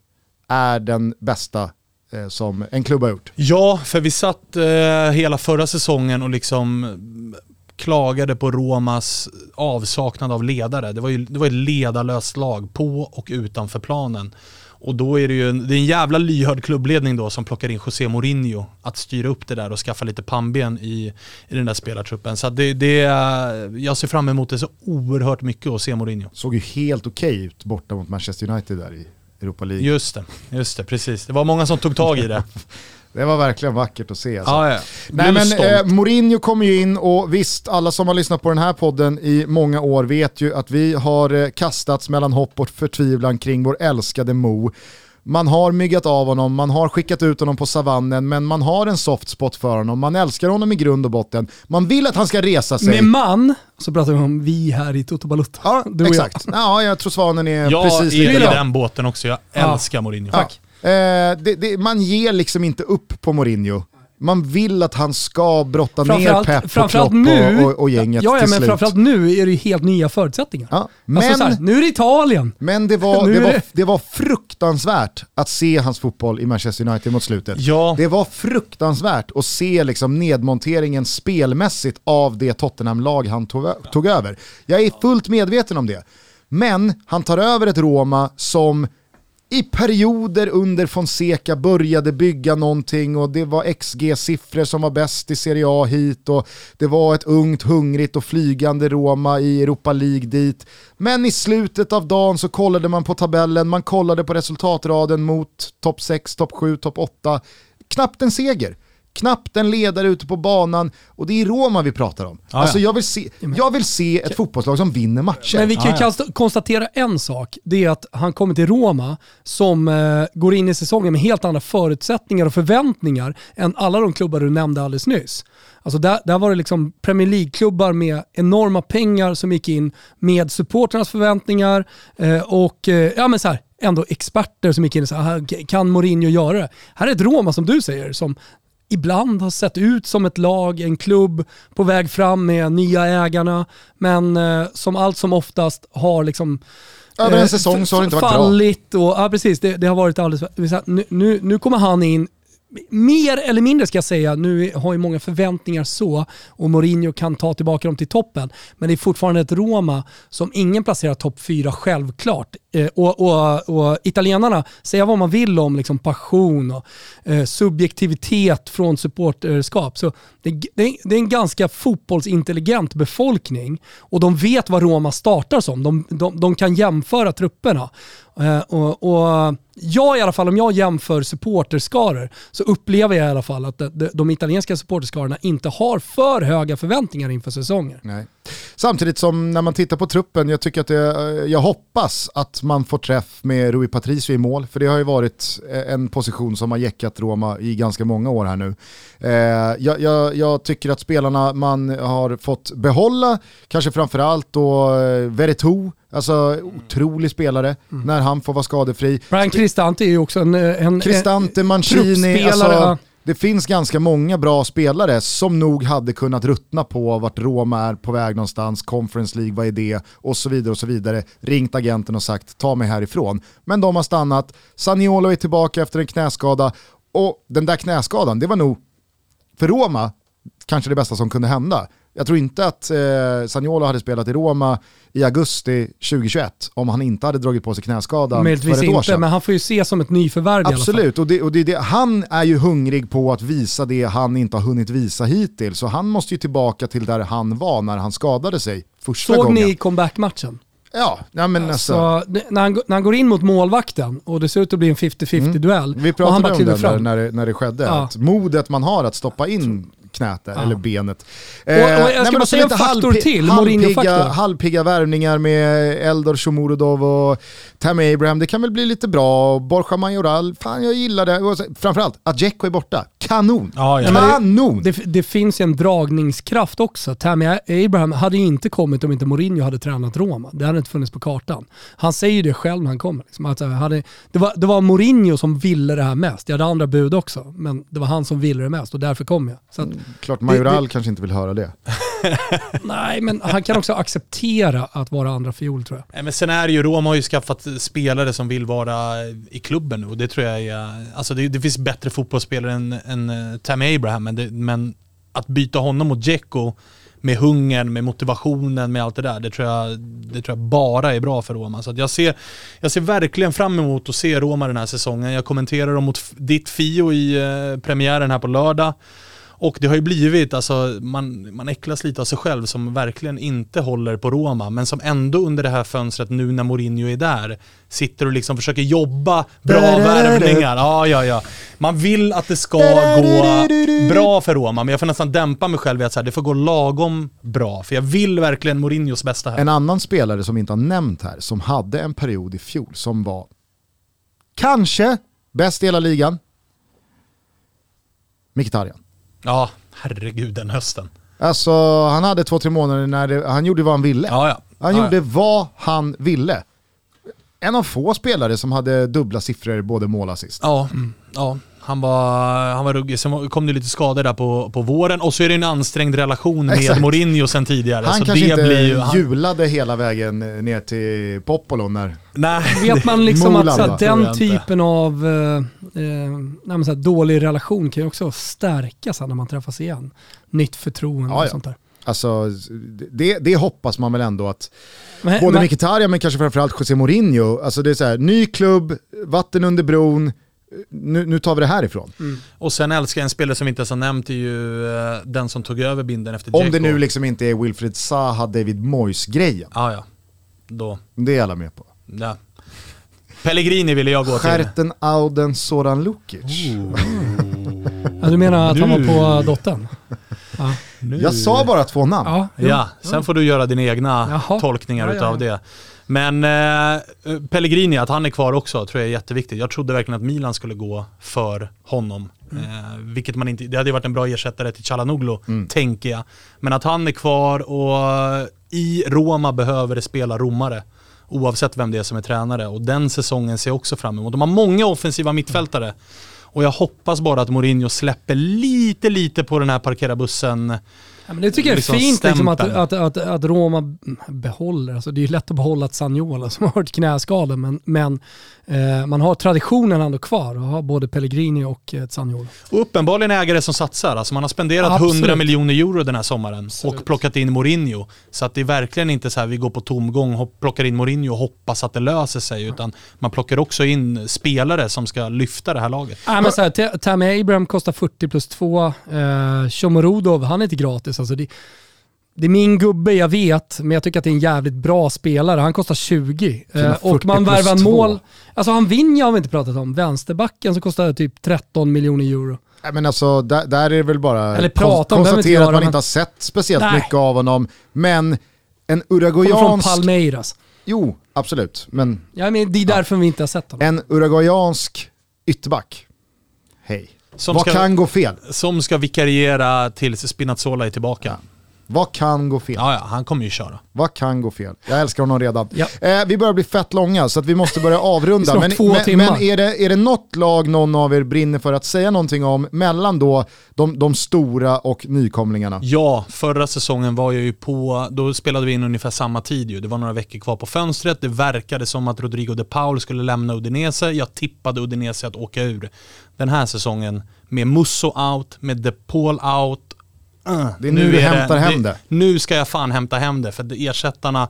är den bästa eh, som en klubb har gjort. Ja, för vi satt eh, hela förra säsongen och liksom klagade på Romas avsaknad av ledare. Det var ju det var ett ledarlöst lag på och utanför planen. Och då är det ju en, det är en jävla lyhörd klubbledning då som plockar in José Mourinho att styra upp det där och skaffa lite pannben i, i den där spelartruppen. Så det, det, jag ser fram emot det så oerhört mycket att se Mourinho. Såg ju helt okej ut borta mot Manchester United där i Europa League. Just det, just det, precis. Det var många som tog tag i det. Det var verkligen vackert att se. Alltså. Ja, ja. Nej men eh, Mourinho kommer ju in och visst, alla som har lyssnat på den här podden i många år vet ju att vi har eh, kastats mellan hopp och förtvivlan kring vår älskade Mo. Man har myggat av honom, man har skickat ut honom på savannen, men man har en soft spot för honom. Man älskar honom i grund och botten. Man vill att han ska resa sig. Med man, så pratar vi om vi här i Toto Balutta. ja, Du och jag. exakt. Ja, jag tror Svanen är Jag precis är i likadan. den båten också. Jag Ja. älskar Mourinho. Tack. Eh, det, det, man ger liksom inte upp på Mourinho. Man vill att han ska brotta ner Pep och Klopp nu, och, och, och gänget ja, ja, till men slut. framförallt nu är det helt nya förutsättningar. Ja, Alltså men, så här, nu är det Italien. men det, var, det, var, det- var fruktansvärt att se hans fotboll i Manchester United mot slutet. Ja, Det var fruktansvärt att se liksom nedmonteringen spelmässigt av det Tottenham-lag han tog, tog över. Jag är fullt medveten om det. Men han tar över ett Roma som i perioder under Fonseca började bygga någonting och det var XG-siffror som var bäst i Serie A hit och det var ett ungt, hungrigt och flygande Roma i Europa League dit. Men i slutet av dagen så kollade man på tabellen, man kollade på resultatraden mot topp 6, topp 7, topp 8. Knappt en seger. Knappt en ledare ute på banan och det är Roma vi pratar om. ja. Alltså jag vill, se, jag vill se ett fotbollslag som vinner matcher. Men vi kan ju konsta- konstatera en sak. Det är att han kommer till Roma som eh, går in i säsongen med helt andra förutsättningar och förväntningar än alla de klubbar du nämnde alldeles nyss. Alltså där, där var det liksom Premier League-klubbar med enorma pengar som gick in med supporternas förväntningar eh, och eh, ja, men så här, ändå experter som gick in och sa, "Ah, kan Mourinho göra det? Här är ett Roma som du säger, som ibland har sett ut som ett lag, en klubb på väg fram med nya ägarna, men eh, som allt som oftast har liksom Över en eh, säsong så har det inte varit bra. fallit och ja, precis, det, det har varit alldeles nu, nu, nu kommer han in mer eller mindre ska jag säga, nu har ju många förväntningar så och Mourinho kan ta tillbaka dem till toppen. Men det är fortfarande ett Roma som ingen placerar topp fyra självklart. Eh, och, och, och italienarna, säga vad man vill om liksom passion och eh, subjektivitet från supporterskap. Så det, det, det är en ganska fotbollsintelligent befolkning och de vet vad Roma startar som. De, de, de kan jämföra trupperna. Eh, och, och jag i alla fall, om jag jämför supporterskaror så upplever jag i alla fall att de, de, italienska supporterskarorna inte har för höga förväntningar inför säsonger. Nej. Samtidigt som när man tittar på truppen, jag tycker att det, jag hoppas att man får träff med Rui Patricio i mål, för det har ju varit en position som har jäckat Roma i ganska många år här nu. Eh, jag, jag, jag, tycker att spelarna man har fått behålla, kanske framförallt då eh, Veretout, Alltså otrolig spelare mm. när han får vara skadefri. Brian Cristante är ju också en... en Cristante, Mancini, alltså, det finns ganska många bra spelare som nog hade kunnat ruttna på vart Roma är på väg någonstans, Conference League, vad är det, och så vidare och så vidare. Ringt agenten och sagt ta mig härifrån. Men de har stannat, Saniolo är tillbaka efter en knäskada och den där knäskadan, det var nog för Roma kanske det bästa som kunde hända. Jag tror inte att eh, Sagnolo hade spelat i Roma i augusti 2021 om han inte hade dragit på sig knäskadan Möjligtvis för ett år sedan. inte, men han får ju ses som ett nyförvärv Absolut, och, det, och det, det, han är ju hungrig på att visa det han inte har hunnit visa hittills. Så han måste ju tillbaka till där han var när han skadade sig första Såg gången. Såg ni comeback-matchen? Ja, ja men alltså, alltså när, han, när han går in mot målvakten och det ser ut att bli en 50-50 mm. duell. Vi pratade om det när, det, när det skedde, ja. att modet man har att stoppa in knät där, ja. eller benet. och, och jag eh, ska bara säga en faktor till, halvpigga, halvpigga värvningar med Eldor Shomurodov och Tammy Abraham, det kan väl bli lite bra. Borja Majoral, fan jag gillar det. Framförallt, att Dzeko är borta. Kanon! Ja, ja. Kanon! Det, det, finns en dragningskraft också. Tammy Abraham hade inte kommit om inte Mourinho hade tränat Roma. Det hade inte funnits på kartan. Han säger det själv när han kommer. Liksom, att, eh, hade, det, var, det var Mourinho som ville det här mest. Jag hade andra bud också, men det var han som ville det mest och därför kom jag. Så att, mm, Klart Majoral kanske inte vill höra det. Nej, men han kan också acceptera att vara andra fiol tror jag. Nej, men sen är det ju, Roma har ju skaffat spelare som vill vara i klubben nu och det tror jag är, alltså det, det finns bättre fotbollsspelare än, än än eh, Tammy Abraham, men, det, men att byta honom mot Dzeko med hungern, med motivationen, med allt det där. Det tror jag, det tror jag bara är bra för Roma. Så jag, ser, jag ser verkligen fram emot att se Roma den här säsongen. Jag kommenterar dem mot ditt Fio i eh, premiären här på lördag. Och det har ju blivit, alltså man, man äcklas lite av sig själv som verkligen inte håller på Roma, men som ändå under det här fönstret nu när Mourinho är där, sitter och liksom försöker jobba bra värvningar. Ja, ja, ja. Man vill att det ska gå bra för Roma, men jag får nästan dämpa mig själv i att så här, det får gå lagom bra. För jag vill verkligen Mourinhos bästa här. En annan spelare som vi inte har nämnt här, som hade en period i fjol som var kanske bäst i hela ligan, Mkhitaryan. Ja, herregud den hösten. Alltså han hade två, tre månader när det, han gjorde vad han ville. Ja, ja. Han ja, gjorde vad han ville. En av få spelare som hade dubbla siffror både mål och assist. Ja, mm. ja. Han var, han var ruggig. Sen kom det lite skador där på, på våren och så är det en ansträngd relation med Exakt. Mourinho sen tidigare. Han så kanske det inte blir ju, han... julade hela vägen ner till Popolo när... Nej. Vet man liksom att såhär, den typen av eh, eh, såhär, dålig relation kan ju också stärkas när man träffas igen. Nytt förtroende ja, och sånt där. Alltså, det, det hoppas man väl ändå att men, både men, Mkhitaryan men kanske framförallt José Mourinho, alltså det är så här, ny klubb, vatten under bron, nu, nu tar vi det härifrån. Mm. Och sen älskar jag en spelare som vi inte ens har nämnt är ju uh, den som tog över binden efter Om det nu liksom inte är Wilfred Zaha, David Moyes-grejen. Ah, ja, då. Det är alla med på. Ja. Pellegrini ville jag gå till. Skärten Auden Soran Lukic. ja, du menar att nu. han var på dottern? Ja. Jag sa bara två namn. Ja, ja. sen får du göra dina egna Jaha. tolkningar ja, utav det. Men eh, Pellegrini, att han är kvar också, tror jag är jätteviktigt. Jag trodde verkligen att Milan skulle gå för honom. Mm. Eh, vilket man inte, det hade varit en bra ersättare till Chalanoglu, mm. tänker jag. Men att han är kvar och i Roma behöver det spela romare. Oavsett vem det är som är tränare. Och den säsongen ser jag också fram emot. De har många offensiva mittfältare. Och jag hoppas bara att Mourinho släpper lite, lite på den här parkera bussen Ja, men det tycker jag är liksom fint liksom, att, att, att, att, Roma behåller, alltså det är lätt att behålla ett Sagnola som har varit knäskadad men, men eh, man har traditionen ändå kvar och har både Pellegrini och ett Sagnola. Och uppenbarligen ägare som satsar, alltså man har spenderat Absolut. 100 miljoner euro den här sommaren Absolut. och plockat in Mourinho. Så att det är verkligen inte så här vi går på tomgång, plockar in Mourinho och hoppas att det löser sig utan man plockar också in spelare som ska lyfta det här laget. Ja, men så här, Tammy Abraham kostar 40 plus 2, eh, Shomorodov, han är inte gratis Alltså det, det är min gubbe, jag vet, men jag tycker att det är en jävligt bra spelare. Han kostar 20. Eh, och man värvar en mål. Alltså han Vinja har vi inte pratat om. Vänsterbacken som kostar typ 13 miljoner euro. Nej, men alltså, där, där är det väl bara Eller prata om, konstatera att man men... inte har sett speciellt Nej. mycket av honom. Men en Kommer från uruguayansk... Palmeiras. Jo, absolut. Men Ja, men det är därför vi inte har sett honom. en uruguayansk ytterback. Hej. Som Vad ska, kan gå fel? som ska vikariera tills Spinazzola är tillbaka. Vad kan gå fel? Ja, ja, han kommer ju köra. Vad kan gå fel? Jag älskar honom redan. Ja. Eh, vi börjar bli fett långa så att vi måste börja avrunda. Men men, men är, det, är det något lag någon av er brinner för att säga någonting om mellan då de, de stora och nykomlingarna? Ja, förra säsongen var jag ju på, då spelade vi in ungefär samma tid ju. Det var några veckor kvar på fönstret. Det verkade som att Rodrigo de Paul skulle lämna Udinese. Jag tippade Udinese att åka ur. Den här säsongen med Musso out, med de Paul out. Uh, Det är nu du hämtar hem det. Nu ska jag fan hämta hem det, för ersättarna,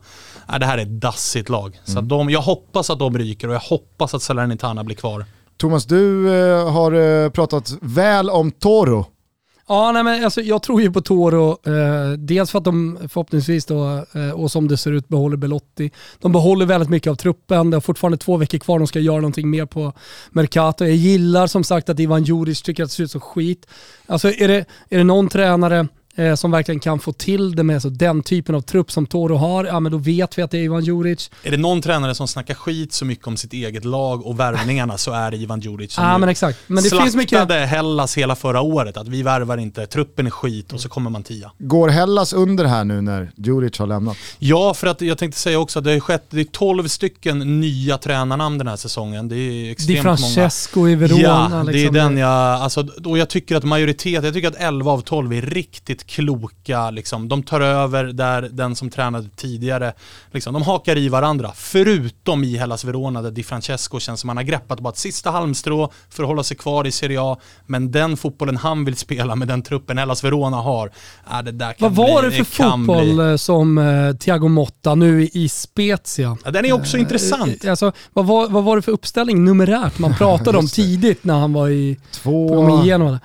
äh, det här är ett dassigt lag. Så Mm. att de, jag hoppas att de ryker och jag hoppas att Salernitana blir kvar. Thomas, du eh, har eh, pratat väl om Toro. Ja, nej, men alltså, jag tror ju på Toro. Eh, dels för att de förhoppningsvis då, eh, och som det ser ut, behåller Belotti. De behåller väldigt mycket av truppen. Det har fortfarande två veckor kvar. De ska göra någonting mer på Mercato. Jag gillar som sagt att Ivan Juric tycker att det ser ut som skit. Alltså är det, är det någon tränare eh, som verkligen kan få till det med så den typen av trupp som Toro har, ja men då vet vi att det är Ivan Juric. Är det någon tränare som snackar skit så mycket om sitt eget lag och värvningarna så är det Ivan Djuric som Ja men exakt. Men det slaktade finns mycket... Hellas hela förra året. Att vi värvar inte, truppen är skit och så kommer man tia. Går Hellas under här nu när Djuric har lämnat? Ja, för att jag tänkte säga också att det har skett, det är 12 stycken nya tränarnamn den här säsongen. Det är Di extremt många. Francesco i Verona. Ja, det är liksom. den jag, alltså, och jag tycker att majoritet, jag tycker att 11 av 12 är riktigt kloka liksom. De tar över där den som tränade tidigare, liksom, de hakar i varandra. Förutom i Hellas Verona där Di Francesco känns som han har greppat bara ett sista halmstrå för att hålla sig kvar i Serie A. Men den fotbollen han vill spela med den truppen Hellas Verona har, äh, det där kan Vad var bli, det för kan fotboll Bli. eh, som eh, Thiago Motta nu i Spezia? Ja, den är också intressant. Eh, Alltså, vad, var, vad var det för uppställning numerärt man pratade om det. tidigt när han var i Två, på igenom det?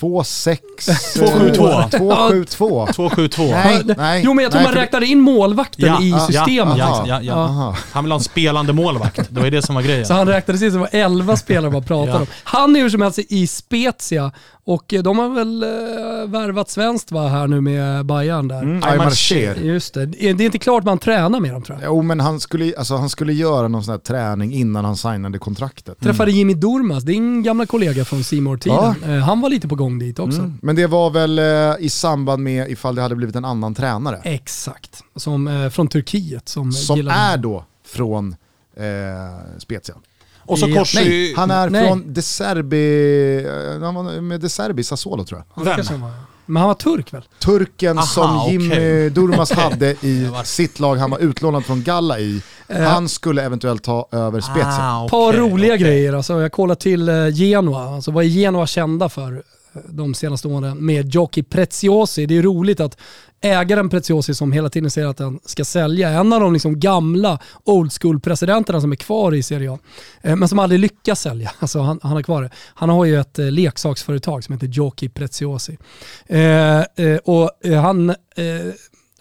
Två sex... 2-7-2. 2-7-2. 2-7-2. Nej, nej. jo men jag tror nej, man räknade in målvakten Ja, i ja, systemet. Ja, ja, ja. Han vill ha en spelande målvakt. Det var ju det som var grejen. Så han räknades in som var 11 spelare man pratade Ja. om. Han är hur som helst i Spezia och eh, de har väl eh, värvat svenskt va, här nu med Bayern där. Mm, Aymar Cher. Just det. Det är inte klart man tränar med dem tror jag. Jo men han skulle, alltså, han skulle göra någon sån här träning innan han signade kontraktet. Träffade Jimmy Durmaz, din gamla kollega från simor tiden Ja. Eh, Han var lite på gång dit också. Mm. Men det var väl i samband med ifall det hade blivit en annan tränare. Exakt. Som, från Turkiet. Som, Som är då från eh, Spezia. Och så Ja. korsar Nej, ju... han är Nej. från De Serbi, eh, han var med De Serbi Sassuolo tror jag. Ja, Vem? Men han var turk väl? Turken Aha, som Jimmy okej. Durmaz hade i sitt lag han var utlånad från Galla i. Eh, Han skulle eventuellt ta över Spezia. Ah, Ett par roliga okej. grejer. Alltså, jag kollar till eh, Genoa. Alltså, vad är Genoa kända för de senaste åren med Jockey Preziosi? Det är roligt att ägaren Preziosi som hela tiden säger att han ska sälja, en av de liksom gamla old school-presidenterna som är kvar i Serie A, eh, men som aldrig lyckas sälja. Alltså han, han har kvar det. Han har ju ett eh, leksaksföretag som heter Jockey Preziosi. Eh, eh, och eh, han eh,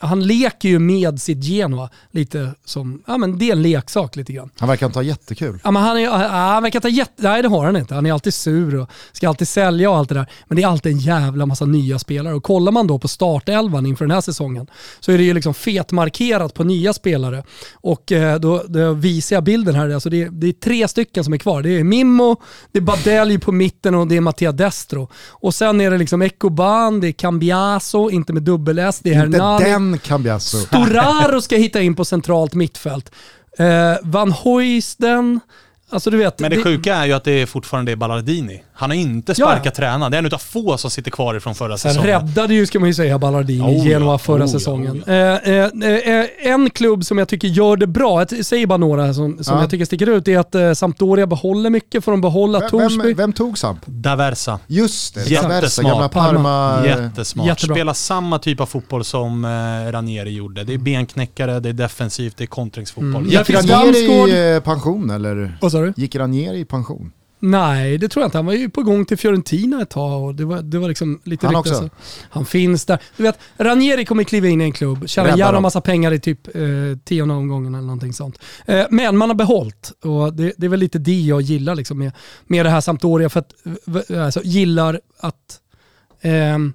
han leker ju med sitt Genoa lite som, ja men det är en leksak lite grann. Han verkar inte ha jättekul. Ja, men han, är, han verkar ta jätte... Nej det har han inte. Han är alltid sur och ska alltid sälja och allt det där. Men det är alltid en jävla massa nya spelare. Och kollar man då på startelvan inför den här säsongen så är det ju liksom fetmarkerat på nya spelare. Och eh, då, då visar jag bilden här. Alltså det, är, det är tre stycken som är kvar. Det är Mimmo, det är Badelj på mitten och det är Mattia Destro. Och sen är det liksom Ecoban, det är Cambiaso, inte med dubbel-S, det är Inte Hernani. Cambiasso. Storaro ska hitta in på centralt mittfält. Eh, Van Hoisten, alltså du vet. Men det sjuka är ju att det fortfarande är Ballardini. Han har inte Ja, ja. sparkat tränaren. Det är en utav få som sitter kvar ifrån förra Sen säsongen. räddade ju, ska man ju säga, Ballardini Oh ja, Genoa förra oh ja, säsongen. oh Eh, eh, eh, en klubb som jag tycker gör det bra, jag säger bara några som, som Ja. jag tycker sticker ut, är att eh, Sampdoria behåller mycket, får de behålla Vem, Torsby. vem, vem tog Samp? Daversa. Just det, Jättesmart. Gamla Parma. Jättesmart. Jättebra. Spelar samma typ av fotboll som Ranieri gjorde. Det är benknäckare, det är defensivt, det är kontringsfotboll. Mm. Marcus Ranieri pension eller? Du? Gick Ranieri i pension? Nej, det tror jag inte. Han var ju på gång till Fiorentina ett tag och det var, det var liksom lite Han också? så- Han finns där. Du vet, Ranieri kommer kliva in i en klubb, tjäna Rädda jävla massa pengar i typ eh, tionde omgången eller någonting sånt. Eh, men man har behållit och det, det är väl lite det jag gillar liksom med, med det här Sampdoria för att, alltså, gillar att ehm,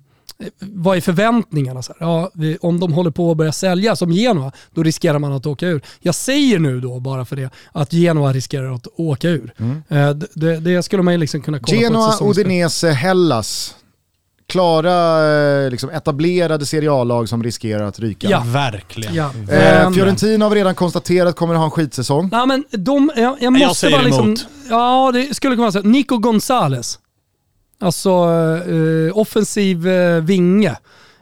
vad är förväntningarna? Så här, ja, om de håller på att börja sälja som Genoa, då riskerar man att åka ur. Jag säger nu då bara för det, att Genoa riskerar att åka ur. Eh, det- det, skulle man ju liksom kunna kolla på Genoa, ett säsongsspel. Udinese, Hellas. Klara eh, liksom, etablerade Serie A-lag som riskerar att ryka. Ja. Verkligen. Ja. Eh, Fiorentina har vi redan konstaterat kommer att ha en skitsäsong. Nej men de, jag, jag måste säger bara liksom... emot. Ja, det skulle kunna vara så. Nico Gonzales. Alltså eh, offensiv eh, vinge.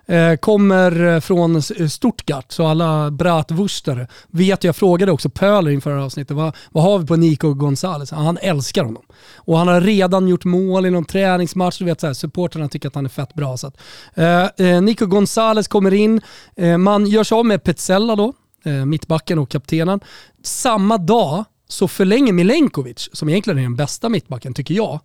Eh, kommer eh, från eh, Stuttgart, så alla bratwurstare vet jag frågade också Pöler inför det här avsnittet, vad, vad har vi på Nico Gonzales? Han älskar honom. Och han har redan gjort mål i någon träningsmatch, du vet så här, supporterna tycker att han är fett bra. Så att, eh, eh, Nico Gonzales kommer in, eh, man gör sig av med Petzella då, eh, mittbacken och kaptenen. Samma dag så förlänger Milenkovic, som egentligen är den bästa mittbacken tycker jag, eh,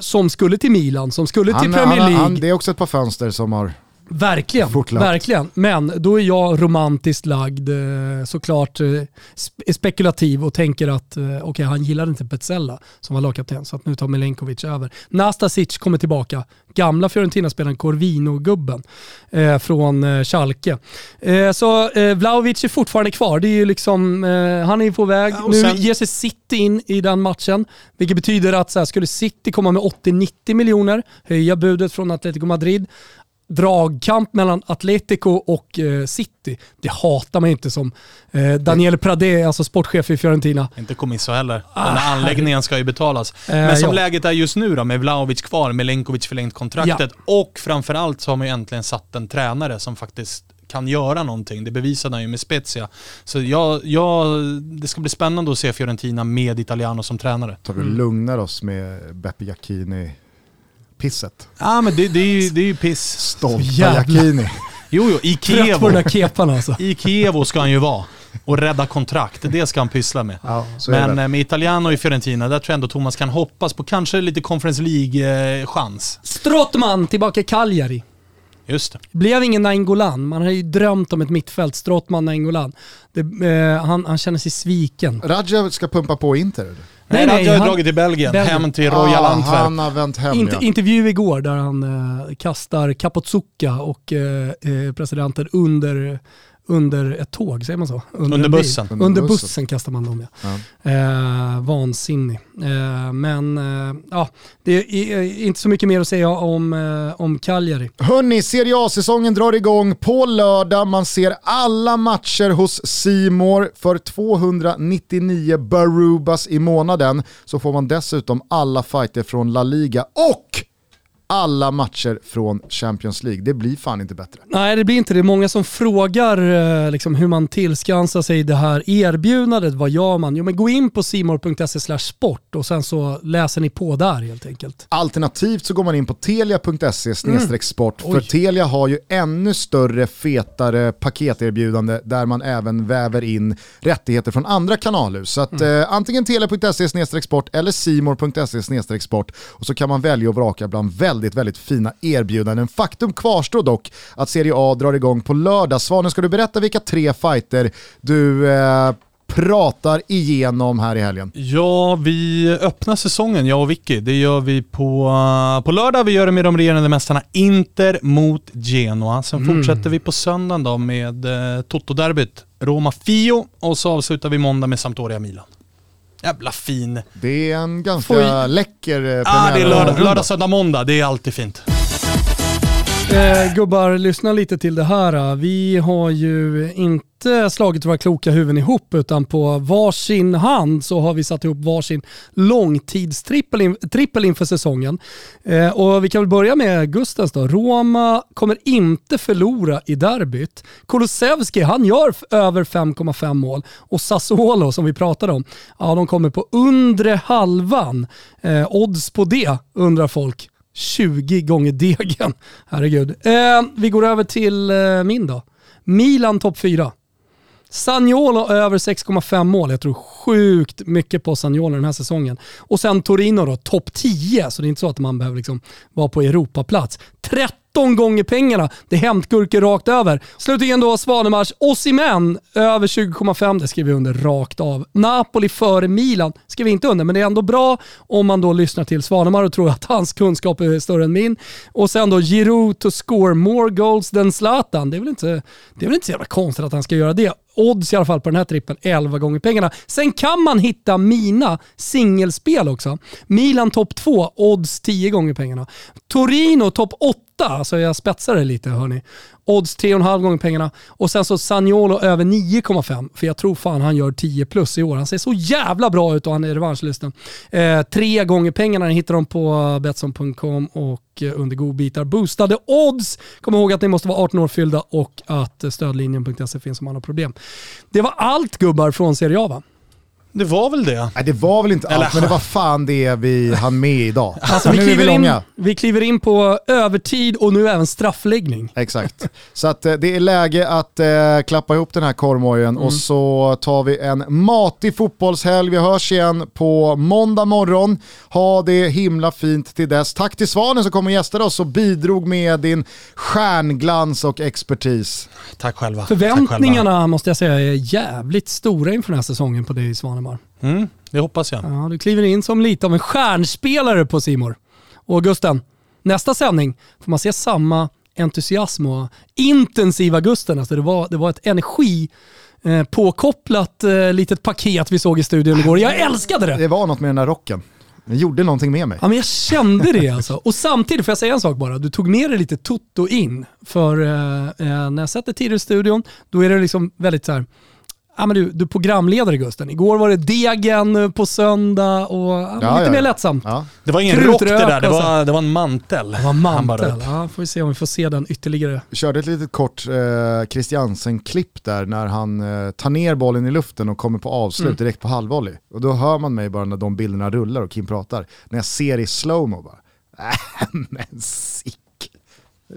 som skulle till Milan, som skulle till Han, Premier han, League. han, det är också ett par fönster som har... Verkligen, Fortlöpt. verkligen. Men då är jag romantiskt lagd, eh, såklart eh, spe- spekulativ och tänker att eh, okej, han gillade inte Petzella som var lagkapten, så att nu tar Milenkovic över. Nastasic kommer tillbaka, gamla Fiorentina-spelaren Corvino-gubben eh, från Schalke. Eh, så eh, Vlahovic är fortfarande kvar, det är ju liksom, eh, han är på väg. Ja, nu sen- ger sig City in i den matchen, vilket betyder att så här, skulle City komma med 80-90 miljoner, höja budet från Atletico Madrid, dragkamp mellan Atletico och eh, City. Det hatar man inte som eh, Daniel Pradé, alltså sportchef i Fiorentina. Inte Comiso heller. Den här anläggningen ska ju betalas. Eh, Men som ja. läget är just nu då, med Vlahovic kvar, Milenkovic förlängt kontraktet och framförallt så har man ju äntligen satt en tränare som faktiskt kan göra någonting. Det bevisade han ju med Spezia. Så jag, jag, det ska bli spännande att se Fiorentina med Italiano som tränare. Tar vi Mm. lugnar oss med Beppe Jacchini-pisset. Ja men det, det, är, ju, det är ju piss. Stolta Jävla- Jacchini. Jo, jo, i Trött på Kievo. den där kepan alltså. I Kievo ska han ju vara. Och rädda kontrakt, det ska han pyssla med. Ja, Men det. eh, med Italiano i Fiorentina, där tror jag ändå Thomas kan hoppas på kanske lite Conference League-chans. Strottman tillbaka i Cagliari. Just det. Blev ingen Nainggolan. Man har ju drömt om ett mittfält, Strottman, Nainggolan. Eh, han, han känner sig sviken. Radja ska pumpa på Inter eller? Nej, nej, nej, jag har han- dragit till Belgien, Belgien. hem till Royal ah, Antwerp. Han har vänt hem Inter, ja. intervju igår där han eh, kastar Kapotsuka och eh, eh, presidenten under, under ett tåg, säger man så? Under bil. bussen. Under Under bussen. bussen kastar man dem ja. Ja. Eh, vansinnig. Eh, men eh, ja, det är inte så mycket mer att säga om, eh, om Cagliari. Hörni, Serie A-säsongen drar igång på lördag. Man ser alla matcher hos Simor för 299 Barubas i månaden. Så får man dessutom alla fighter från La Liga och alla matcher från Champions League. Det blir fan inte bättre. Nej, det blir inte det. Många som frågar eh, liksom, hur man tillskansar sig det här erbjudandet. Vad gör man? Jo, men gå in på simor.se sport och sen så läser ni på där helt enkelt. Alternativt så går man in på telia.se sport för Mm. Oj. Telia har ju ännu större, fetare paketerbjudande där man även väver in rättigheter från andra kanalhus. Så att, Mm. eh, antingen telia.se sport eller simor.se sport och så kan man välja och vraka bland väldigt, väldigt fina erbjudanden. Faktum kvarstår dock att Serie A drar igång på lördag. Svanen, ska du berätta vilka tre fighter du eh, pratar igenom här i helgen? Ja, vi öppnar säsongen, jag och Vicky. Det gör vi på, på lördag. Vi gör det med de regerande mästarna Inter mot Genoa. Sen fortsätter vi på söndagen då med eh, Toto-derbyt Roma-Fio och så avslutar vi måndag med Sampdoria-Milan. Jävla fin. Det är en ganska Får- läcker eh, Ah, det är lördag, lördag, söndag, måndag. Det är alltid fint. Eh, gubbar, lyssna lite till det här. Vi har ju inte slagit våra kloka huvuden ihop utan på varsin hand så har vi satt ihop varsin långtidstrippel in, trippel inför säsongen. Eh, och vi kan väl börja med Gustens då. Roma kommer inte förlora i derbyt. Kulusevski, han gör över 5,5 mål. Och Sassuolo som vi pratade om, ja de kommer på undre halvan. Eh, odds på det undrar folk. 20 gånger degen. Herregud. Eh, vi går över till eh, min då. Milan topp 4. Sagnolo över 6,5 mål. Jag tror sjukt mycket på Sagnolo den här säsongen. Och sen Torino då, topp 10. Så det är inte så att man behöver liksom vara på Europaplats. 13 gånger pengarna. Det är hämtgurkor rakt över. Slutligen då Svanemars Osimhen över 20,5. Det skriver vi under rakt av. Napoli före Milan skriver vi inte under, men det är ändå bra om man då lyssnar till Svanemar och tror att hans kunskap är större än min. Och sen då Giroud to score more goals than Zlatan. Det är väl inte, det är väl inte så jävla konstigt att han ska göra det odds i alla fall på den här trippen 11 gånger pengarna. Sen kan man hitta mina singelspel också. Milan topp 2, odds 10 gånger pengarna. Torino topp 8, alltså jag spetsar det lite hörni. Odds 3,5 gånger pengarna. Och sen så Sagnolo över 9,5. För jag tror fan han gör 10 plus i år. Han ser så jävla bra ut och han är revanschlysten. Eh, tre gånger pengarna hittar de på Betsson.com och eh, under godbitar. Boostade odds. Kom ihåg att ni måste vara 18 år fyllda och att eh, stödlinjen.se finns om man har problem. Det var allt gubbar från Serie A va? Det var väl det? Nej det var väl inte Eller- allt, men det var fan det vi hann med idag. Alltså, vi, nu är vi kliver in, vi kliver in på övertid och nu även straffläggning. Exakt. Så att eh, det är läge att eh, klappa ihop den här korvmojen Mm. och så tar vi en matig fotbollshelg. Vi hörs igen på måndag morgon. Ha det himla fint till dess. Tack till Svanen som kom och gästade oss och bidrog med din stjärnglans och expertis. Tack själva. Tack Förväntningarna måste jag säga är jävligt stora inför den här säsongen på dig Svanemar. Själva. Mm, det hoppas jag. Ja, du kliver in som lite av en stjärnspelare på Simor. Och Gusten, nästa sändning får man se samma entusiasm och intensiva Gusten. Alltså det, var, det var ett energi eh, påkopplat eh, litet paket vi såg i studion igår. Jag älskade det! Det var något med den här rocken. Den gjorde någonting med mig. Ja, men jag kände det alltså. Och samtidigt, får jag säga en sak bara? Du tog med dig lite Toto in. För eh, eh, när jag sätter tider i studion, då är det liksom väldigt så här. Ja, men du, du är programledare Gusten. Igår var det Degen eh, på söndag och ja, Ja, lite ja, mer lättsamt. Ja. Det var ingen rock det där, det var, det var en mantel. Det var mantel. Ja, får vi se om vi får se den ytterligare. Vi körde ett litet kort eh, Christiansen-klipp där när han eh, tar ner bollen i luften och kommer på avslut Mm. direkt på halvvolley. Och då hör man mig bara när de bilderna rullar och Kim pratar. När jag ser i slowmo bara, äh, men sick.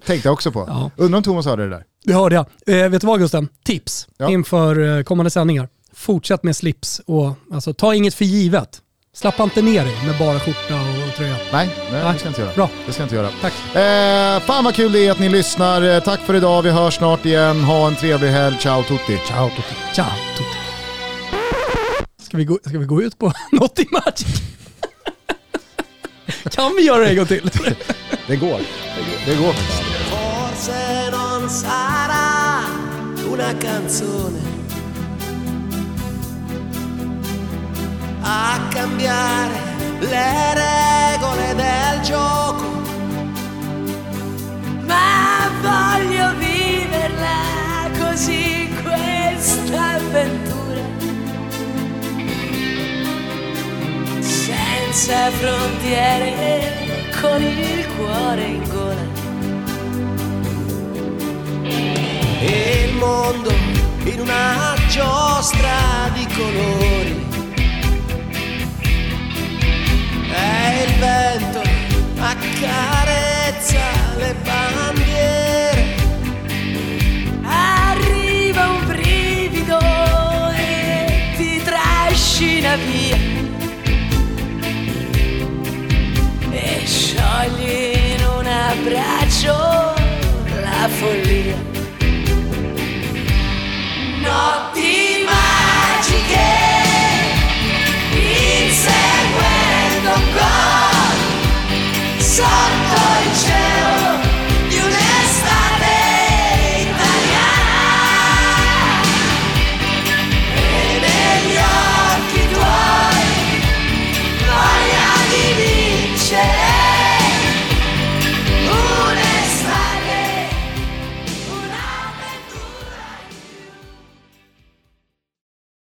Tänkte jag också på. Ja. Undrar om Thomas hörde det där. Det hörde jag. Eh, vet du vad Gusten? Tips Ja. inför eh, kommande sändningar. Fortsätt med slips och alltså, ta inget för givet. Slappa inte ner dig med bara skjorta och tröja. Nej, nej, Nej. det ska jag inte göra. Bra. Det ska jag inte göra. Tack. Eh, fan vad kul det är att ni lyssnar. Eh, tack för idag, vi hörs snart igen. Ha en trevlig helg. Ciao tutti. Ciao Tutti. Ciao Tutti. Ska vi gå, ska vi gå ut på något i match? kan vi göra det en gång till? Det går. Faktiskt. Forse non sarà una canzone a cambiare le regole del gioco, ma voglio viverla così questa avventura, senza frontiere, con il cuore in gola. e il mondo in una giostra di colori. E il vento accarezza le bambine abbraccio la follia. Notti magiche, inseguendo gol,